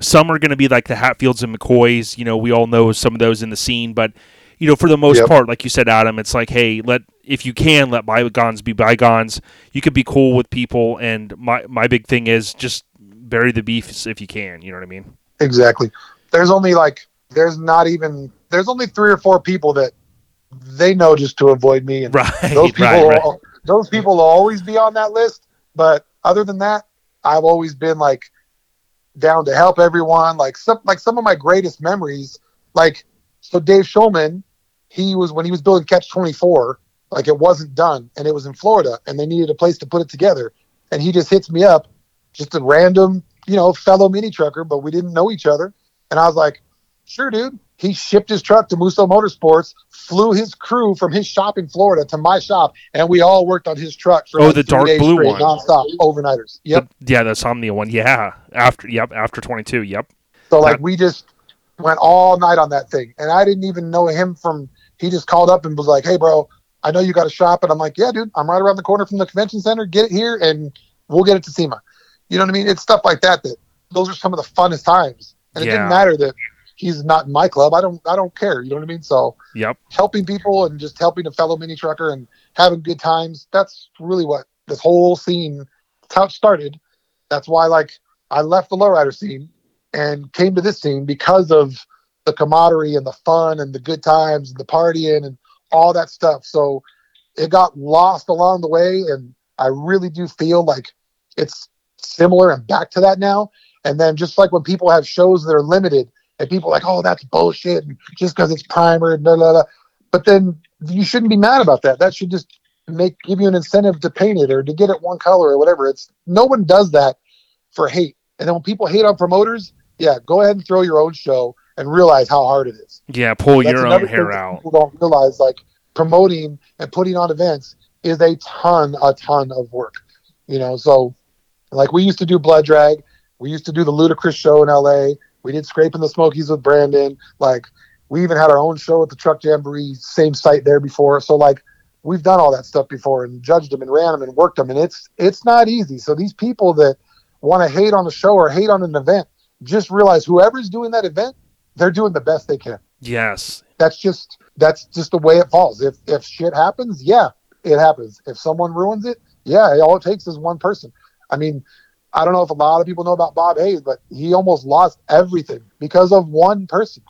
some are going to be like the Hatfields and McCoys. You know, we all know some of those in the scene, but you know, for the most Yep. part, like you said, Adam, it's like, hey, let if you can let bygones be bygones. You could be cool with people, and my my big thing is just bury the beefs if you can. You know what I mean? Exactly. There's only like there's not even there's only three or four people that they know just to avoid me, and Right, those people right, right. will, those people will always be on that list. But other than that, I've always been like down to help everyone. Like some like some of my greatest memories, like so Dave Schulman, he was when he was building Catch Twenty Four, like it wasn't done, and it was in Florida, and they needed a place to put it together, and he just hits me up, just a random, you know, fellow mini trucker, but we didn't know each other, and I was like, sure, dude. He shipped his truck to Musso Motorsports, flew his crew from his shop in Florida to my shop, and we all worked on his truck for Oh, like the dark blue straight, one. nonstop, overnighters. Yep. The- yeah, the Somnia one. Yeah, after yep, after twenty two. Yep. So like That- we just went all night on that thing, and I didn't even know him from. He just called up and was like, "Hey, bro, I know you got a shop," and I'm like, "Yeah, dude, I'm right around the corner from the convention center. Get it here." And we'll get it to SEMA. You know what I mean? It's stuff like that that those are some of the funnest times. And it Yeah. didn't matter that he's not in my club. I don't I don't care. You know what I mean? So Yep. helping people and just helping a fellow mini trucker and having good times. That's really what this whole scene how it started. That's why like I left the lowrider scene and came to this scene because of the camaraderie and the fun and the good times and the partying and all that stuff. So it got lost along the way and I really do feel like it's similar and back to that now. And then just like when people have shows that are limited and people are like, oh, that's bullshit, just because it's primer and blah, blah, blah. But then you shouldn't be mad about that. That should just make give you an incentive to paint it or to get it one color or whatever. It's no one does that for hate. And then when people hate on promoters, yeah, go ahead and throw your own show and realize how hard it is. Yeah. Pull That's your own hair out. People don't realize like promoting and putting on events is a ton, a ton of work. You know, so like we used to do Blood Drag, we used to do the Ludicrous show in LA. We did Scraping the Smokies with Brandon. Like we even had our own show at the Truck Jamboree, same site there before. So like we've done all that stuff before and judged them and ran them and worked them, and it's it's not easy. So these people that want to hate on the show or hate on an event, just realize whoever's doing that event, they're doing the best they can Yes. that's just that's just the way it falls. If if shit happens, yeah, it happens. If someone ruins it, yeah, all it takes is one person. I mean, I don't know if a lot of people know about Bob Hayes, but he almost lost everything because of one person.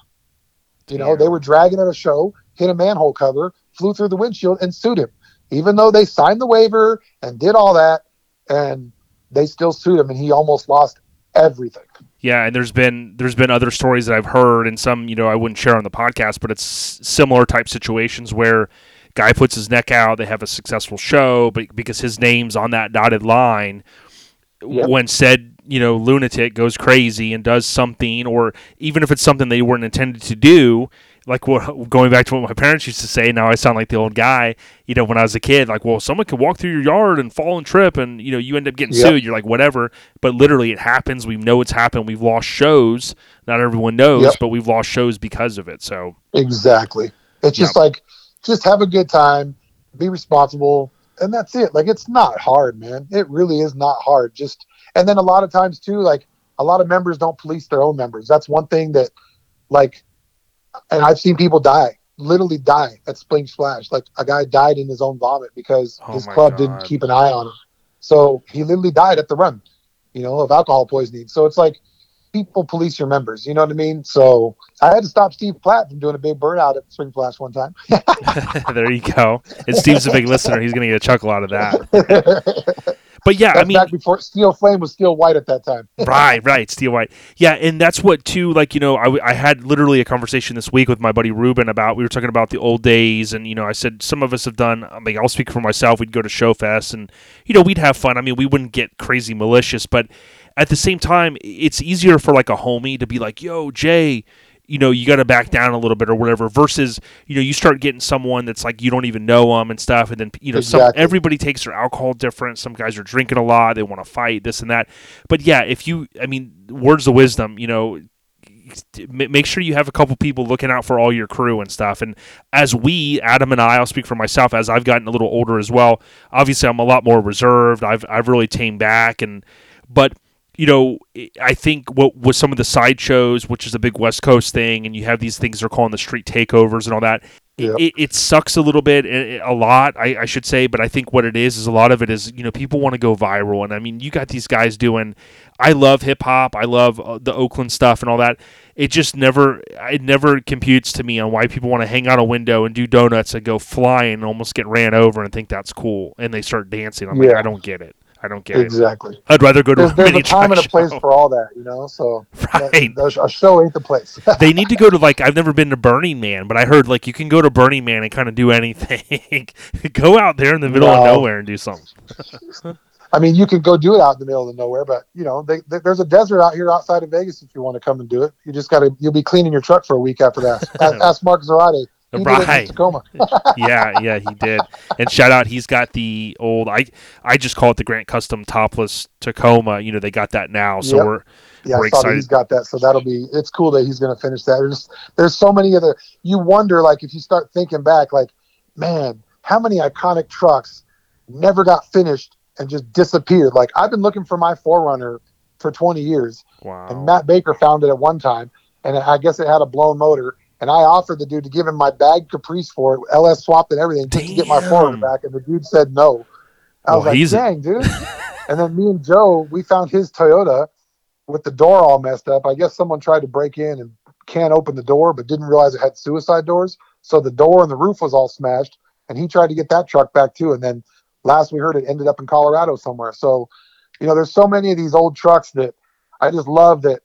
You know, Yeah. they were dragging at a show, hit a manhole cover, flew through the windshield, and sued him. Even though they signed the waiver and did all that, and they still sued him, and he almost lost everything. Yeah, and there's been there's been other stories that I've heard, and some you know I wouldn't share on the podcast, but it's similar type situations where guy puts his neck out, they have a successful show, but because his name's on that dotted line, Yep. when said you know lunatic goes crazy and does something, or even if it's something they weren't intended to do, like what going back to what my parents used to say. Now I sound like the old guy. You know, when I was a kid, like, well, someone could walk through your yard and fall and trip, and you know, you end up getting Yep. sued. You're like, whatever. But literally, it happens. We know it's happened. We've lost shows. Not everyone knows, Yep. but we've lost shows because of it. So Exactly. It's just like, just have a good time, be responsible, and that's it. Like, it's not hard, man. It really is not hard. Just, and then a lot of times, too, like, a lot of members don't police their own members. That's one thing that, like, and I've seen people die, literally die at Spring Splash. Like, a guy died in his own vomit because Oh his club God. didn't keep an eye on him. So he literally died at the run, you know, of alcohol poisoning. So it's like, people police your members. You know what I mean? So I had to stop Steve Platt from doing a big burnout at Spring Splash one time. there you go. And Steve's a big listener. He's going to get a chuckle out of that. But yeah, That's I mean, back before Steel Flame was Steel white at that time. right, right, Steel White. Yeah, and that's what too. Like you know, I, I had literally a conversation this week with my buddy Ruben about. We were talking about the old days, and you know, I said some of us have done. I mean, I'll speak for myself. We'd go to show fest, and you know, we'd have fun. I mean, we wouldn't get crazy malicious, but at the same time, it's easier for like a homie to be like, "Yo, Jay." You know, you got to back down a little bit or whatever. Versus, you know, you start getting someone that's like you don't even know them and stuff, and then you know, some everybody takes their alcohol different. Some guys are drinking a lot, they want to fight this and that. But yeah, if you, I mean, words of wisdom, you know, make sure you have a couple people looking out for all your crew and stuff. And as we, Adam and I, I'll speak for myself, as I've gotten a little older as well. Obviously, I'm a lot more reserved. I've I've really tamed back, and but you know, I think what was some of the sideshows, which is a big West Coast thing, and you have these things they're calling the street takeovers and all that. It, it sucks a little bit, eh, a lot, I, I should say. But I think what it is is a lot of it is you know people want to go viral, and I mean you got these guys doing. I love hip hop, I love uh, the Oakland stuff and all that. It just never, it never computes to me on why people want to hang out a window and do donuts and go flying and almost get ran over and think that's cool, and they start dancing. I'm like, I don't get it. I don't get it. Exactly. I'd rather go to There's, a there's mini a time and a place show. for all that, you know. So Right. that- a show ain't the place. they need to go to like I've never been to Burning Man, but I heard like you can go to Burning Man and kind of do anything. go out there in the middle of nowhere and do something. I mean, you can go do it out in the middle of nowhere, but you know, they, they, there's a desert out here outside of Vegas if you want to come and do it. You just got to you'll be cleaning your truck for a week after that. ask, ask Mark Zarate. He did it in Right. Tacoma. yeah, yeah, he did. And shout out, he's got the old I I just call it the Grant Custom Topless Tacoma. You know, they got that now, so Yep. we're Yeah, We're excited. he's got that. So that'll be. It's cool that he's going to finish that. There's there's so many other. You wonder like if you start thinking back, like, man, how many iconic trucks never got finished and just disappeared. Like I've been looking for my 4Runner for 20 years, Wow. and Matt Baker found it at one time, and I guess it had a blown motor. And I offered the dude to give him my bag Caprice for it, LS swapped and everything, just to get my Damn. Back. And the dude said no. I was like, he's a- dang, dude. and then me and Joe, we found his Toyota with the door all messed up. I guess someone tried to break in and can't open the door, but didn't realize it had suicide doors. So the door and the roof was all smashed. And he tried to get that truck back too. And then last we heard, it ended up in Colorado somewhere. So, you know, there's so many of these old trucks that I just love that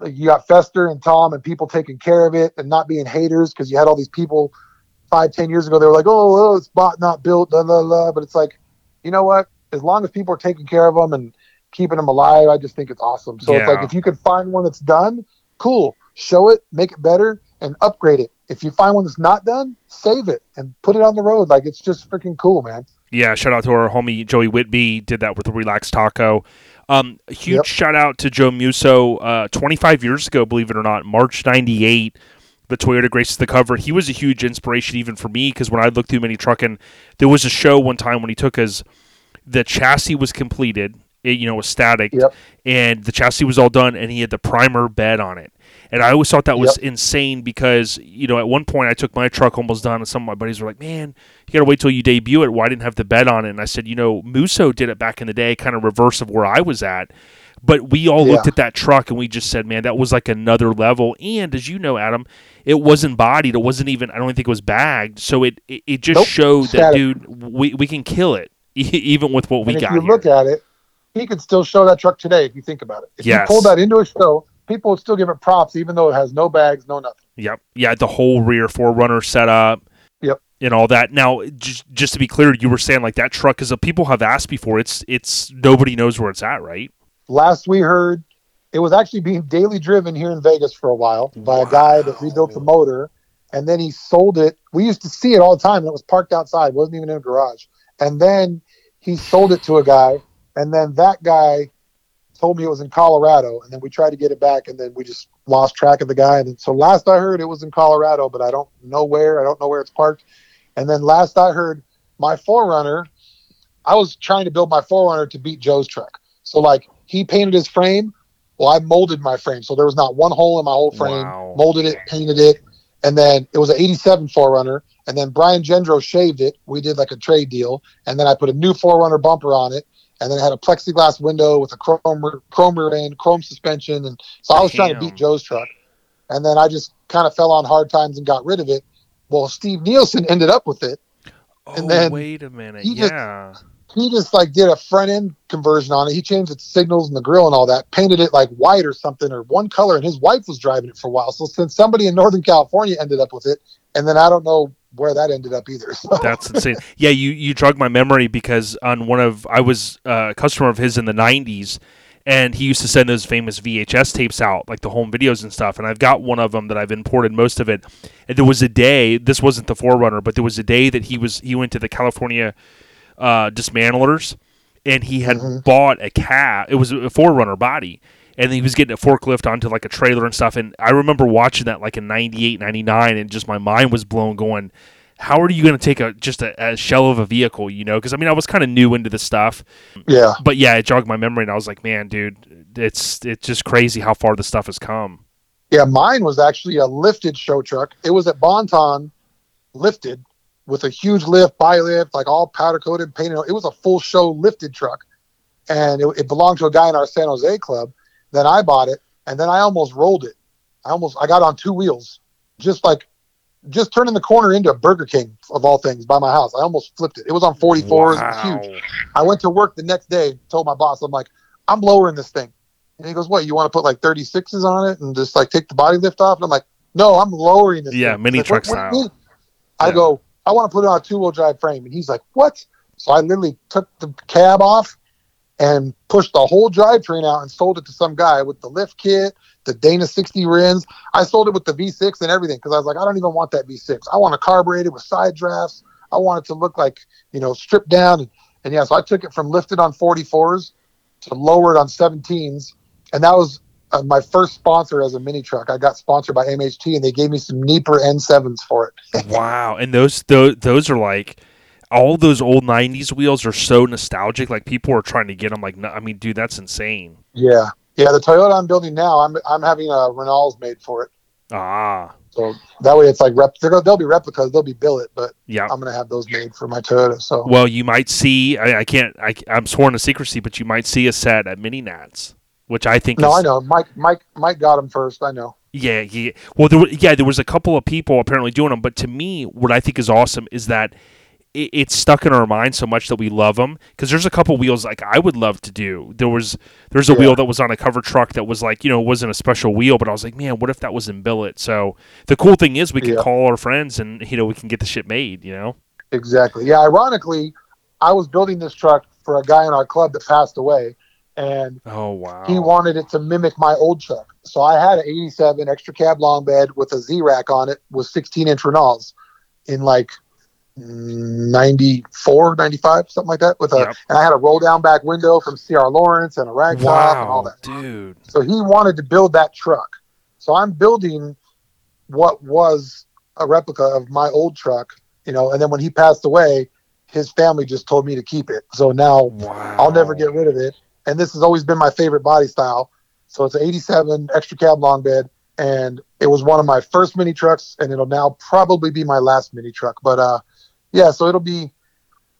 like, you got Fester and Tom and people taking care of it and not being haters because you had all these people five, ten years ago. They were like, oh, oh, it's bought, not built, blah, blah, blah. But it's like, you know what? As long as people are taking care of them and keeping them alive, I just think it's awesome. So it's like if you could find one that's done, cool. Show it, make it better, and upgrade it. If you find one that's not done, save it and put it on the road. Like it's just freaking cool, man. Yeah, shout out to our homie Joey Whitby. Did that with the Relax Taco. Um, a huge Yep. shout out to Joe Musso. Uh, 25 years ago, believe it or not, March 98, the Toyota graces the cover. He was a huge inspiration even for me because when I looked through Mini Trucking, there was a show one time when he took his, the chassis was completed, it, you know, was static, Yep. and the chassis was all done, and he had the primer bed on it. And I always thought that was insane because, you know, at one point I took my truck almost done, and some of my buddies were like, man, you got to wait till you debut it. Why didn't have the bed on it? And I said, you know, Musso did it back in the day, kind of reverse of where I was at. But we all looked at that truck and we just said, man, that was like another level. And as you know, Adam, it wasn't bodied. It wasn't even, I don't think it was bagged. So it, it, it just Nope. showed that, dude, we, we can kill it, even with what we and if got you here. look at it, he could still show that truck today if you think about it. If Yes. you pull that into a show, people would still give it props, even though it has no bags, no nothing. Yep. Yeah, the whole rear 4Runner setup. Yep. And all that. Now, just just to be clear, you were saying like that truck is a people have asked before. It's it's nobody knows where it's at, right? Last we heard, it was actually being daily driven here in Vegas for a while by a guy that rebuilt the motor, and then he sold it. We used to see it all the time, and it was parked outside, wasn't even in a garage. And then he sold it to a guy, and then that guy told me it was in Colorado, and then we tried to get it back, and then we just lost track of the guy. And so last I heard, it was in Colorado, but I don't know where. I don't know where it's parked. And then last I heard, my 4Runner, I was trying to build my 4Runner to beat Joe's truck. So like he painted his frame. Well, I molded my frame, so there was not one hole in my whole frame. Wow. Molded it, painted it, and then it was an '87 4Runner. And then Brian Gendro shaved it. We did like a trade deal, and then I put a new 4Runner bumper on it, and then it had a plexiglass window with a chrome chrome rear end, chrome suspension, and so I was trying to beat Joe's truck. And then I just kind of fell on hard times and got rid of it. Well, Steve Nielsen ended up with it. Oh, And then wait a minute. he just- Yeah. he just like did a front end conversion on it. He changed its signals and the grill and all that, painted it like white or something or one color. And his wife was driving it for a while. So since somebody in Northern California ended up with it, and then I don't know where that ended up either. So That's insane. Yeah, you you jog my memory because on one of I was uh, a customer of his in the '90s, and he used to send those famous VHS tapes out, like the home videos and stuff. And I've got one of them that I've imported most of it. And there was a day. This wasn't the 4Runner, but there was a day that he was he went to the California uh, dismantlers, and he had Mhm. bought a cab. It was a 4Runner body. And he was getting a forklift onto like a trailer and stuff. And I remember watching that like in 98, 99, and just my mind was blown going, how are you going to take a just a, a shell of a vehicle you know because i mean i was kind of new into this stuff yeah, but yeah it jogged my memory and i was like man dude it's it's just crazy how far the stuff has come yeah, mine was actually a lifted show truck. It was at Bonton, lifted with a huge lift, bi lift, like all powder coated, painted. It was a full show lifted truck, and it, it belonged to a guy in our San Jose club. Then I bought it, and then I almost rolled it. I almost I got on two wheels, just like just turning the corner into a Burger King of all things by my house. I almost flipped it. It was on 44s. It was huge. I went to work the next day, told my boss, I'm like, I'm lowering this thing. And he goes, What, you want to put like 36s on it and just like take the body lift off? And I'm like, No, I'm lowering this Yeah, thing. mini He's truck "What- what do style. mean?" I go, I want to put it on a two wheel drive frame. And he's like, What? So I literally took the cab off and pushed the whole drivetrain out and sold it to some guy with the lift kit, the Dana 60 rims. I sold it with the V6 and everything because I was like, I don't even want that V6. I want a carbureted with side drafts. I want it to look like, you know, stripped down. And, and yeah, so I took it from lifted on 44s to lowered on 17s. And that was uh, my first sponsor as a mini truck. I got sponsored by MHT and they gave me some Neeper N7s for it. wow and those, those those are like all those old '90s wheels are so nostalgic. Like people are trying to get them. Like, no, I mean, dude, that's insane. Yeah, yeah. The Toyota I'm building now, I'm I'm having a Renault's made for it. Ah, So that way, it's like rep. They'll be replicas. They'll be billet, but yeah. I'm gonna have those made for my Toyota. So Well, you might see. I, I can't. I, I'm sworn to secrecy, but you might see a set at Mini Nats, which I think. no, is, I know. Mike Mike Mike got them first. I know. Yeah, yeah. Well, there, were- yeah, there was a couple of people apparently doing them, but to me, what I think is awesome is that it, it's stuck in our mind so much that we love them. Because there's a couple wheels like I would love to do. There was there's a Yeah. wheel that was on a cover truck that was like you know it wasn't a special wheel, but I was like, man, what if that was in billet? So the cool thing is we can Yeah. call our friends and you know we can get the shit made. You know. Exactly. Yeah. Ironically, I was building this truck for a guy in our club that passed away, and Oh wow. he wanted it to mimic my old truck. So I had an 87 extra cab long bed with a Z rack on it with 16 inch Renaults in like 94, 95, something like that. With a, Yep. and I had a roll down back window from CR Laurence and a rag top and all that. dude. So he wanted to build that truck. So I'm building what was a replica of my old truck, you know, and then when he passed away, his family just told me to keep it. So now Wow. I'll never get rid of it. And this has always been my favorite body style. So it's an 87 extra cab long bed. And it was one of my first mini trucks, and it'll now probably be my last mini truck. But uh, yeah, so it'll be,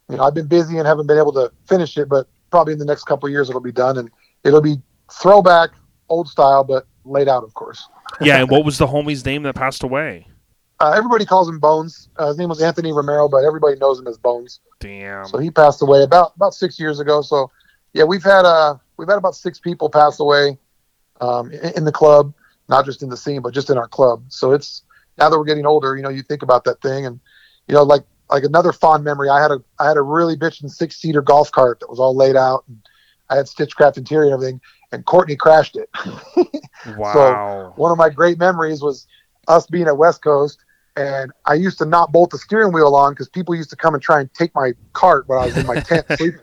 you know, I've been busy and haven't been able to finish it, but probably in the next couple of years it'll be done. And it'll be throwback, old style, but laid out, of course. yeah, and what was the homie's name that passed away? Uh, everybody calls him Bones. Uh, his name was Anthony Romero, but everybody knows him as Bones. Damn. So he passed away about about six years ago. So yeah, we've had uh we've had about six people pass away um, in, in the club, not just in the scene, but just in our club. So it's now that we're getting older, you know, you think about that thing, and you know, like like another fond memory. I had a I had a really bitchin' six seater golf cart that was all laid out, and I had Stitchcraft interior and everything, and Courtney crashed it. wow. So One of my great memories was us being at West Coast. And I used to not bolt the steering wheel on because people used to come and try and take my cart when I was in my tent sleeping.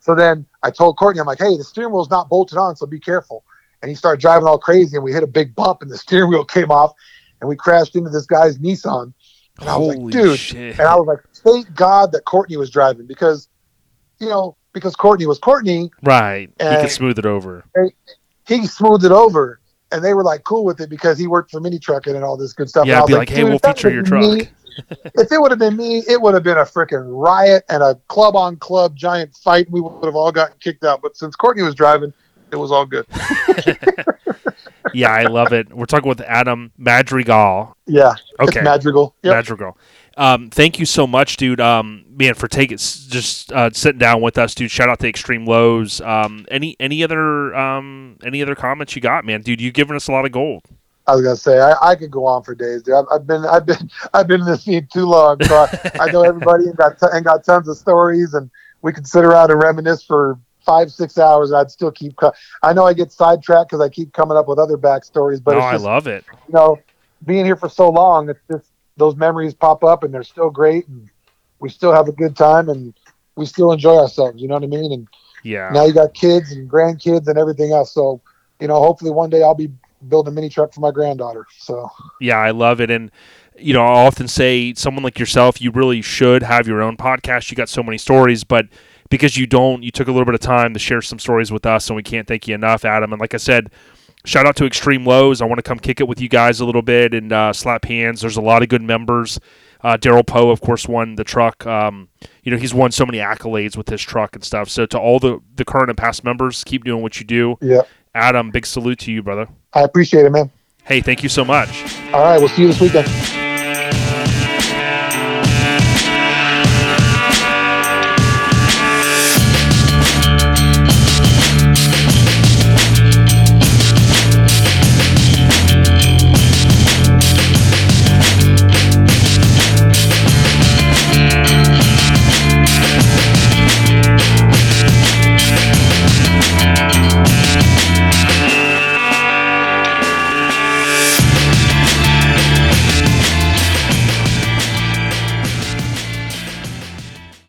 So then I told Courtney, I'm like, hey, the steering wheel's not bolted on, so be careful. And he started driving all crazy, and we hit a big bump, and the steering wheel came off, and we crashed into this guy's Nissan. And I was Holy like, dude. shit. And I was like, thank God that Courtney was driving because, you know, because Courtney was Courtney, right. he could smooth it over. he smoothed it over. And they were like cool with it because he worked for Mini Trucking and all this good stuff. Yeah, I I'd be like, hey, we'll feature your truck. me- if it would have been me, it would have been a freaking riot and a club on club giant fight. We would have all gotten kicked out. But since Courtney was driving, it was all good. yeah, I love it. We're talking with Adam Madrigal. Yeah. Okay. It's Madrigal. Yep. Madrigal. Um, thank you so much, dude. Um, man, for taking just uh, sitting down with us, dude. Shout out to Xtreme Lowz. Um, any any other um any other comments you got, man, dude? You've given us a lot of gold. I was gonna say I, I could go on for days, dude. I've, I've been I've been I've been in this scene too long, so I, I know everybody and got t- and got tons of stories, and we could sit around and reminisce for five six hours. And I'd still keep. Co- I know I get sidetracked because I keep coming up with other backstories, but no, it's I love it. you know, being here for so long, it's just those memories pop up and they're still great, and we still have a good time, and we still enjoy ourselves. You know what I mean? And Yeah. now you got kids and grandkids and everything else. So, you know, hopefully one day I'll be building a mini truck for my granddaughter. So. Yeah, I love it. And, you know, I often say someone like yourself, you really should have your own podcast. You got so many stories, but because you don't, you took a little bit of time to share some stories with us, and we can't thank you enough, Adam. And like I said, shout out to Xtreme Lowz. I want to come kick it with you guys a little bit and uh, slap hands. There's a lot of good members. Uh, Daryl Poe, of course, won the truck. Um, you know, he's won so many accolades with his truck and stuff. So to all the, the current and past members, keep doing what you do. Yeah. Adam, big salute to you, brother. I appreciate it, man. Hey, thank you so much. All right, we'll see you this weekend.